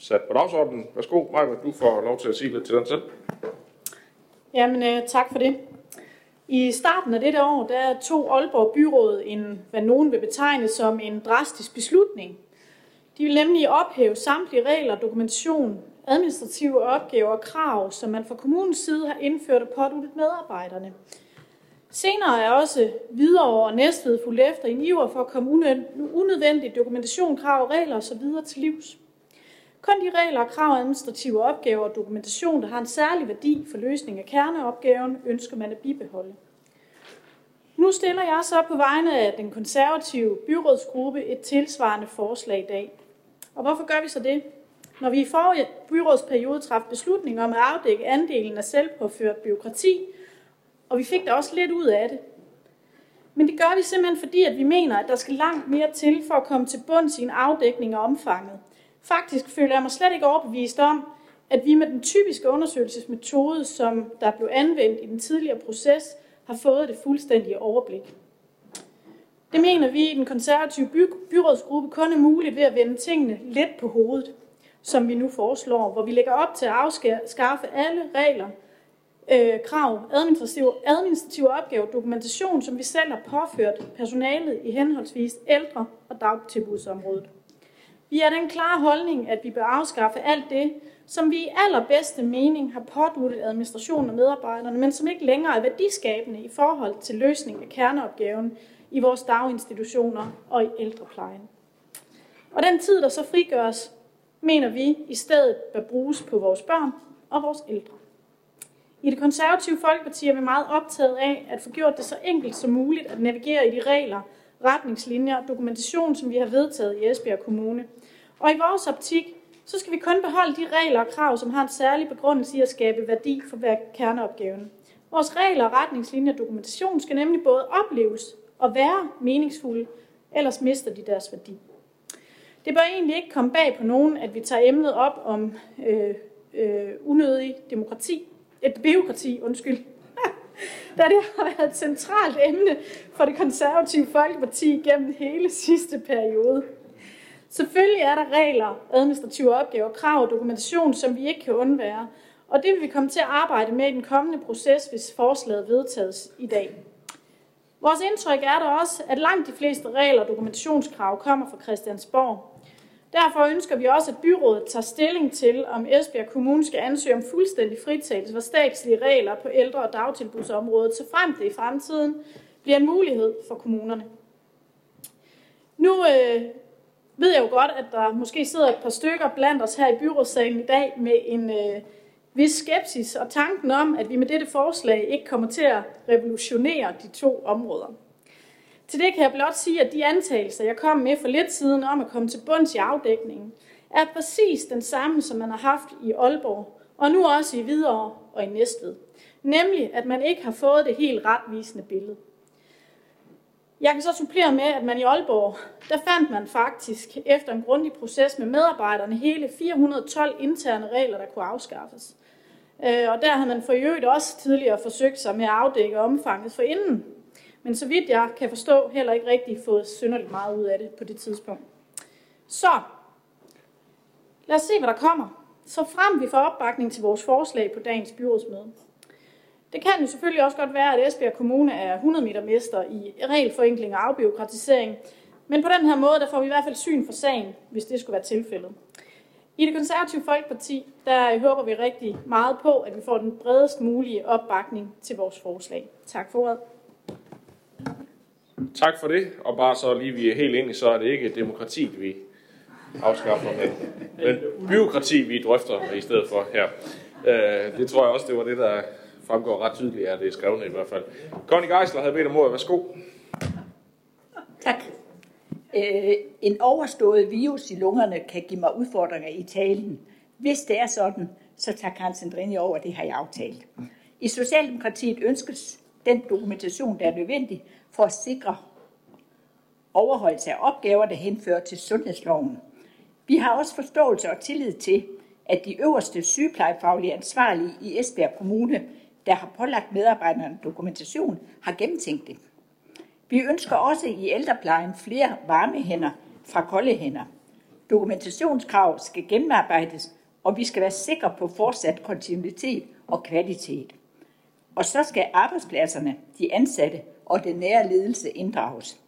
sat på dagsordenen. Værsgo, Majbert, du får lov til at sige lidt til den selv. Jamen, øh, tak for det. I starten af dette år, der tog Aalborg Byråd en, hvad nogen vil betegne som en drastisk beslutning. De vil nemlig ophæve samtlige regler, dokumentation, administrative opgaver og krav, som man fra kommunens side har indført og påduttet medarbejderne. Senere er også Hvidovre og Næstved fuldt efter en iver for at komme unødvendig dokumentation, krav og regler osv. til livs. Kun de regler, krav, administrative opgaver og dokumentation, der har en særlig værdi for løsning af kerneopgaven, ønsker man at bibeholde. Nu stiller jeg så på vegne af den konservative byrådsgruppe et tilsvarende forslag i dag. Og hvorfor gør vi så det? Når vi i forrige byrådsperiode træffede beslutning om at afdække andelen af selvpåført byråkrati, og vi fik da også lidt ud af det. Men det gør vi simpelthen fordi, at vi mener, at der skal langt mere til for at komme til bunds i en afdækning af omfanget. Faktisk føler jeg mig slet ikke overbevist om, at vi med den typiske undersøgelsesmetode, som der blev anvendt i den tidligere proces, har fået det fuldstændige overblik. Det mener vi i den konservative by- byrådsgruppe kun er muligt ved at vende tingene lidt på hovedet, som vi nu foreslår, hvor vi lægger op til at afskaffe alle regler, øh, krav, administrative, administrative opgaver, dokumentation, som vi selv har påført personalet i henholdsvis ældre- og dagtilbudsområdet. Vi er den klare holdning, at vi bør afskaffe alt det, som vi i allerbedste mening har påduttet administrationen og medarbejderne, men som ikke længere er værdiskabende i forhold til løsning af kerneopgaven i vores daginstitutioner og i ældreplejen. Og den tid, der så frigøres, mener vi i stedet bør bruges på vores børn og vores ældre. I det konservative Folkeparti er vi meget optaget af at få gjort det så enkelt som muligt at navigere i de regler, retningslinjer og dokumentation, som vi har vedtaget i Esbjerg Kommune. Og i vores optik, så skal vi kun beholde de regler og krav, som har en særlig begrundelse i at skabe værdi for hver kerneopgaven. Vores regler, retningslinjer og dokumentation skal nemlig både opleves og være meningsfulde, ellers mister de deres værdi. Det bør egentlig ikke komme bag på nogen, at vi tager emnet op om øh, øh, unødig demokrati, et byråkrati, undskyld, da det har været et centralt emne for det konservative Folkeparti gennem hele sidste periode. Selvfølgelig er der regler, administrative opgaver, krav og dokumentation, som vi ikke kan undvære, og det vil vi komme til at arbejde med i den kommende proces, hvis forslaget vedtages i dag. Vores indtryk er der også, at langt de fleste regler og dokumentationskrav kommer fra Christiansborg. Derfor ønsker vi også, at byrådet tager stilling til, om Esbjerg Kommune skal ansøge om fuldstændig fritagelse for statslige regler på ældre- og dagtilbudsområdet, så frem det i fremtiden bliver en mulighed for kommunerne. Nu øh, ved jeg jo godt, at der måske sidder et par stykker blandt os her i byrådssalen i dag med en øh, vis skepsis og tanken om, at vi med dette forslag ikke kommer til at revolutionere de to områder. Til det kan jeg blot sige, at de antagelser, jeg kom med for lidt siden om at komme til bunds i afdækningen, er præcis den samme, som man har haft i Aalborg, og nu også i Hvidovre og i Næstved. Nemlig, at man ikke har fået det helt retvisende billede. Jeg kan så supplere med, at man i Aalborg, der fandt man faktisk efter en grundig proces med medarbejderne hele 412 interne regler, der kunne afskaffes. Øh, og der havde man for øvrigt også tidligere forsøgt sig med at afdække omfanget for inden. Men så vidt jeg kan forstå, heller ikke rigtig fået synderligt meget ud af det på det tidspunkt. Så, lad os se, hvad der kommer. Så frem vi får opbakning til vores forslag på dagens byrådsmøde. Det kan jo selvfølgelig også godt være, at Esbjerg Kommune er 100 meter mester i regelforenkling og afbiokratisering, men på den her måde, der får vi i hvert fald syn for sagen, hvis det skulle være tilfældet. I det konservative Folkeparti, der håber vi rigtig meget på, at vi får den bredest mulige opbakning til vores forslag. Tak for ordet. Tak for det, og bare så lige vi er helt enige, så er det ikke demokrati, vi afskaffer, men, men byråkrati, vi drøfter i stedet for her. Øh, det tror jeg også, det var det, der fremgår ret tydeligt af det er skrevet i hvert fald. Connie Geisler havde bedt om ordet. Værsgo. Tak. Øh, en overstået virus i lungerne kan give mig udfordringer i talen. Hvis det er sådan, så tager Karen Sandrini over, det har jeg aftalt. I Socialdemokratiet ønskes den dokumentation, der er nødvendig for at sikre overholdelse af opgaver, der henfører til sundhedsloven. Vi har også forståelse og tillid til, at de øverste sygeplejefaglige ansvarlige i Esbjerg Kommune, der har pålagt medarbejderne dokumentation, har gennemtænkt det. Vi ønsker også i ældreplejen flere varme hænder fra kolde hænder. Dokumentationskrav skal gennemarbejdes, og vi skal være sikre på fortsat kontinuitet og kvalitet. Og så skal arbejdspladserne, de ansatte og den nære ledelse inddrages.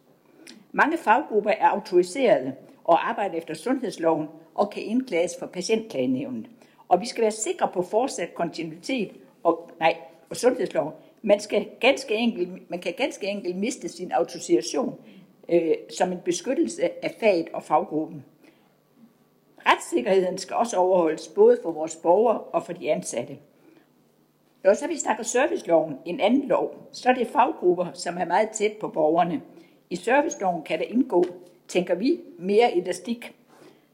Mange faggrupper er autoriserede og arbejder efter sundhedsloven og kan indklages for patientklagenævnet. Og vi skal være sikre på fortsat kontinuitet og, nej, og sundhedsloven. Man, skal ganske enkelt, man kan ganske enkelt miste sin autorisation øh, som en beskyttelse af faget og faggruppen. Retssikkerheden skal også overholdes både for vores borgere og for de ansatte. Når så vi snakker serviceloven, en anden lov, så er det faggrupper, som er meget tæt på borgerne. I serviceloven kan der indgå, tænker vi, mere elastik.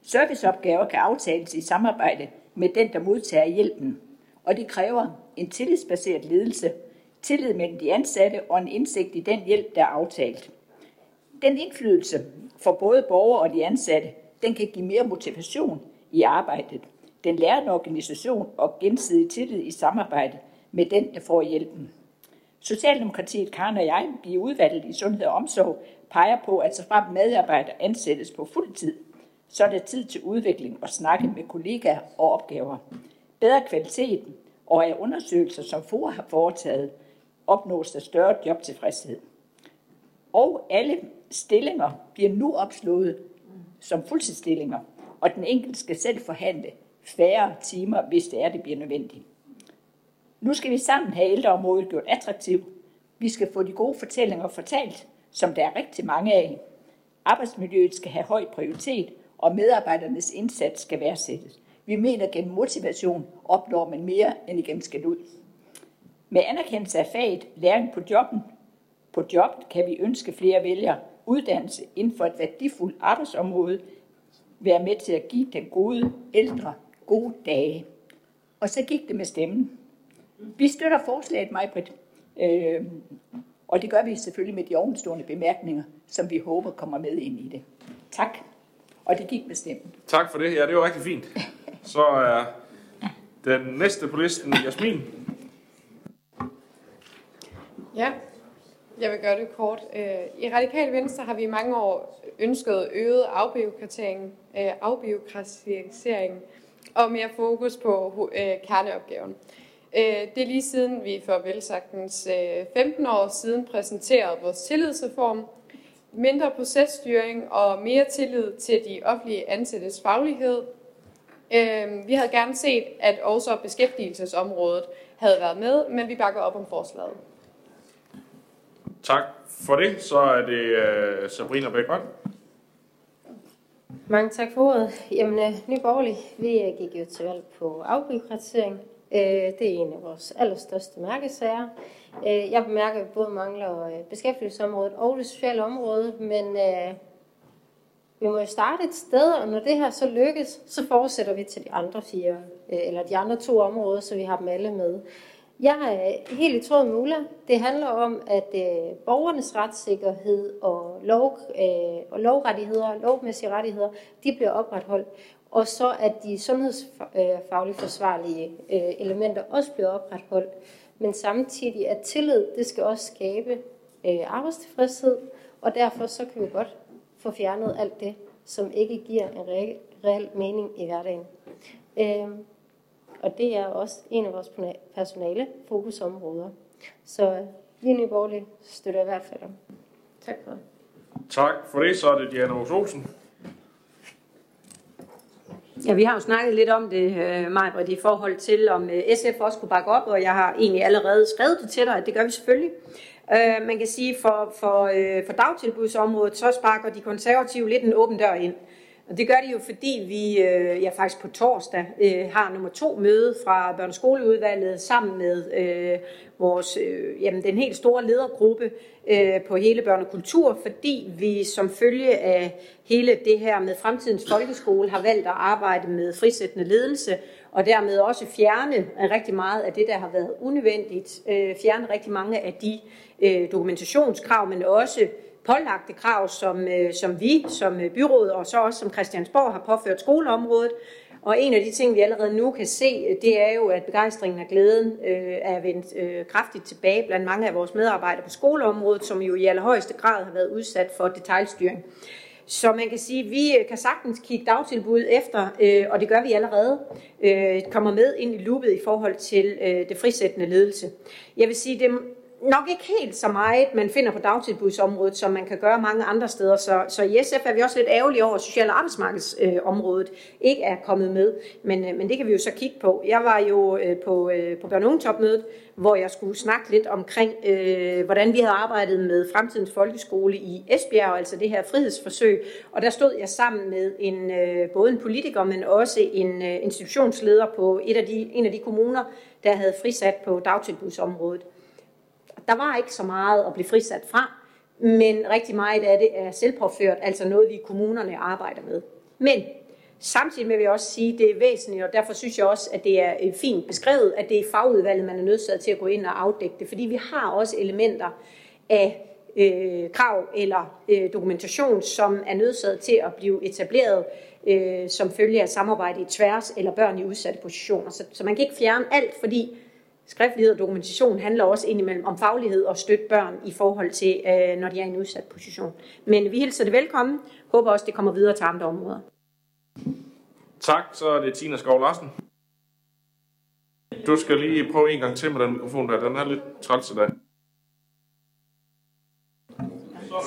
Serviceopgaver kan aftales i samarbejde med den, der modtager hjælpen. Og det kræver en tillidsbaseret ledelse, tillid mellem de ansatte og en indsigt i den hjælp, der er aftalt. Den indflydelse for både borgere og de ansatte, den kan give mere motivation i arbejdet. Den lærende organisation og gensidig tillid i samarbejde med den, der får hjælpen. Socialdemokratiet, Karen og jeg, i udvalget i Sundhed og Omsorg, peger på, at så frem medarbejder ansættes på fuld tid, så er der tid til udvikling og snakke med kollegaer og opgaver. Bedre kvalitet og af undersøgelser, som FOA har foretaget, opnås der større jobtilfredshed. Og alle stillinger bliver nu opslået som fuldtidsstillinger, og den enkelte skal selv forhandle færre timer, hvis det er, det bliver nødvendigt. Nu skal vi sammen have ældreområdet gjort attraktivt. Vi skal få de gode fortællinger fortalt, som der er rigtig mange af. Arbejdsmiljøet skal have høj prioritet, og medarbejdernes indsats skal værdsættes. Vi mener, at gennem motivation opnår man mere end igennem skal ud. Med anerkendelse af faget, læring på jobben, på jobbet kan vi ønske flere vælgere uddannelse inden for et værdifuldt arbejdsområde, være med til at give den gode ældre gode dage. Og så gik det med stemmen. Vi støtter forslaget, Majbrit, øh, og det gør vi selvfølgelig med de ovenstående bemærkninger, som vi håber kommer med ind i det. Tak. Og det gik med stemmen. Tak for det. Ja, det var rigtig fint. Så er den næste på listen Jasmin. Ja, jeg vil gøre det kort. Øh, I Radikale Venstre har vi i mange år ønsket øget afbiokratisering, øh, afbiokratisering og mere fokus på øh, kerneopgaven. Det er lige siden vi for velsagtens 15 år siden præsenterede vores tillidsreform, mindre processtyring og mere tillid til de offentlige ansættes faglighed. Vi havde gerne set, at også beskæftigelsesområdet havde været med, men vi bakker op om forslaget. Tak for det. Så er det Sabrina Bækman. Mange tak for ordet. Jamen, Nye Borgerlige, vi gik jo til valg på afbyråkratisering. Øh, det er en af vores allerstørste mærkesager. Øh, jeg bemærker, at vi både mangler øh, beskæftigelsesområdet og det sociale område, men vi må jo starte et sted, og når det her så lykkes, så fortsætter vi til de andre fire, eller de andre to områder, så vi har dem alle med. Jeg er helt i tråd med Ulla. Det handler om, at øh, borgernes retssikkerhed og, lov, øh, og lovrettigheder, lovmæssige rettigheder, de bliver opretholdt. Og så at de sundhedsfagligt forsvarlige øh, elementer også bliver opretholdt. Men samtidig at tillid, det skal også skabe øh, arbejdstilfredshed, og derfor så kan vi godt få fjernet alt det, som ikke giver en reel, reel mening i hverdagen. Øh, og det er også en af vores personale fokusområder. Så vi i Nye Borgerlige støtter i hvert fald. Tak for det. Tak for det. Så er det Diana Olsen. Ja, vi har jo snakket lidt om det, øh, Majbrit, i forhold til, om øh, SF også kunne bakke op, og jeg har egentlig allerede skrevet det til dig, at det gør vi selvfølgelig. Øh, man kan sige, for, for, øh, for dagtilbudsområdet, så sparker de konservative lidt en åben dør ind. Og det gør de jo, fordi vi øh, ja, faktisk på torsdag øh, har nummer to møde fra børneskoleudvalget sammen med øh, vores, øh, jamen, den helt store ledergruppe øh, på hele børne- og kultur, fordi vi som følge af hele det her med fremtidens folkeskole har valgt at arbejde med frisættende ledelse, og dermed også fjerne rigtig meget af det, der har været unødvendigt, øh, fjerne rigtig mange af de øh, dokumentationskrav, men også pålagte krav, som, øh, som vi som øh, byråd og så også som Christiansborg har påført skoleområdet. Og en af de ting, vi allerede nu kan se, øh, det er jo, at begejstringen og glæden øh, er vendt øh, kraftigt tilbage blandt mange af vores medarbejdere på skoleområdet, som jo i allerhøjeste grad har været udsat for detaljstyring. Så man kan sige, at vi øh, kan sagtens kigge dagtilbud efter, øh, og det gør vi allerede, øh, kommer med ind i loopet i forhold til øh, det frisættende ledelse. Jeg vil sige, det nok ikke helt så meget, man finder på dagtilbudsområdet, som man kan gøre mange andre steder. Så, så i SF er vi også lidt ærgerlige over, at social- og arbejdsmarkedsområdet øh, ikke er kommet med. Men, øh, men det kan vi jo så kigge på. Jeg var jo øh, på, øh, på børneungetopmødet, topmødet, hvor jeg skulle snakke lidt omkring, øh, hvordan vi havde arbejdet med fremtidens folkeskole i Esbjerg, altså det her frihedsforsøg. Og der stod jeg sammen med en, øh, både en politiker, men også en øh, institutionsleder på et af de, en af de kommuner, der havde frisat på dagtilbudsområdet. Der var ikke så meget at blive frisat fra, men rigtig meget af det er selvpåført, altså noget, vi i kommunerne arbejder med. Men samtidig vil vi også sige, at det er væsentligt, og derfor synes jeg også, at det er øh, fint beskrevet, at det er fagudvalget, man er nødsaget til at gå ind og afdække det, fordi vi har også elementer af øh, krav eller øh, dokumentation, som er nødsaget til at blive etableret øh, som følge af samarbejde i tværs eller børn i udsatte positioner. Så, så man kan ikke fjerne alt, fordi Skriftlighed og dokumentation handler også indimellem om faglighed og støtte børn i forhold til, øh, når de er i en udsat position. Men vi hilser det velkommen. Håber også, det kommer videre til andre områder. Tak, så er det Tina Skov Larsen. Du skal lige prøve en gang til med den mikrofon der. Den er lidt træls i dag.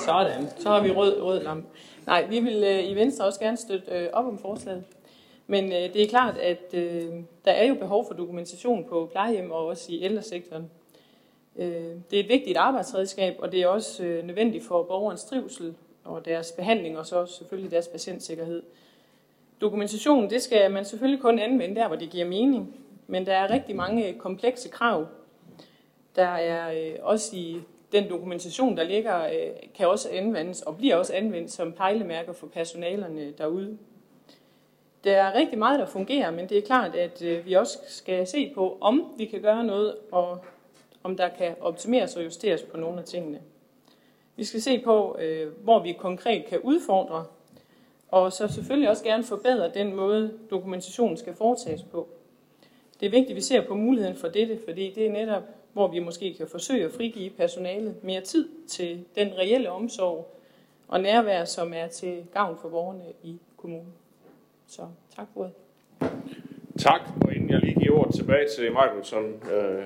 Sådan. Så har vi rød, rød lampe. Nej, vi vil øh, i Venstre også gerne støtte øh, op om forslaget. Men øh, det er klart, at øh, der er jo behov for dokumentation på plejehjem og også i ældresektoren. Øh, det er et vigtigt arbejdsredskab, og det er også øh, nødvendigt for borgerens trivsel og deres behandling, og så også selvfølgelig deres patientsikkerhed. Dokumentation, det skal man selvfølgelig kun anvende der, hvor det giver mening. Men der er rigtig mange komplekse krav. Der er øh, også i den dokumentation, der ligger, øh, kan også anvendes og bliver også anvendt som pejlemærker for personalerne derude. Der er rigtig meget, der fungerer, men det er klart, at øh, vi også skal se på, om vi kan gøre noget, og om der kan optimeres og justeres på nogle af tingene. Vi skal se på, øh, hvor vi konkret kan udfordre, og så selvfølgelig også gerne forbedre den måde, dokumentationen skal foretages på. Det er vigtigt, at vi ser på muligheden for dette, fordi det er netop, hvor vi måske kan forsøge at frigive personalet mere tid til den reelle omsorg og nærvær, som er til gavn for borgerne i kommunen. Så tak for det. Tak, og inden jeg lige giver ordet tilbage til Michael, som øh,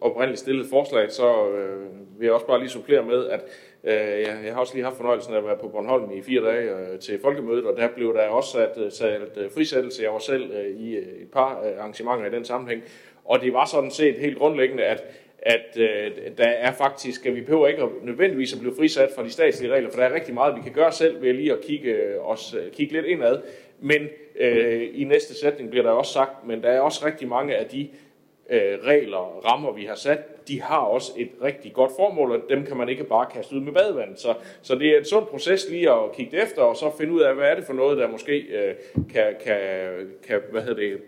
oprindeligt stillede forslag, så øh, vil jeg også bare lige supplere med, at øh, jeg, jeg har også lige haft fornøjelsen af at være på Bornholm i fire dage øh, til folkemødet, og der blev der også sat, øh, sat øh, frisættelse. Jeg var selv øh, i øh, et par øh, arrangementer i den sammenhæng, og det var sådan set helt grundlæggende, at at øh, der er faktisk, at vi behøver ikke at nødvendigvis at blive frisat fra de statslige regler, for der er rigtig meget, vi kan gøre selv ved lige at kigge, os, kigge lidt indad. Men øh, i næste sætning bliver der også sagt, men der er også rigtig mange af de øh, regler og rammer, vi har sat, de har også et rigtig godt formål, og dem kan man ikke bare kaste ud med badevand. Så, så det er en sund proces lige at kigge efter, og så finde ud af, hvad er det for noget, der måske øh, kan, kan, kan hvad hedder det,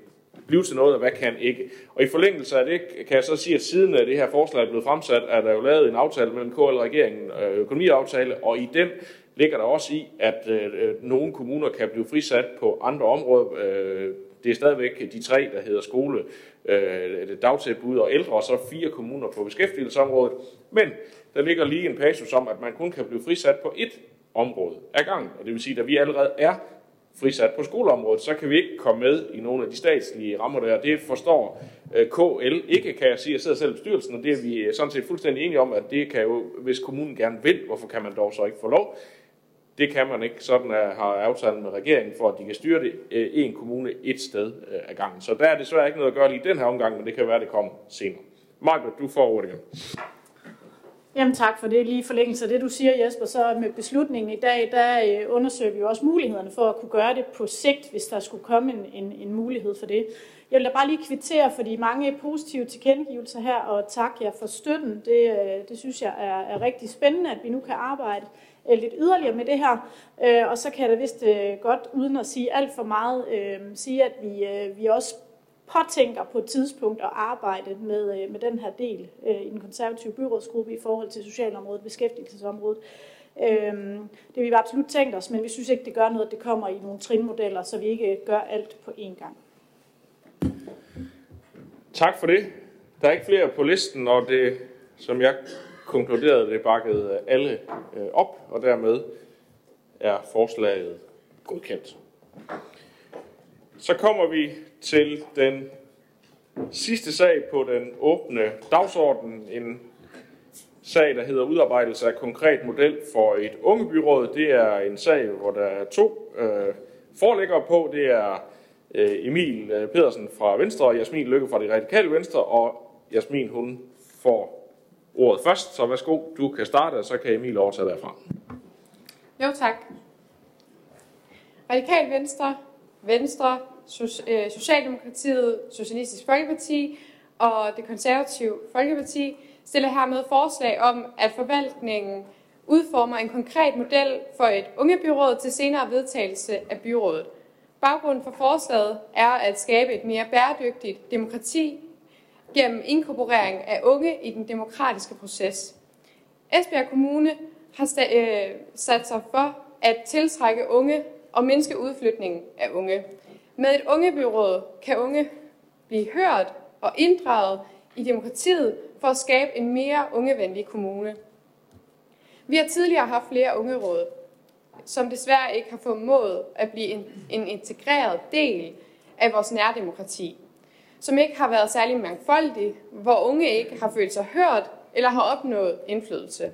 blive til noget, og hvad kan ikke. Og i forlængelse af det, kan jeg så sige, at siden øh, det her forslag er blevet fremsat, er der jo lavet en aftale mellem KL-regeringen, øh, økonomiaftale, og i den ligger der også i, at øh, nogle kommuner kan blive frisat på andre områder. Øh, det er stadigvæk de tre, der hedder skole, øh, dagtilbud og ældre, og så fire kommuner på beskæftigelsesområdet. Men der ligger lige en passus om, at man kun kan blive frisat på ét område ad gangen. Og det vil sige, at vi allerede er frisat på skoleområdet, så kan vi ikke komme med i nogle af de statslige rammer der. Det forstår øh, KL ikke, kan jeg sige. Jeg sidder selv i bestyrelsen, og det er vi sådan set fuldstændig enige om, at det kan jo, hvis kommunen gerne vil, hvorfor kan man dog så ikke få lov? Det kan man ikke. Sådan er, har aftalen med regeringen for, at de kan styre det øh, en kommune et sted øh, ad gangen. Så der er desværre ikke noget at gøre lige i den her omgang, men det kan være, at det kommer senere. Margaret, du får ordet igen. Jamen tak for det. Lige forlængelse af det, du siger, Jesper, så med beslutningen i dag, der øh, undersøger vi jo også mulighederne for at kunne gøre det på sigt, hvis der skulle komme en, en, en mulighed for det. Jeg vil da bare lige kvittere for de mange positive tilkendegivelser her, og tak jer for støtten. Det, det synes jeg er, er rigtig spændende, at vi nu kan arbejde øh, lidt yderligere med det her. Øh, og så kan jeg da vist øh, godt, uden at sige alt for meget, øh, sige, at vi, øh, vi også påtænker på et tidspunkt at arbejde med, øh, med den her del øh, i den konservative byrådsgruppe i forhold til socialområdet beskæftigelsesområdet. Øhm, det har vi absolut tænkt os, men vi synes ikke, det gør noget, at det kommer i nogle trinmodeller, så vi ikke øh, gør alt på én gang. Tak for det. Der er ikke flere på listen, og det, som jeg konkluderede, det bakkede øh, alle øh, op, og dermed er forslaget godkendt. Så kommer vi til den sidste sag på den åbne dagsorden. En sag, der hedder udarbejdelse af konkret model for et ungebyråd. Det er en sag, hvor der er to øh, forlæggere på. Det er øh, Emil øh, Pedersen fra Venstre og Jasmin Lykke fra det radikale Venstre. Og Jasmin, hun får ordet først, så værsgo, du kan starte, og så kan Emil overtage derfra. Jo, tak. Radikal Venstre, Venstre, øh, Socialdemokratiet, Socialistisk Folkeparti og det konservative Folkeparti stiller hermed forslag om, at forvaltningen udformer en konkret model for et ungebyråd til senere vedtagelse af byrådet. Baggrunden for forslaget er at skabe et mere bæredygtigt demokrati gennem inkorporering af unge i den demokratiske proces. Esbjerg Kommune har øh, sat sig for at tiltrække unge og mindske udflytningen af unge. Med et ungebyråd kan unge blive hørt og inddraget i demokratiet for at skabe en mere ungevenlig kommune. Vi har tidligere haft flere ungeråd, som desværre ikke har formået at blive en, en integreret del af vores nærdemokrati, som ikke har været særlig mangfoldig, hvor unge ikke har følt sig hørt eller har opnået indflydelse.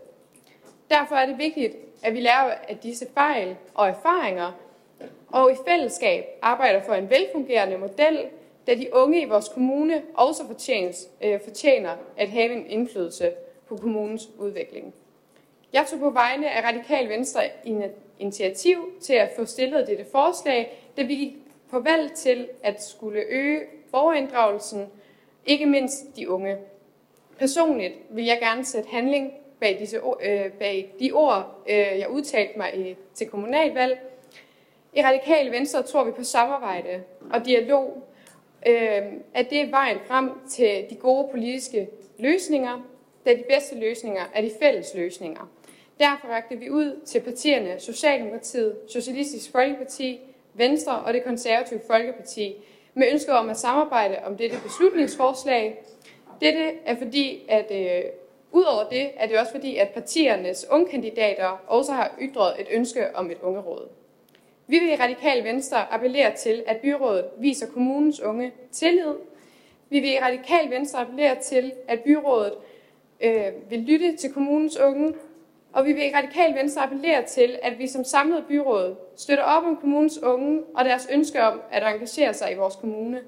Derfor er det vigtigt, at vi lærer af disse fejl og erfaringer, og i fællesskab arbejder for en velfungerende model, da de unge i vores kommune også fortjens, øh, fortjener at have en indflydelse på kommunens udvikling. Jeg tog på vegne af Radikal Venstre en initiativ til at få stillet dette forslag, da vi gik på valg til at skulle øge borgerinddragelsen, ikke mindst de unge. Personligt vil jeg gerne sætte handling bag, disse, øh, bag de ord, øh, jeg udtalte mig i, til kommunalvalg. I Radikale Venstre tror vi på samarbejde og dialog, øh, at det er vejen frem til de gode politiske løsninger, da de bedste løsninger er de fælles løsninger. Derfor rakte vi ud til partierne Socialdemokratiet, Socialistisk Folkeparti, Venstre og det konservative Folkeparti med ønsker om at samarbejde om dette beslutningsforslag. Dette er fordi, at øh, udover det, er det også fordi, at partiernes ungkandidater også har ytret et ønske om et ungeråd. Vi vil i Radikal Venstre appellere til, at byrådet viser kommunens unge tillid. Vi vil i Radikal Venstre appellere til, at byrådet øh, vil lytte til kommunens unge og vi vil i Radikal Venstre appellere til, at vi som samlet byråd støtter op om kommunens unge og deres ønske om at engagere sig i vores kommune.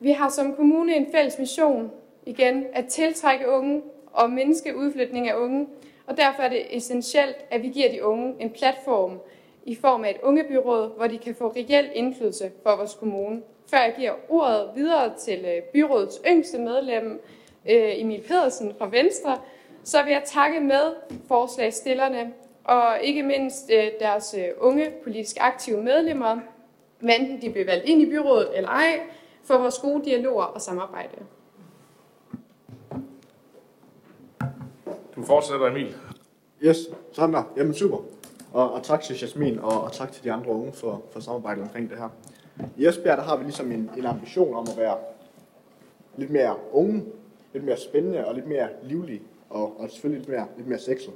Vi har som kommune en fælles mission, igen, at tiltrække unge og mindske udflytning af unge, og derfor er det essentielt, at vi giver de unge en platform i form af et ungebyråd, hvor de kan få reel indflydelse for vores kommune. Før jeg giver ordet videre til øh, byrådets yngste medlem, øh, Emil Pedersen fra Venstre, så vil jeg takke med forslagstillerne og ikke mindst øh, deres øh, unge politisk aktive medlemmer, hvad enten de bliver valgt ind i byrådet eller ej, for vores gode dialoger og samarbejde. Du fortsætter, Emil. Yes, sådan der. Jamen super. Og, og tak til Jasmin, og, og tak til de andre unge for, for samarbejdet omkring det her. I Esbjerg der har vi ligesom en, en ambition om at være lidt mere unge, lidt mere spændende og lidt mere livlige og, og selvfølgelig lidt mere, lidt mere sexet.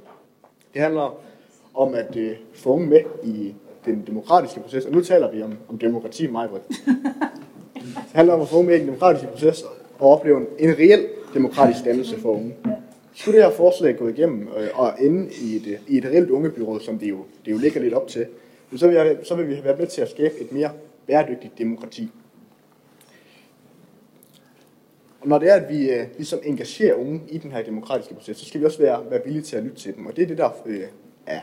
Det handler om at øh, få unge med i, den demokratiske proces, og nu taler vi om, om demokrati, mig, Det handler om at få unge med i den demokratiske proces og opleve en, en reel demokratisk dannelse for unge. Skulle det her forslag gå igennem øh, og ende i et, i et reelt ungebyråd, som det jo, det jo ligger lidt op til, så vil, jeg, så vil vi være med til at skabe et mere bæredygtigt demokrati. Og når det er, at vi øh, ligesom engagerer unge i den her demokratiske proces, så skal vi også være, være villige til at lytte til dem. Og det er det, der øh, er,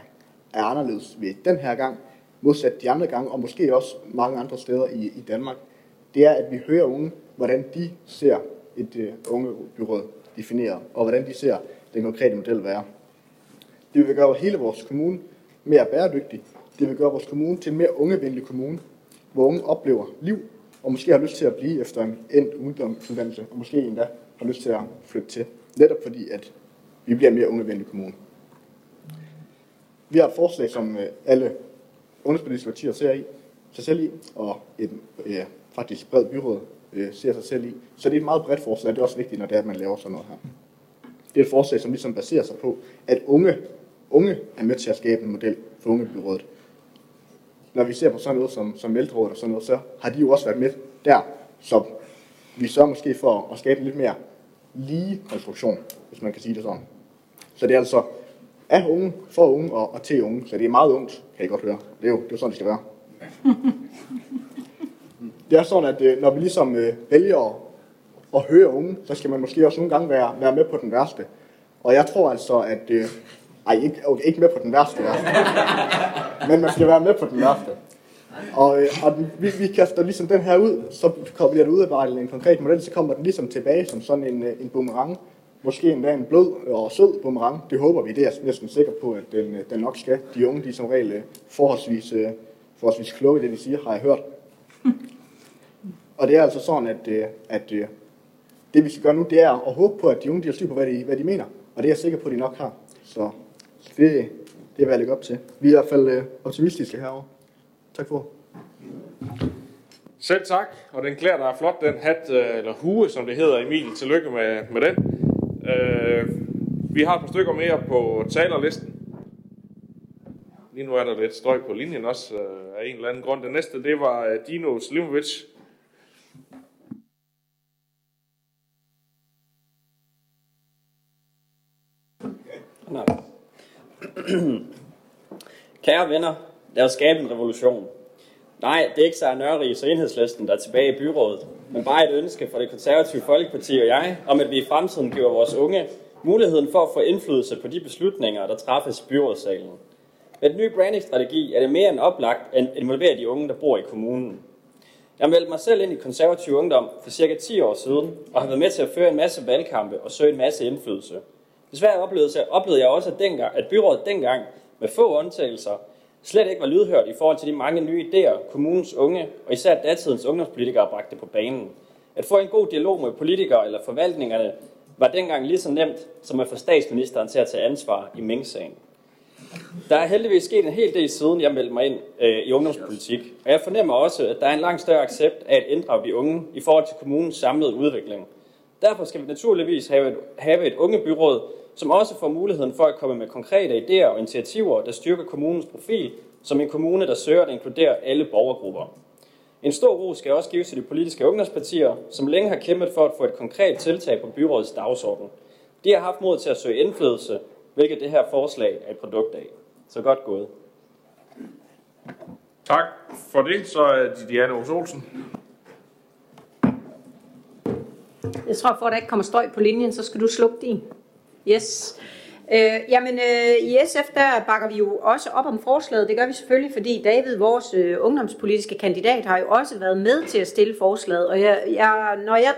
er anderledes ved den her gang, modsat de andre gange, og måske også mange andre steder i, i Danmark. Det er, at vi hører unge, hvordan de ser et øh, ungebyråd defineret, og hvordan de ser den konkrete model være. Det vil gøre hele vores kommune mere bæredygtig. Det vil gøre vores kommune til en mere ungevenlig kommune, hvor unge oplever liv og måske har lyst til at blive efter en endt ungdomsuddannelse, og måske endda har lyst til at flytte til. Netop fordi, at vi bliver en mere ungevenlig kommune. Vi har et forslag, som øh, alle ungdomspolitiske partier ser i, sig selv i, og et ja, faktisk bredt byråd øh, ser sig selv i. Så det er et meget bredt forslag, og det er også vigtigt, når det er, at man laver sådan noget her. Det er et forslag, som ligesom baserer sig på, at unge, unge er med til at skabe en model for ungebyrådet når vi ser på sådan noget som, som ældrerådet og sådan noget, så har de jo også været med der. Så vi sørger måske for at skabe en lidt mere lige konstruktion, hvis man kan sige det sådan. Så det er altså af unge, for unge og, og til unge. Så det er meget ungt, kan I godt høre. Det er jo, det er sådan, det skal være. Det er sådan, at øh, når vi ligesom øh, vælger at, at høre unge, så skal man måske også nogle gange være, være med på den værste. Og jeg tror altså, at øh, ej, ikke, okay, ikke med på den værste, værste. Men man skal være med på den værste. Og, øh, og den, vi, vi kaster ligesom den her ud, så kommer det ud af en konkret model, så kommer den ligesom tilbage som sådan en, øh, en boomerang. Måske endda en blød og sød boomerang. Det håber vi, det er jeg næsten sikker på, at den, øh, den nok skal. De unge, de er som regel forholdsvis, forholdsvis kloge i det, de siger, har jeg hørt. Og det er altså sådan, at, at det vi skal gøre nu, det er at håbe på, at de unge de har styr på, hvad de, hvad de mener. Og det er jeg sikker på, at de nok har. Så det, det er jeg lægge op til. Vi er i hvert fald øh, optimistiske herovre. Tak for Selv tak, og den klæder dig flot, den hat, øh, eller hue, som det hedder, Emil. Tillykke med, med den. Øh, vi har et par stykker mere på talerlisten. Lige nu er der lidt støj på linjen også, af en eller anden grund. Den næste, det var Dino Slimovic. Nej. Kære venner, lad os skabe en revolution. Nej, det er ikke så Nørrig og enhedslisten, der er tilbage i byrådet, men bare et ønske fra det konservative Folkeparti og jeg, om at vi i fremtiden giver vores unge muligheden for at få indflydelse på de beslutninger, der træffes i byrådssalen. Med den nye brandingstrategi er det mere end oplagt at involvere de unge, der bor i kommunen. Jeg meldte mig selv ind i konservativ ungdom for cirka 10 år siden, og har været med til at føre en masse valgkampe og søge en masse indflydelse. Desværre oplevede, oplevede jeg også, at, dengang, at byrådet dengang, med få undtagelser, slet ikke var lydhørt i forhold til de mange nye idéer, kommunens unge og især datidens ungdomspolitikere bragte på banen. At få en god dialog med politikere eller forvaltningerne var dengang lige så nemt som at få statsministeren til at tage ansvar i Mink-sagen. Der er heldigvis sket en hel del siden jeg meldte mig ind øh, i ungdomspolitik, og jeg fornemmer også, at der er en langt større accept af at ændre de unge i forhold til kommunens samlede udvikling. Derfor skal vi naturligvis have et, have et ungebyråd, som også får muligheden for at komme med konkrete idéer og initiativer, der styrker kommunens profil som en kommune, der søger at inkludere alle borgergrupper. En stor ro skal også gives til de politiske ungdomspartier, som længe har kæmpet for at få et konkret tiltag på byrådets dagsorden. De har haft mod til at søge indflydelse, hvilket det her forslag er et produkt af. Så godt gået. Tak for det. Så er det Diana Olsen. Jeg tror, for at der ikke kommer støj på linjen, så skal du slukke din. Yes. Øh, jamen, øh, i SF der bakker vi jo også op om forslaget. Det gør vi selvfølgelig, fordi David, vores øh, ungdomspolitiske kandidat, har jo også været med til at stille forslaget. Og jeg, jeg, når jeg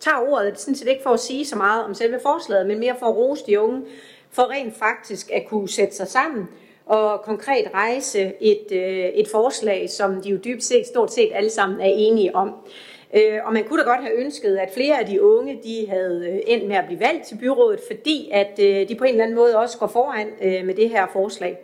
tager ordet, det sådan set ikke for at sige så meget om selve forslaget, men mere for at rose de unge, for rent faktisk at kunne sætte sig sammen og konkret rejse et, øh, et forslag, som de jo dybt set stort set alle sammen er enige om. Øh, og man kunne da godt have ønsket, at flere af de unge, de havde øh, endt med at blive valgt til byrådet, fordi at øh, de på en eller anden måde også går foran øh, med det her forslag.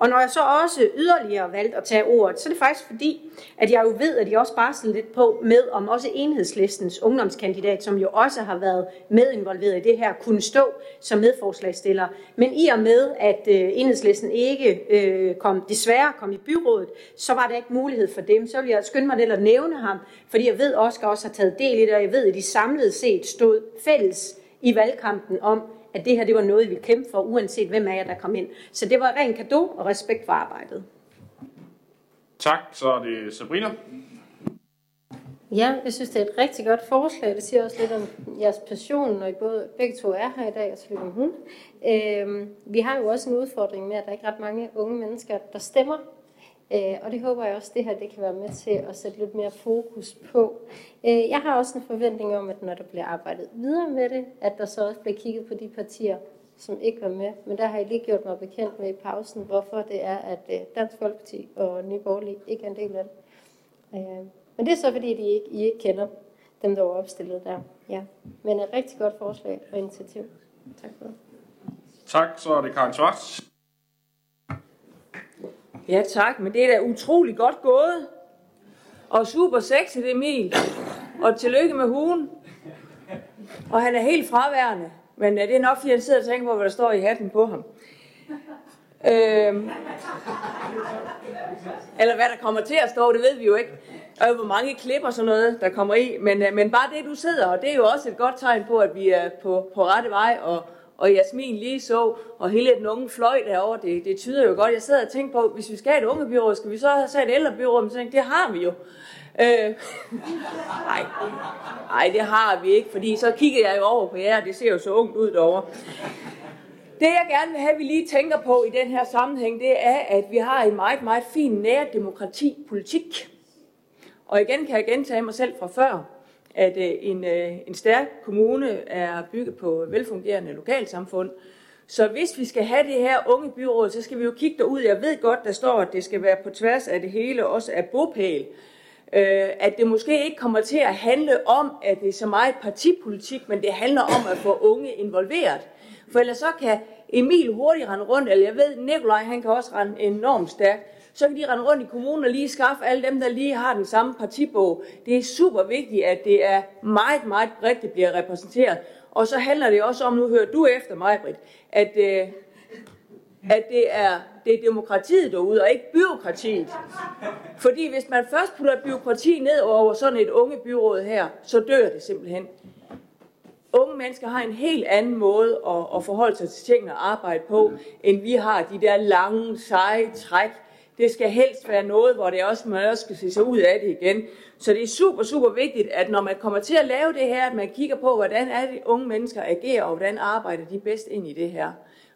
Og når jeg så også yderligere valgte at tage ordet, så er det faktisk fordi, at jeg jo ved, at jeg også barslede lidt på med, om også enhedslistens ungdomskandidat, som jo også har været medinvolveret i det her, kunne stå som medforslagstiller. Men i og med, at øh, enhedslisten ikke øh, kom, desværre kom i byrådet, så var der ikke mulighed for dem. Så vil jeg skynde mig lidt at nævne ham, fordi jeg ved, at Oscar også har taget del i det, og jeg ved, at de samlet set stod fælles i valgkampen om, at det her det var noget, vi ville kæmpe for, uanset hvem af jer, der kom ind. Så det var ren kado og respekt for arbejdet. Tak, så er det Sabrina. Ja, jeg synes, det er et rigtig godt forslag. Det siger også lidt om jeres passion, når I både, begge to er her i dag, og så lidt om hun. Øhm, vi har jo også en udfordring med, at der ikke er ret mange unge mennesker, der stemmer. Øh, og det håber jeg også, det her det kan være med til at sætte lidt mere fokus på. Øh, jeg har også en forventning om, at når der bliver arbejdet videre med det, at der så også bliver kigget på de partier, som ikke var med. Men der har jeg lige gjort mig bekendt med i pausen, hvorfor det er, at øh, Dansk Folkeparti og Nye Borgerlige ikke er en del af det. Øh, men det er så fordi, de ikke, I ikke kender dem, der var opstillet der. Ja. Men et rigtig godt forslag og initiativ. Tak for det. Tak, så er det Karin Schwartz. Ja tak, men det er da utrolig godt gået. Og super sexy, Emil. Og tillykke med hun. Og han er helt fraværende. Men er det er nok, fordi han sidder og tænker på, hvad der står i hatten på ham. Øhm, eller hvad der kommer til at stå, det ved vi jo ikke. Og hvor mange klip og sådan noget, der kommer i. Men, øh, men bare det, du sidder, og det er jo også et godt tegn på, at vi er på, på rette vej, og, og Jasmin lige så, og hele den unge fløj derovre, det, det tyder jo godt. Jeg sad og tænkte på, hvis vi skal have et unge byråd, skal vi så have sat et ældre byråd? Men så tænkte, det har vi jo. Øh, nej, nej, det har vi ikke, fordi så kigger jeg jo over på jer, og det ser jo så ungt ud derovre. Det jeg gerne vil have, at vi lige tænker på i den her sammenhæng, det er, at vi har en meget, meget fin nærdemokrati-politik. Og igen kan jeg gentage mig selv fra før, at øh, en, øh, en stærk kommune er bygget på velfungerende lokalsamfund. Så hvis vi skal have det her unge byråd, så skal vi jo kigge derud. Jeg ved godt, der står, at det skal være på tværs af det hele, også af bopæl. Øh, at det måske ikke kommer til at handle om, at det er så meget partipolitik, men det handler om at få unge involveret. For ellers så kan Emil hurtigt rende rundt, eller jeg ved, Nikolaj han kan også rende enormt stærkt. Så kan de rende rundt i kommunen og lige skaffe alle dem, der lige har den samme partibog. Det er super vigtigt, at det er meget, meget bredt, det bliver repræsenteret. Og så handler det også om, nu hører du efter mig, Britt, at, øh, at det er, det er demokratiet derude, og ikke byråkratiet. Fordi hvis man først putter byråkrati ned over sådan et unge byråd her, så dør det simpelthen. Unge mennesker har en helt anden måde at, at forholde sig til tingene og arbejde på, end vi har de der lange, seje træk. Det skal helst være noget, hvor det også, man også skal se sig ud af det igen. Så det er super, super vigtigt, at når man kommer til at lave det her, at man kigger på, hvordan er det, unge mennesker agerer, og hvordan arbejder de bedst ind i det her.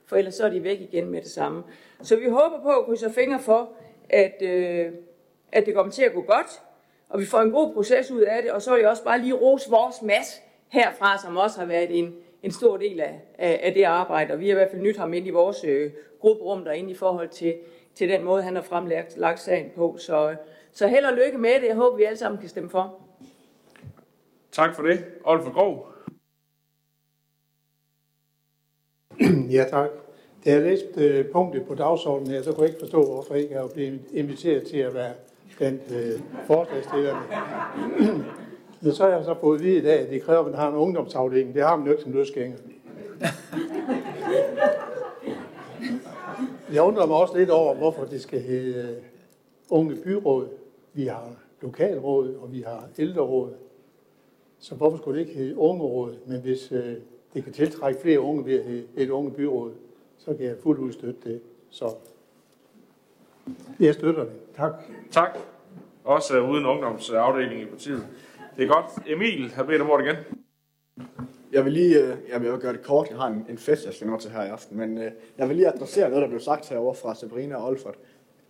For ellers så er de væk igen med det samme. Så vi håber på at krydse fingre for, at, øh, at det kommer til at gå godt, og vi får en god proces ud af det, og så vil jeg også bare lige rose vores masse herfra, som også har været en, en stor del af, af, af det arbejde, og vi har i hvert fald nyt ham ind i vores øh, grupperum derinde i forhold til, til den måde, han har fremlagt lagt sagen på. Så, så held og lykke med det. Jeg håber, vi alle sammen kan stemme for. Tak for det. Olfer Grov. Ja, tak. Da jeg læste øh, punktet på dagsordenen her, så kunne jeg ikke forstå, hvorfor jeg ikke har blevet inviteret til at være blandt øh, forslagsstillerne. Men så har jeg så fået at vide i dag, at de kræver, at man har en ungdomsafdeling. Det har man jo ikke som løsgænger. Jeg undrer mig også lidt over, hvorfor det skal hedde øh, unge byråd. Vi har lokalråd, og vi har ældreråd. Så hvorfor skulle det ikke hedde ungeråd? Men hvis øh, det kan tiltrække flere unge ved at hedde et unge byråd, så kan jeg fuldt ud støtte det. Så jeg støtter det. Tak. Tak. Også uden ungdomsafdeling i partiet. Det er godt. Emil har bedt om ordet igen. Jeg vil lige, øh, jeg vil gøre det kort. Jeg har en, en fest, jeg skal nå til her i aften. Men øh, jeg vil lige adressere noget, der blev sagt herovre fra Sabrina og Olfert.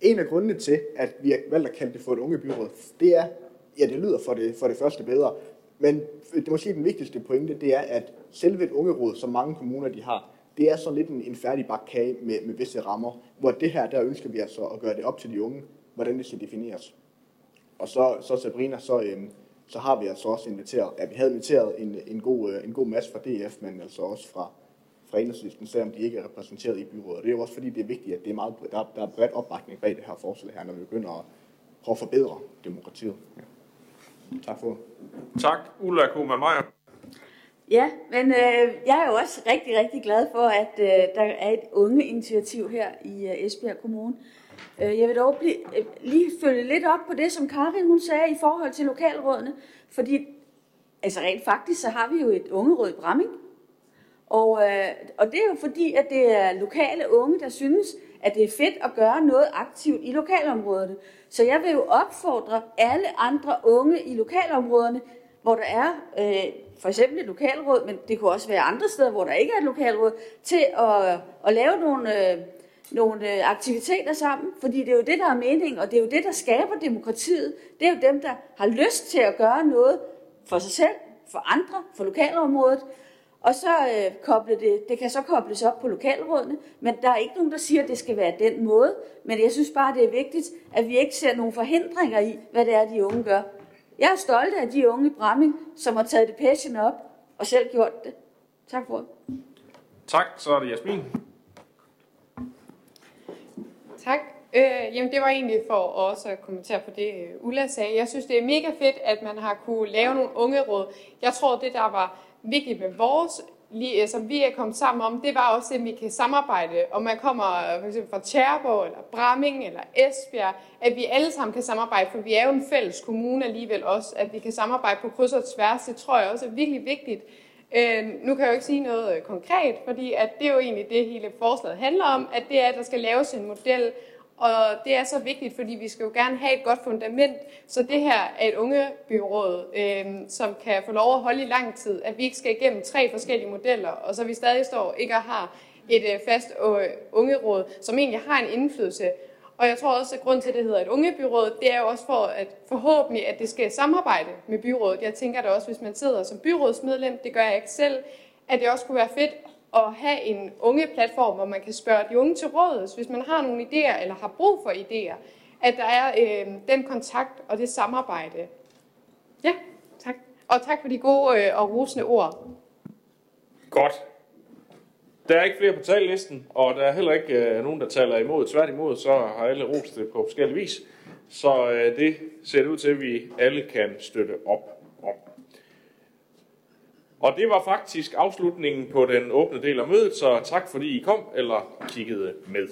En af grundene til, at vi har valgt at kalde det for et unge byråd, det er, ja, det lyder for det, for det første bedre, men det måske den vigtigste pointe, det er, at selve et ungeråd, som mange kommuner de har, det er sådan lidt en, en færdig bakkage med, med visse rammer, hvor det her, der ønsker vi altså at gøre det op til de unge, hvordan det skal defineres. Og så, så Sabrina, så, øhm, så har vi altså også inviteret, ja, vi havde inviteret en, en, god, øh, en god masse fra DF, men altså også fra, fra enhedslisten, selvom de ikke er repræsenteret i byrådet. Det er jo også fordi, det er vigtigt, at det er meget, der, er, der er bredt opbakning bag det her forslag her, når vi begynder at prøve at forbedre demokratiet. Ja. Tak for Tak, Ulla Kuhlmann Meyer. Ja, men øh, jeg er jo også rigtig, rigtig glad for, at øh, der er et unge initiativ her i øh, Esbjerg Kommune. Øh, Øh, jeg vil dog blive, øh, lige følge lidt op på det, som Karin hun sagde i forhold til lokalrådene, fordi altså rent faktisk, så har vi jo et ungeråd i Bramming, og, øh, og det er jo fordi, at det er lokale unge, der synes, at det er fedt at gøre noget aktivt i lokalområdet. Så jeg vil jo opfordre alle andre unge i lokalområderne, hvor der er øh, for eksempel et lokalråd, men det kunne også være andre steder, hvor der ikke er et lokalråd, til at, at lave nogle, øh, nogle øh, aktiviteter sammen, fordi det er jo det, der er meningen, og det er jo det, der skaber demokratiet. Det er jo dem, der har lyst til at gøre noget for sig selv, for andre, for lokalområdet, og så øh, koble det, det kan så kobles op på lokalrådene, men der er ikke nogen, der siger, at det skal være den måde. Men jeg synes bare, det er vigtigt, at vi ikke ser nogen forhindringer i, hvad det er, de unge gør. Jeg er stolt af de unge i Bramming, som har taget det passion op og selv gjort det. Tak for det. Tak, så er det Jasmin. Tak. Øh, jamen det var egentlig for også at kommentere på det, øh, Ulla sagde. Jeg synes, det er mega fedt, at man har kunne lave nogle unge råd. Jeg tror, det der var vigtigt med vores, lige, øh, som vi er kommet sammen om, det var også, at vi kan samarbejde. Og man kommer øh, for eksempel fra Tjærborg, eller Bramming, eller Esbjerg, at vi alle sammen kan samarbejde, for vi er jo en fælles kommune alligevel også, at vi kan samarbejde på kryds og tværs. Det tror jeg også er virkelig vigtigt. Øh, nu kan jeg jo ikke sige noget øh, konkret, fordi at det er jo egentlig det, hele forslaget handler om, at det er, at der skal laves en model, og det er så vigtigt, fordi vi skal jo gerne have et godt fundament, så det her er et ungebyråd, øh, som kan få lov at holde i lang tid, at vi ikke skal igennem tre forskellige modeller, og så vi stadig står ikke har et øh, fast øh, ungeråd, som egentlig har en indflydelse. Og jeg tror også, at grund til, at det hedder et ungebyråd, det er jo også for, at forhåbentlig, at det skal samarbejde med byrådet. Jeg tænker da også, hvis man sidder som byrådsmedlem, det gør jeg ikke selv, at det også kunne være fedt at have en unge platform, hvor man kan spørge de unge til råds, hvis man har nogle idéer eller har brug for idéer, at der er øh, den kontakt og det samarbejde. Ja, tak. Og tak for de gode øh, og rosende ord. Godt. Der er ikke flere på tallisten, og der er heller ikke øh, nogen, der taler imod. Tværtimod, så har alle rost det på forskellige vis. Så øh, det ser det ud til, at vi alle kan støtte op om. Og det var faktisk afslutningen på den åbne del af mødet, så tak fordi I kom eller kiggede med.